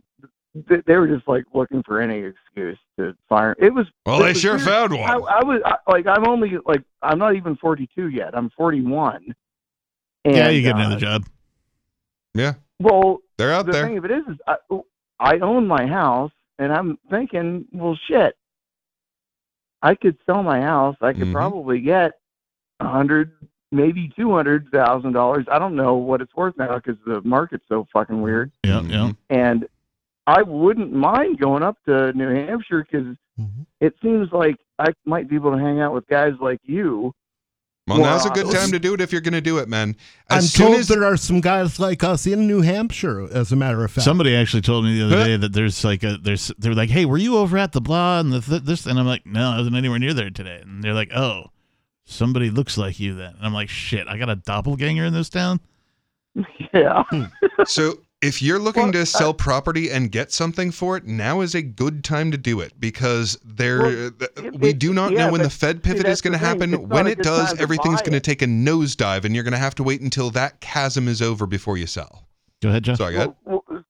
th- they were just like looking for any excuse to fire. It was Well, it they was sure weird. found one. I was I, like, I'm only like, I'm not even 42 yet. I'm 41. And, yeah, you get uh, another job. Yeah, Well, they're out the there. thing of it is, is I, I own my house, and I'm thinking, well, shit, I could sell my house. I could Mhm. probably get a hundred, maybe two hundred thousand dollars. I don't know what it's worth now because the market's so fucking weird. Yeah, yeah. And I wouldn't mind going up to New Hampshire because Mhm. it seems like I might be able to hang out with guys like you. Well, now's a good time to do it if you're going to do it, man. I'm soon told as there are some guys like us in New Hampshire, as a matter of fact. Somebody actually told me the other Huh? day that there's like a there's they're like, hey, were you over at the blah and the th- this? And I'm like, no, I wasn't anywhere near there today. And they're like, oh, somebody looks like you then. And I'm like, shit, I got a doppelganger in this town. yeah. Hmm. so if you're looking Well, to I- sell property and get something for it, now is a good time to do it because there Well, it- we it- do not yeah, know when the Fed pivot that's is going to happen. When it good does, time to everything's going to take a nosedive, and you're going to have to wait until that chasm is over before you sell. Go ahead, Joe. Sorry, go ahead. Well, well,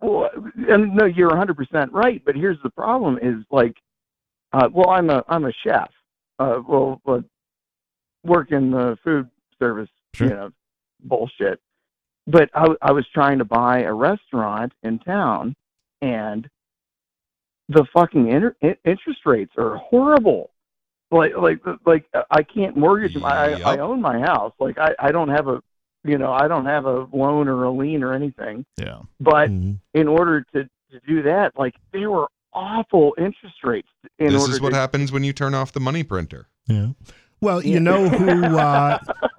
well, and no, you're 100% right. But here's the problem: is like, uh, well, I'm a I'm a chef. Uh, well, uh, work in the food service, Sure. you know, bullshit. But I, I was trying to buy a restaurant in town, and the fucking inter- in- interest rates are horrible. Like, like, like I can't mortgage. my I, I own my house. Like, I, I don't have a, you know, I don't have a loan or a lien or anything. Yeah. But Mhm. in order to, to do that, like they were awful interest rates. In This order is what to, happens when you turn off the money printer. Yeah. Well, you Yeah. know who uh,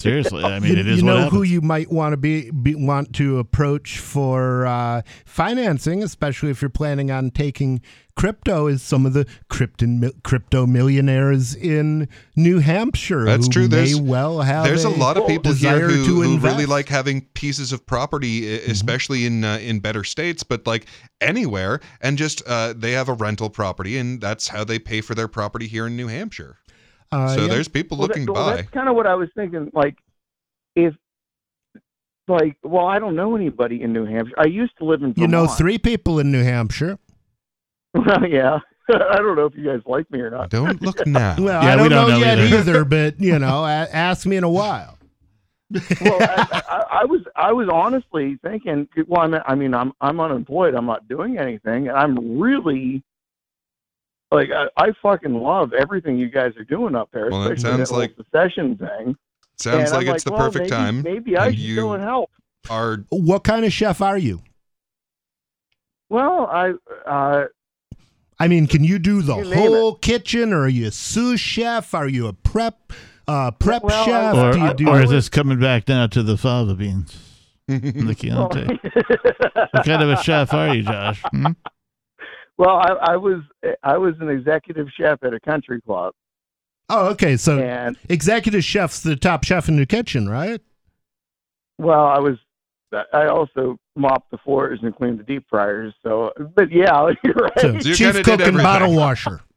Seriously, I mean, you, it is you know happens. who you might want to be, be want to approach for uh, financing, especially if you're planning on taking crypto, is some of the crypto crypto millionaires in New Hampshire. That's who true. May There's- well have There's a lot of people here who, to who really like having pieces of property, e- especially in uh, in better states, but like anywhere, and just uh, they have a rental property, and that's how they pay for their property here in New Hampshire. Uh, so yeah. there's people well, looking that, to well, buy. that's kind of what I was thinking. Like, if, like, well, I don't know anybody in New Hampshire. I used to live in. You know three people in New Hampshire. Well, yeah. I don't know if you guys like me or not. Don't look now. Well, Yeah, I we don't, don't know, know yet either. either. but you know, ask me in a while. well, I, I, I was I was honestly thinking. Well, I mean, I mean, I'm I'm unemployed. I'm not doing anything, and I'm really like I, I fucking love everything you guys are doing up there. Well, that especially sounds that whole like- secession thing. Sounds And I'm like it's the well, perfect maybe- time. Maybe I and should go and help. are What kind of chef are you? Well, I uh, I mean, can you do the You name whole kitchen, or are you a sous chef? Are you a prep uh, prep Well, chef? Or, do you do or is this coming back now to the fava beans? the Chianti. what kind of a chef are you, Josh? Hmm? Well, I, I was I was an executive chef at a country club, Oh, okay. So and executive chef's the top chef in the kitchen, right? well, I was I also mopped the floors and cleaned the deep fryers. So, but yeah, you're right. So So you chief kinda did cook and everything. bottle washer.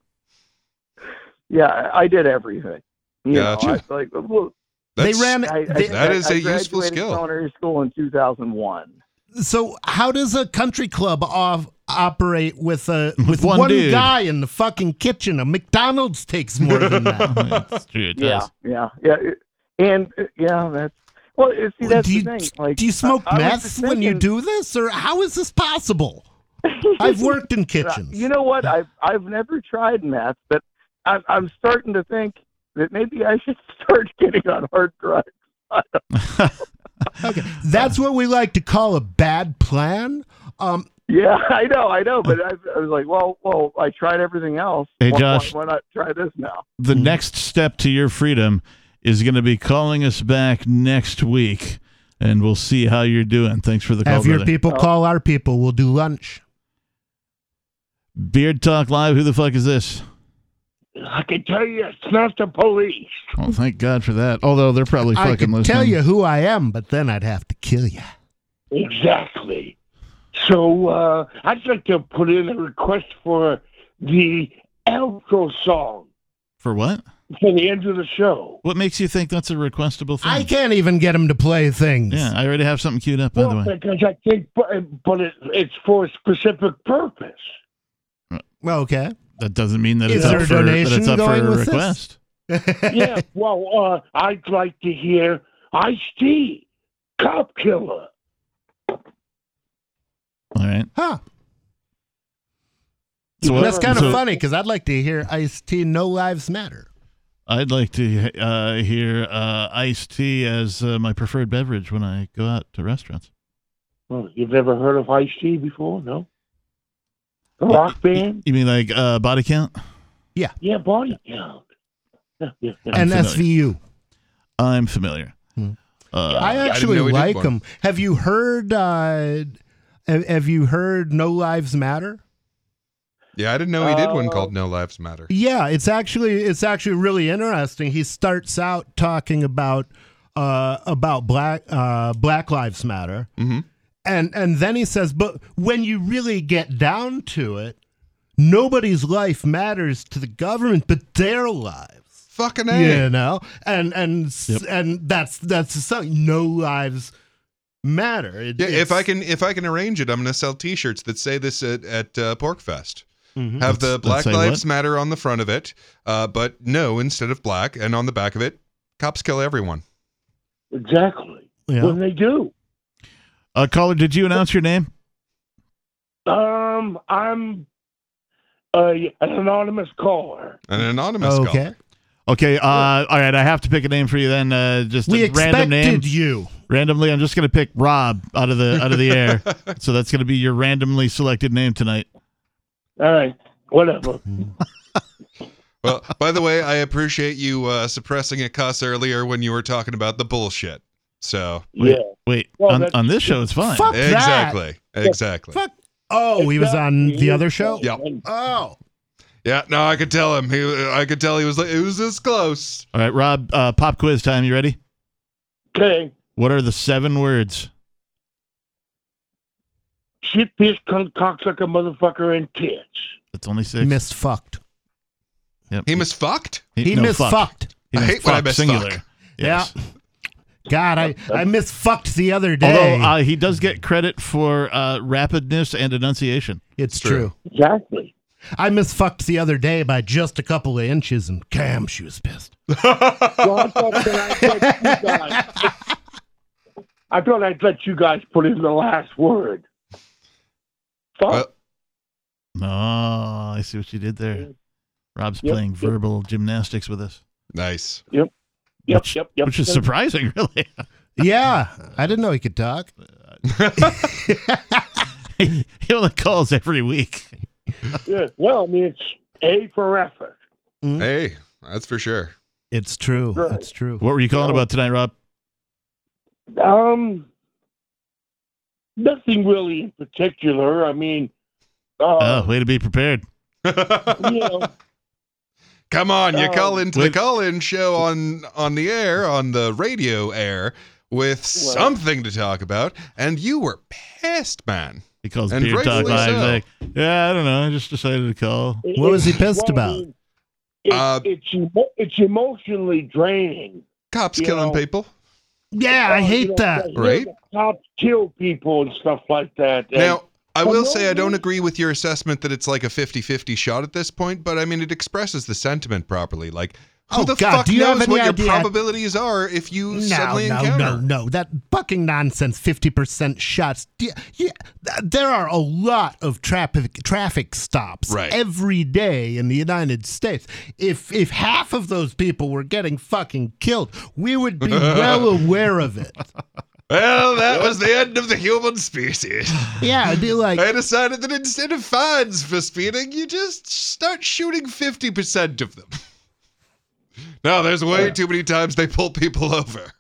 Yeah, I I did everything. You Gotcha. know, I, like well, They ran. I, I, That I- is I a useful skill. Culinary school in 2001. So how does a country club off operate with a with, one one, guy in the fucking kitchen? A McDonald's takes more than that. That's true. It Yeah, does. yeah, yeah, it- and uh, yeah, that's well. it- See, that's do you the thing. Like, do you smoke I- I was meth just when you do this, or how is this possible? I've worked in kitchens. You know what? I've I've never tried meth, but I'm I'm starting to think that maybe I should start getting on hard drugs. Okay, that's what we like to call a bad plan. Um, Yeah, I know, I know, but I, I was like, well, well, I tried everything else. Hey, Why- Josh. why, why not try this now? The next step to your freedom is going to be calling us back next week, and we'll see how you're doing. Thanks for the call, have your brother. people call our people. We'll do lunch. Beard Talk Live. Who the fuck is this? I can tell you it's not the police. Oh, thank God for that. Although they're probably fucking listening. I fucking could listening. tell you who I am, but then I'd have to kill you. Exactly. So uh, I'd like to put in a request for the outro song For what? for the end of the show. What makes you think that's a requestable thing? I can't even get him to play things. Yeah, I already have something queued up, by the way. because I think, but, but it, it's for a specific purpose. Well, okay. That doesn't mean that Is it's there up a for, that donation it's up for going a with this? request. yeah, well, uh, I'd like to hear Ice T, Cop Killer. All right. Huh. So what- That's kind of so funny because I'd like to hear Ice T No Lives Matter. I'd like to uh, hear uh, iced tea as uh, my preferred beverage when I go out to restaurants. Well, you've never heard of Ice T before? No? A rock band? You mean like uh, body count? Yeah, Yeah, body count. Yeah, yeah, yeah. and familiar. SVU. I'm familiar. Hmm. Uh, I actually know he did like them. Have you heard? Uh, have, have you heard No Lives Matter? Yeah, I didn't know he did one Uh, called No Lives Matter. Yeah, it's actually it's actually really interesting. He starts out talking about uh, about black uh, Black Lives Matter, hmm and and then he says, but when you really get down to it, nobody's life matters to the government but their lives. Fucking A. You know, and and Yep. and that's that's something. No lives matter. It- Yeah, if I can if I can arrange it, I'm gonna sell T-shirts that say this at, at uh, PorcFest. Mhm. Have the Black Lives what? Matter on the front of it, uh, but no instead of black, and on the back of it, cops kill everyone. Exactly. Yeah. When they do. Uh, caller, did you announce your name? Um, I'm uh, an anonymous caller. An anonymous okay. caller. Okay. Uh, all right. I have to pick a name for you then. Uh, just We a random name. expected you. Randomly, I'm just going to pick Rob out of the out of the air. so that's going to be your randomly selected name tonight. All right, whatever. Well, by the way, I appreciate you uh, suppressing a cuss earlier when you were talking about the bullshit. So Wait, Yeah. wait. Well, on, on this show, it's fine. Fuck that. exactly, exactly. Fuck. Oh, he was on the other show. Yep. Oh. Yeah, no, I could tell him. He, I could tell he was like, it was this close. All right, Rob. Uh, pop quiz time. You ready? Okay. What are the seven words? Shit, piss, cunt, cocksucker, motherfucker, and tits. That's only six. Misfucked. Yep. He misfucked. He no, misfucked. fuck. He I hate when I misfucked, misfuck. singular. Yes. Yeah. God, I, I misfucked the other day. Although uh, he does get credit for uh, rapidness and enunciation. it's true. true. Exactly. I misfucked the other day by just a couple of inches, and Cam, she was pissed. Well, I thought that I'd let you guys. I thought I'd let you guys put in the last word. Fuck. Oh, I see what you did there. Rob's Yep, playing yep. verbal gymnastics with us. Nice. Yep. Yep. Which, yep. Yep. which is surprising, really. Yeah, I didn't know he could talk. he only calls every week. Yeah. Well, I mean, it's A for effort. Hey, that's for sure. It's true. Right. It's true. What were you calling about tonight, Rob? Um, nothing really in particular. I mean, uh, oh, way to be prepared. you know, Come on, you Um, call into the Wait. call-in show on on the air, on the radio air, with something to talk about, and you were pissed, man. He calls And Beard Talk rightfully Live. so. Like, yeah, I don't know. I just decided to call. it- What was he pissed well, about? it- Uh, it's emo- it's emotionally draining. Cops killing know, people. Yeah, I you hate know, that. Right. the Cops kill people and stuff like that. And- Now, I will say I don't agree with your assessment that it's like a 50-50 shot at this point, but I mean it expresses the sentiment properly. Like who Oh, the God, fuck do you have knows any what your idea- probabilities are if you No, suddenly no, encounter? no, no. no, That fucking nonsense. Fifty percent shots. Yeah, yeah, there are a lot of traffic traffic stops Right. every day in the United States. If if half of those people were getting fucking killed, we would be well aware of it. Well, that was the end of the human species. Yeah, it'd be like, I decided that instead of fines for speeding, you just start shooting 50% of them. No, there's way too many times they pull people over.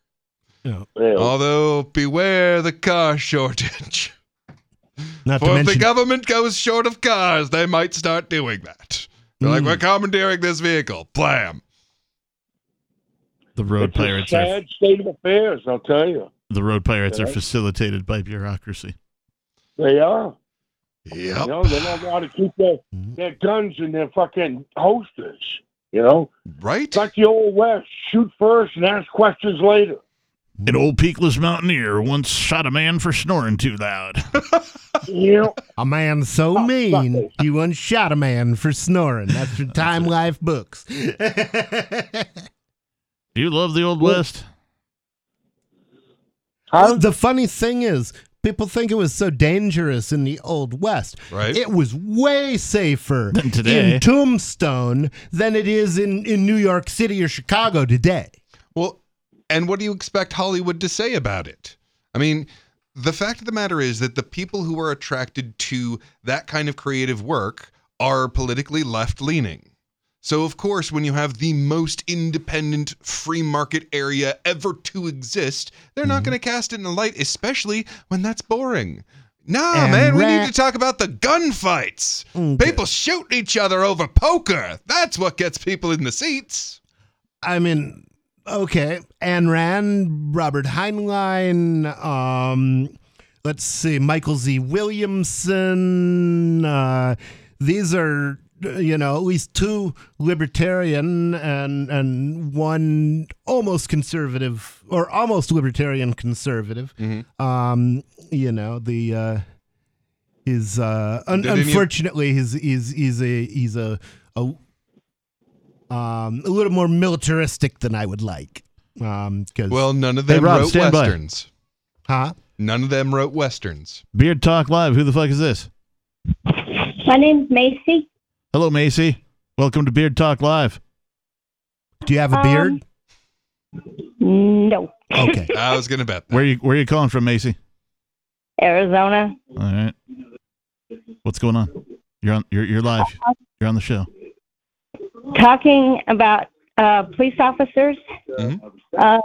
you Yeah. Although, beware the car shortage. not to For if the government goes short of cars, they might start doing that. They're like, Mm. we're commandeering this vehicle. Blam. The road it's a pirates are sad state of affairs. I'll tell you, the road pirates are facilitated by bureaucracy. they are. Yep. You know, they don't know how to keep their, Mhm. their guns in their fucking holsters. You know, Right? it's like the old west: shoot first and ask questions later. An old peakless mountaineer once shot a man for snoring too loud. You know, a man so Oh, mean fuck it. he once shot a man for snoring. That's from Time Life books. Do you love the old west? Huh? The funny thing is, people think it was so dangerous in the Old West. Right. It was way safer Than today. in Tombstone than it is in, in New York City or Chicago today. Well, and what do you expect Hollywood to say about it? I mean, the fact of the matter is that the people who are attracted to that kind of creative work are politically left leaning. So, of course, when you have the most independent free market area ever to exist, they're not going to cast it in the light, especially when that's boring. Nah, And man, we need to talk about the gunfights. Okay. People shooting each other over poker. That's what gets people in the seats. I mean, okay, Ayn Rand, Robert Heinlein, um, let's see, Michael Z. Williamson. Uh, these are, you know, at least two libertarian and and one almost conservative or almost libertarian conservative. Um, you know, the uh, is uh, un- Did any unfortunately he's he's he's a he's a a um, a little more militaristic than I would like. Um, because Well, none of Hey, them Rob, wrote stand by. westerns. huh? None of them wrote westerns. Beard Talk Live. Who the fuck is this? My name's Macy. Hello, Macy. Welcome to Beard Talk Live. Do you have a Um, beard? No. Okay. I was gonna bet. That. Where you where you calling from, Macy? Arizona. All right. What's going on? You're on you're you're live. You're on the show. Talking about uh, police officers. Uh,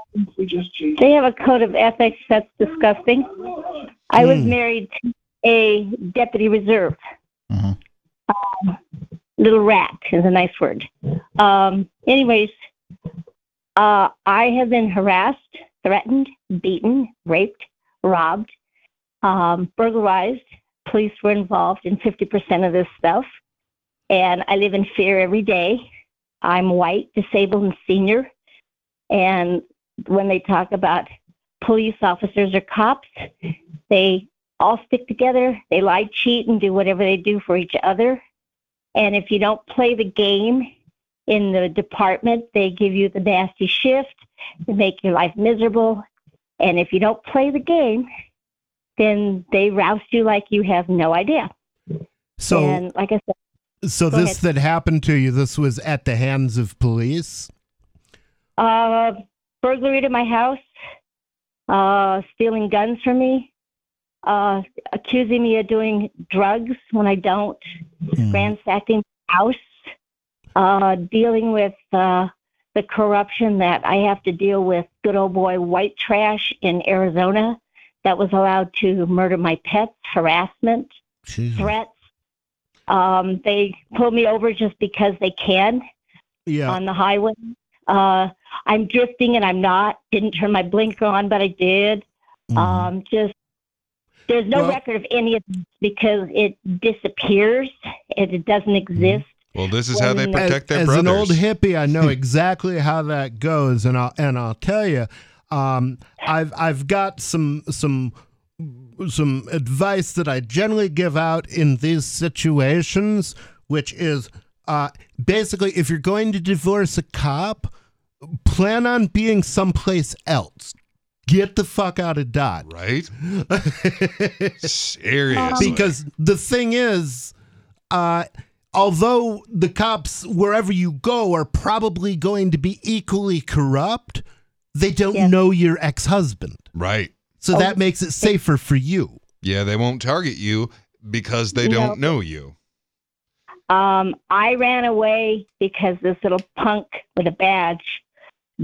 they have a code of ethics that's disgusting. I was Hmm. married to a deputy reserve. Uh-huh. Um, little rat is a nice word. Um, anyways, uh, I have been harassed, threatened, beaten, raped, robbed, um, burglarized. Police were involved in 50% of this stuff. And I live in fear every day. I'm white, disabled, and senior. And when they talk about police officers or cops, they all stick together. They lie, cheat, and do whatever they do for each other. And if you don't play the game in the department, they give you the nasty shift to make your life miserable. And if you don't play the game, then they roust you like you have no idea. So, and like I said, so this that happened to you, this was at the hands of police. uh, burglary to my house, uh, stealing guns from me, uh, accusing me of doing drugs when I don't, ransacking the house, uh, dealing with uh, the corruption that I have to deal with. Good old boy white trash in Arizona that was allowed to murder my pets, harassment, threats. Um, they pulled me over just because they can Yeah. on the highway. Uh, I'm drifting and I'm not. Didn't turn my blinker on, but I did. Um, just there's no Well- record of any of this because it disappears and it doesn't exist. Well, this is how they When- protect their as brothers. an old hippie, I know exactly how that goes, and I'll and I'll tell you, um, I've I've got some some some advice that I generally give out in these situations, which is uh, basically if you're going to divorce a cop, plan on being someplace else. Get the fuck out of Dodge. Right? Seriously. Because the thing is, uh, although the cops, wherever you go, are probably going to be equally corrupt, they don't know your ex husband. Right. So that makes it safer for you. Yeah, they won't target you because they don't know you. Um, I ran away because this little punk with a badge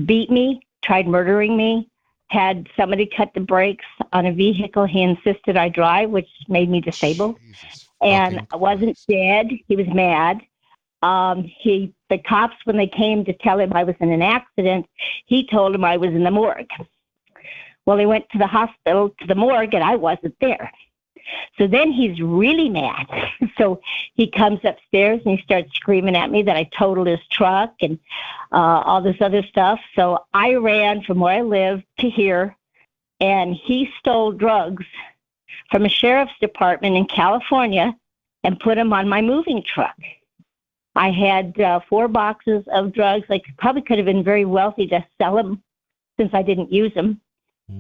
beat me, tried murdering me, had somebody cut the brakes on a vehicle he insisted I drive, which made me disabled. And I wasn't dead. He was mad. Um, he, the cops, when they came to tell him I was in an accident, he told him I was in the morgue. Well, he went to the hospital, to the morgue, and I wasn't there. So then he's really mad. so he comes upstairs and he starts screaming at me that I totaled his truck and uh, all this other stuff. So I ran from where I live to here, and he stole drugs from a sheriff's department in California and put them on my moving truck. I had uh, four boxes of drugs. I probably could have been very wealthy to sell them since I didn't use them.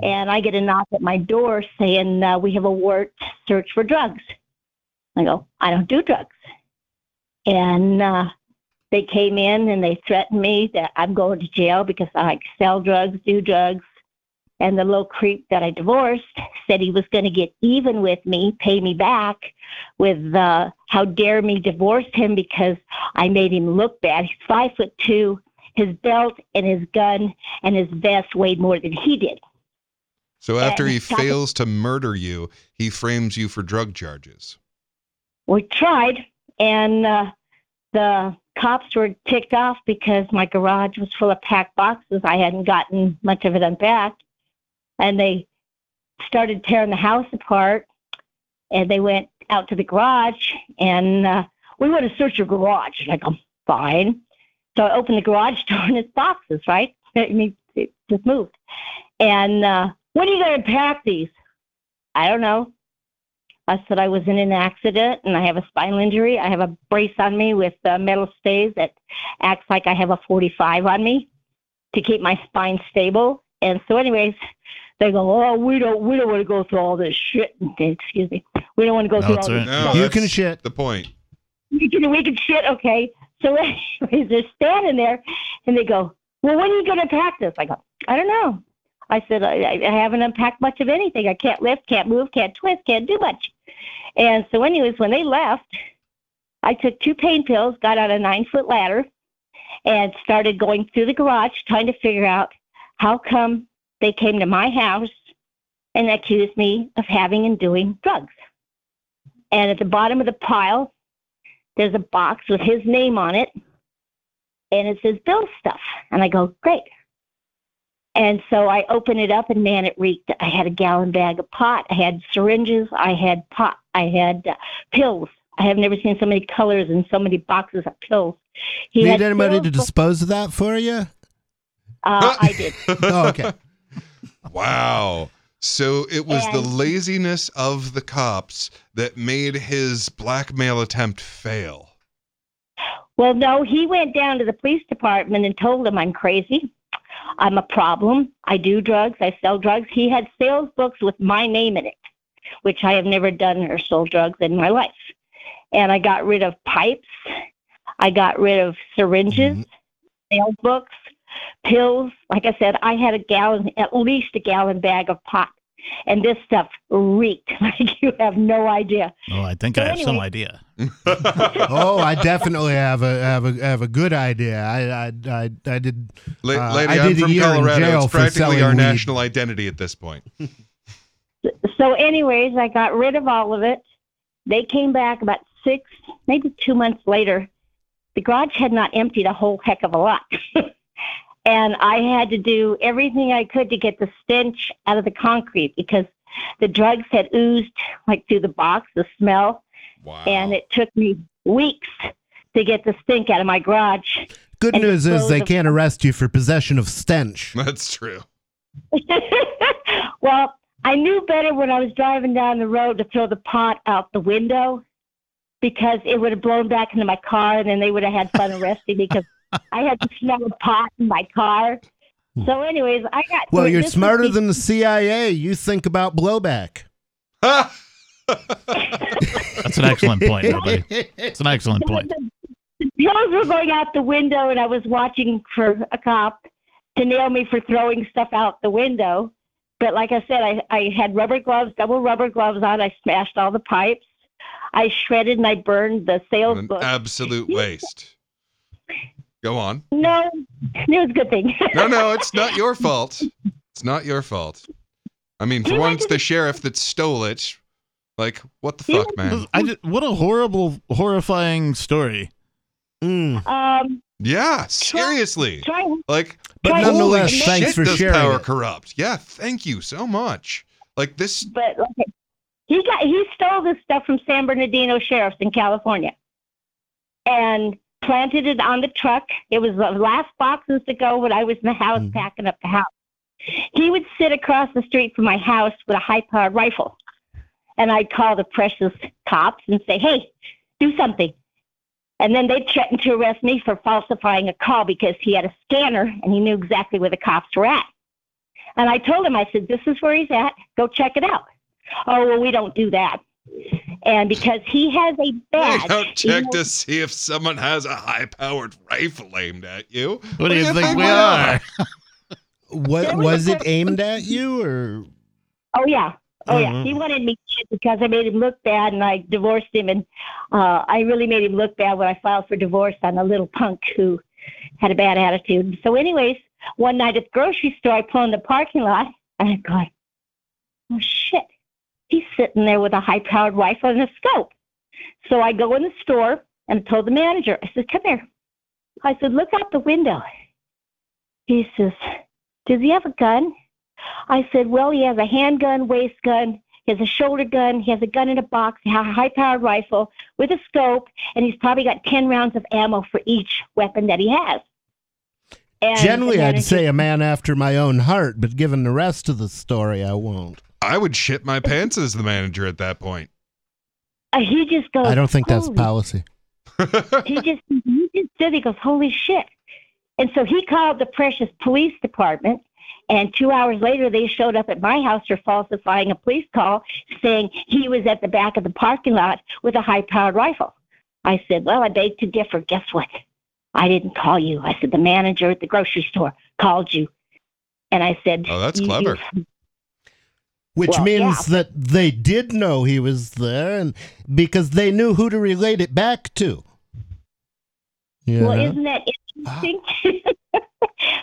And I get a knock at my door saying, uh, We have a warrant search for drugs. I go, I don't do drugs. And uh, they came in and they threatened me that I'm going to jail because I sell drugs, do drugs. And the little creep that I divorced said he was going to get even with me, pay me back with uh, how dare me divorce him because I made him look bad. He's five foot two. His belt and his gun and his vest weighed more than he did. So after he fails to murder you, he frames you for drug charges. we tried, and uh, the cops were ticked off because my garage was full of packed boxes. I hadn't gotten much of it unpacked, and they started tearing the house apart. And they went out to the garage, and uh, we want to search your garage. Like, I'm fine. So I opened the garage door, and it's boxes, right? I mean, it just moved. And uh, when are you going to pack these? I don't know. I said I was in an accident and I have a spinal injury. I have a brace on me with uh, metal stays that acts like I have a 45 on me to keep my spine stable. And so, anyways, they go, "Oh, we don't, we don't want to go through all this shit." Excuse me, we don't want to go through all this. No, You can shit. The point. We can, we can shit. Okay. So, anyways, they're standing there and they go, "Well, when are you going to pack this?" I go, "I don't know." I said, I, I haven't unpacked much of anything. I can't lift, can't move, can't twist, can't do much. And so, anyways, when they left, I took two pain pills, got on a nine foot ladder, and started going through the garage trying to figure out how come they came to my house and accused me of having and doing drugs. And at the bottom of the pile, there's a box with his name on it, and it says Bill stuff. And I go, great. And so I opened it up, and man, it reeked. I had a gallon bag of pot. I had syringes. I had pot. I had uh, pills. I have never seen so many colors and so many boxes of pills. He Need had anybody to dispose of that for you? Uh, I did. oh, okay. Wow. So it was the laziness of the cops that made his blackmail attempt fail. Well, no, he went down to the police department and told them I'm crazy. I'm a problem. I do drugs. I sell drugs. He had sales books with my name in it, which I have never done or sold drugs in my life. And I got rid of pipes. I got rid of syringes, mm-hmm. sales books, pills. Like I said, I had a gallon, at least a gallon bag of pot. And this stuff reeked like you have no idea. Oh, I think So I have some idea. oh, I definitely have a have a have a good idea. I I I, I did. La- uh, lady, I I'm did a from Colorado. It's practically our weed. national identity at this point. So, anyways, I got rid of all of it. They came back about six, maybe two months later. The garage had not emptied a whole heck of a lot. And I had to do everything I could to get the stench out of the concrete because the drugs had oozed like through the box, the smell. And it took me weeks to get the stink out of my garage. Good And news is they of- can't arrest you for possession of stench. That's true. well, I knew better when I was driving down the road to throw the pot out the window because it would have blown back into my car and then they would have had fun arresting me because I had to smell of pot in my car. Hmm. So, anyways, I got. Well, you're smarter than the CIA. You think about blowback. That's an excellent point, nobody. It's an excellent point. the pills were going out the window, and I was watching for a cop to nail me for throwing stuff out the window. But like I said, I, I had rubber gloves, double rubber gloves on. I smashed all the pipes. I shredded and I burned the sales An book. absolute waste. Go on. No, it was a good thing. No, no, it's not your fault. It's not your fault. I mean, for once, the sheriff that stole it. Like, what the fuck, man? I just, what a horrible, horrifying story. Um, Yeah, seriously. try, Like, But holy nonetheless, shit, thanks for does sharing power it. corrupt? Yeah, thank you so much. Like this. but like, he got he stole this stuff from San Bernardino sheriffs in California, and planted it on the truck. It was the last boxes to go when I was in the house Mm-hmm. packing up the house. He would sit across the street from my house with a high-powered rifle, and I'd call the Prescott cops and say, "Hey, do something." And then they'd threaten to arrest me for falsifying a call because he had a scanner and he knew exactly where the cops were at. And I told him, I said, this is where he's at. Go check it out. Oh, well, we don't do that. And because he has a They badge. don't check even- to see if someone has a high-powered rifle aimed at you. What do you think we are? What was it aimed at you or? Oh, yeah. Oh, yeah. Mhm. He wanted me dead because I made him look bad and I divorced him. And uh, I really made him look bad when I filed for divorce on a little punk who had a bad attitude. So, anyways, one night at the grocery store, I pull in the parking lot and I go, oh, shit. He's sitting there with a high powered rifle and a scope. So I go in the store and I told the manager, I said, come here. I said, look out the window. He says, does he have a gun? I said, well, he has a handgun, waist gun, he has a shoulder gun, he has a gun in a box, he has a high powered rifle with a scope, and he's probably got 10 rounds of ammo for each weapon that he has. And Generally, I'd say a man after my own heart, but given the rest of the story, I won't. I would shit my pants as the manager at that point. Uh, he just goes, I don't think that's "Holy policy. he just he just stood. He goes, "Holy shit!" And so he called the Prescott Police Department. And two hours later, they showed up at my house for falsifying a police call, saying he was at the back of the parking lot with a high-powered rifle. I said, "Well, I beg to differ. Guess what? I didn't call you. I said the manager at the grocery store called you." And I said, Oh, that's "You- clever. Which Well, means yeah. that they did know he was there, and because they knew who to relate it back to. You Well, isn't that interesting?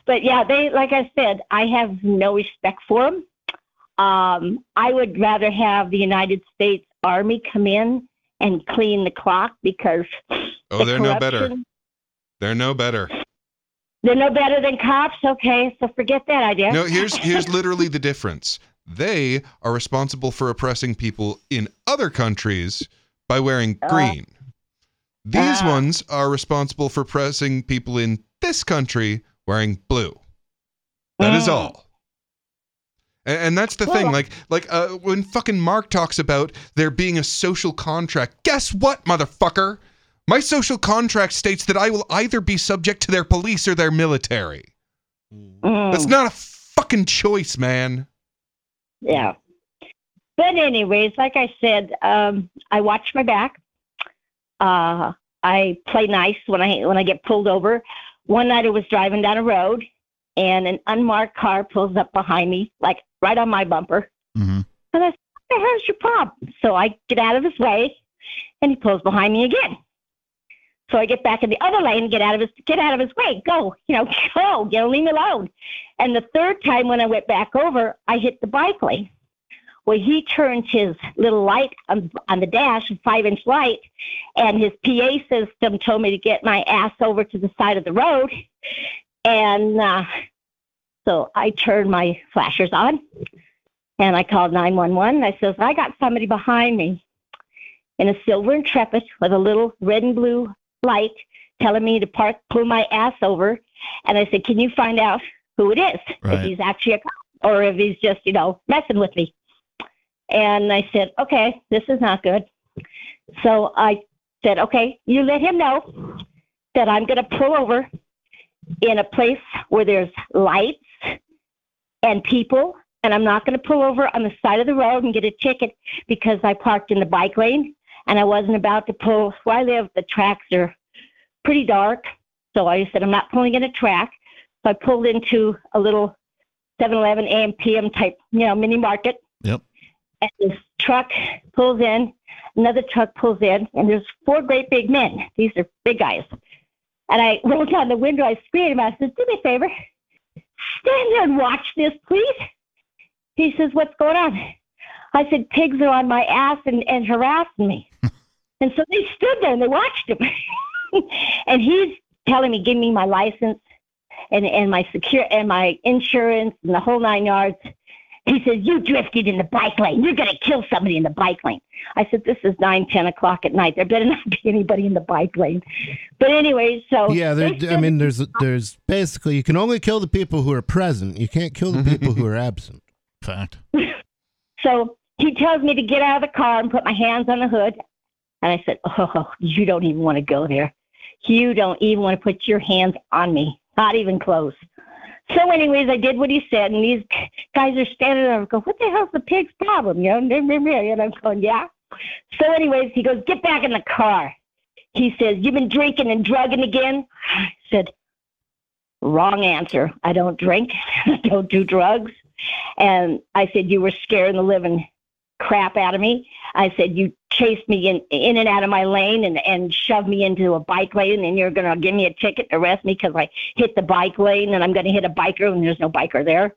but yeah, they like I said, I have no respect for them. Um, I would rather have the United States Army come in and clean the clock because Oh, the they're no better. They're no better. They're no better than cops. Okay, so forget that idea. No, here's here's literally the difference. They are responsible for oppressing people in other countries by wearing Uh, green. These uh. ones are responsible for oppressing people in this country wearing blue. That is Mm. all. And, and that's the thing. Like like uh, when fucking Mark talks about there being a social contract. Guess what, motherfucker? My social contract states that I will either be subject to their police or their military. Mm. That's not a fucking choice, man. Yeah. But anyways, like I said, um, I watch my back. Uh, I play nice when I when I get pulled over. One night I was driving down a road, and an unmarked car pulls up behind me, like right on my bumper. Mm-hmm. And I said, "What the hell's your problem?" So I get out of his way, and he pulls behind me again. So I get back in the other lane, get out of his get out of his way, go, you know, go, know, leave me alone. And the third time when I went back over, I hit the bike lane. Well, he turned his little light on, on the dash, a five inch light, and his PA system told me to get my ass over to the side of the road. And uh, so I turned my flashers on and I called 911. I says, I got somebody behind me in a silver intrepid with a little red and blue light telling me to park, pull my ass over. And I said, Can you find out who it is? If he's actually a cop or if he's just, you know, messing with me. And I said, Okay, this is not good. So I said, Okay, you let him know that I'm going to pull over in a place where there's lights and people, and I'm not going to pull over on the side of the road and get a ticket because I parked in the bike lane and I wasn't about to pull. Where I live, the tracks are pretty dark, so I said I'm not pulling in a track. So I pulled into a little 7-Eleven AM PM type, you know, mini market. Yep. And this truck pulls in, another truck pulls in, and there's four great big men. These are big guys. And I rolled down the window, I screamed, I said, Do me a favor, stand there and watch this, please. He says, What's going on? I said, Pigs are on my ass and, and harassing me. And so they stood there and they watched him. and he's telling me, Give me my license and, and my secure and my insurance and the whole nine yards. He says, You drifted in the bike lane. You're going to kill somebody in the bike lane. I said, This is nine, ten o'clock at night. There better not be anybody in the bike lane. But anyway, so. yeah, there, I mean, there's there's basically you can only kill the people who are present. You can't kill the people who are absent. Fact. So he tells me to get out of the car and put my hands on the hood. And I said, Oh, you don't even want to go there. You don't even want to put your hands on me, not even close. So, anyways, I did what he said, and these guys are standing there and go, What the hell's the pig's problem? You know, and I'm going, Yeah. So, anyways, he goes, Get back in the car. He says, You've been drinking and drugging again? I said, Wrong answer. I don't drink, I don't do drugs. And I said, You were scaring the living crap out of me. I said, You chased me in, in and out of my lane and, and shoved me into a bike lane, and you're going to give me a ticket and arrest me because I hit the bike lane and I'm going to hit a biker and there's no biker there.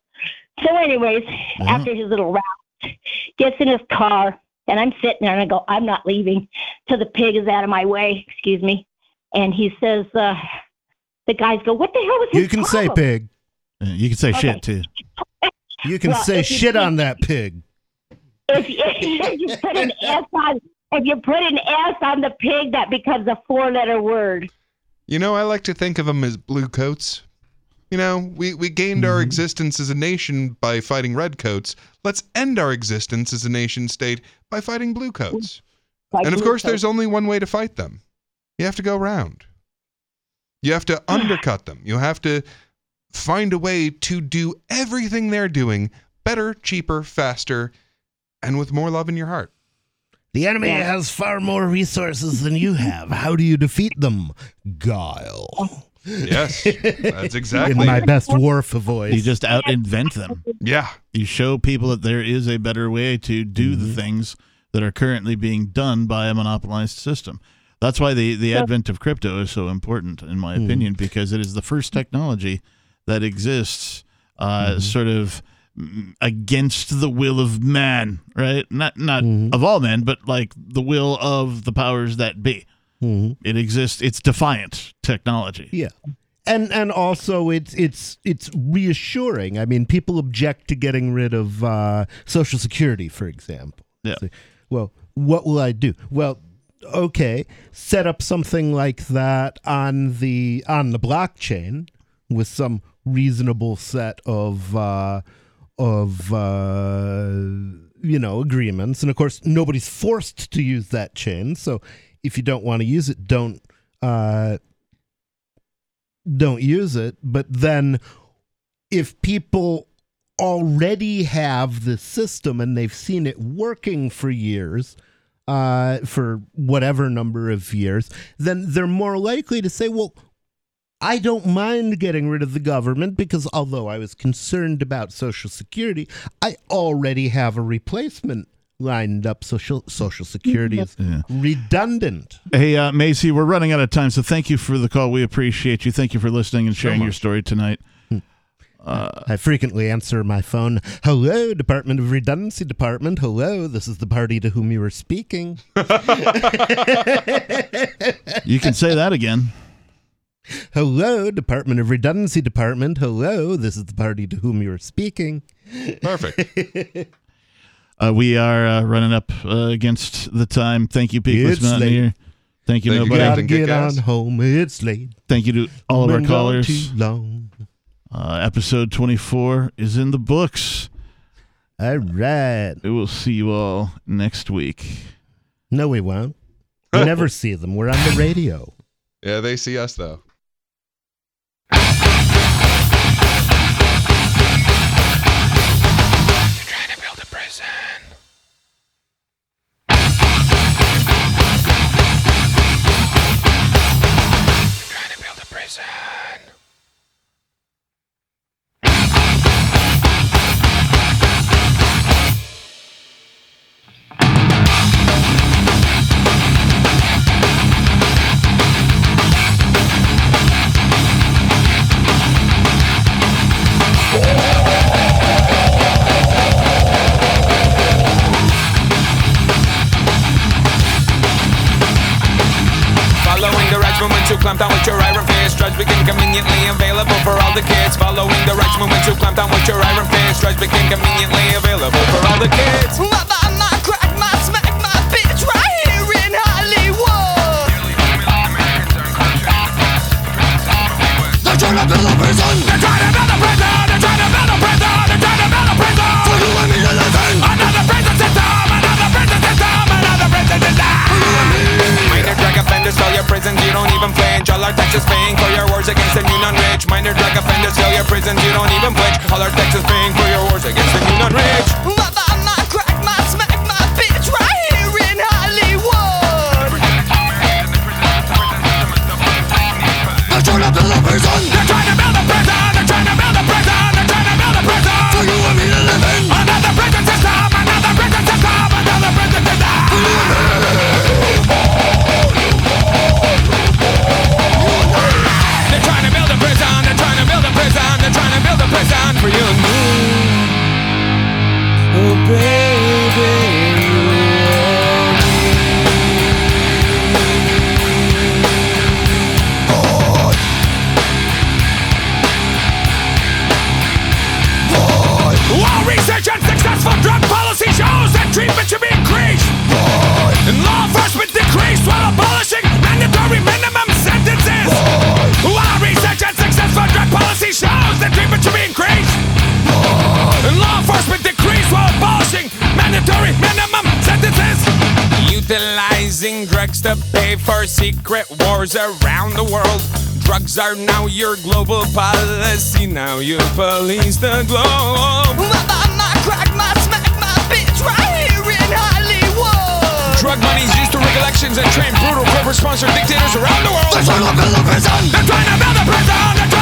So, anyways, after his little route, gets in his car, and I'm sitting there and I go, I'm not leaving till the pig is out of my way. Excuse me. And he says, uh, The guys go, What the hell was his You can say pig. You can say Okay. shit too. You can Well, say shit on that pig. If you, if you put an S on if you put an S on the pig, that becomes a four letter word. You know, I like to think of them as blue coats. You know, we, we gained our mm-hmm. existence as a nation by fighting red coats. Let's end our existence as a nation state by fighting blue coats. Like and of blue course, there's only one way to fight them. You have to go round. You have to undercut them. You have to find a way to do everything they're doing better, cheaper, faster, and with more love in your heart. The enemy has far more resources than you have. How do you defeat them? Guile. Yes, that's exactly In my it. best Worf voice. You just out invent them. Yeah. You show people that there is a better way to do the things that are currently being done by a monopolized system. That's why the, the advent of crypto is so important, in my opinion, because it is the first technology that exists uh, sort of mm, against the will of man, right? Not not of all men, but like the will of the powers that be. It exists. It's defiant technology. Yeah. And and also it's it's it's reassuring. I mean, people object to getting rid of uh, Social Security, for example. Yeah. Say, well, what will I do? Well, okay, set up something like that on the on the blockchain with some reasonable set of uh, of uh, you know agreements, and of course nobody's forced to use that chain, so if you don't want to use it, don't uh, don't use it. But then, if people already have the system and they've seen it working for years, uh, for whatever number of years, then they're more likely to say, well, I don't mind getting rid of the government because although I was concerned about Social Security, I already have a replacement lined up. Social Social Security is redundant. Hey, uh, Macy, we're running out of time, so thank you for the call. We appreciate you. Thank you for listening and sharing your story tonight. I frequently answer my phone. Hello, Department of Redundancy Department. Hello, this is the party to whom you were speaking. You can say that again. Hello, Department of Redundancy Department. Hello, this is the party to whom you are speaking. Perfect. Uh, we are uh, running up uh, against the time. Thank you, Peakless It's Mountaineer. late. Thank you, Thank you. Gotta get Kick-Ass. on home. It's late. Thank you to all of our Been gone callers. Too long. Uh, episode 24 is in the books. All right. We will see you all next week. No, we won't. We never see them. We're on the radio. Yeah, they see us though. Following the right movement clamp down with your iron fist. Drugs became conveniently available for all the kids. Following the right movement to clamp down with your iron fist. Drugs became conveniently available for all the kids. Mother, my crack, my smack, my bitch, right here in Hollywood. They're trying to build a prison. They're trying to offenders fill your prisons, you don't even flinch. All our taxes paying for your wars against the new non-rich. Minor drug offenders fill your prisons, you don't even flinch. All our taxes paying for your wars against the new non-rich. They're trying to build a prison. They're trying to build a law research and successful drug policy shows that treatment should be increased! And law enforcement decreased while abolishing mandatory minimum sentences. While on drug policy shows that treatment should be increased, and law enforcement decreased while abolishing mandatory minimum sentences. Utilizing drugs to pay for secret wars around the world. Drugs are now your global policy. Now you police the globe. Mama, my crack, my smack, my bitch, right here in Hollywood. Drug money's used to rig elections and train brutal corporate sponsored dictators around the world. They're trying to build a prison. They're trying to build a prison. They're trying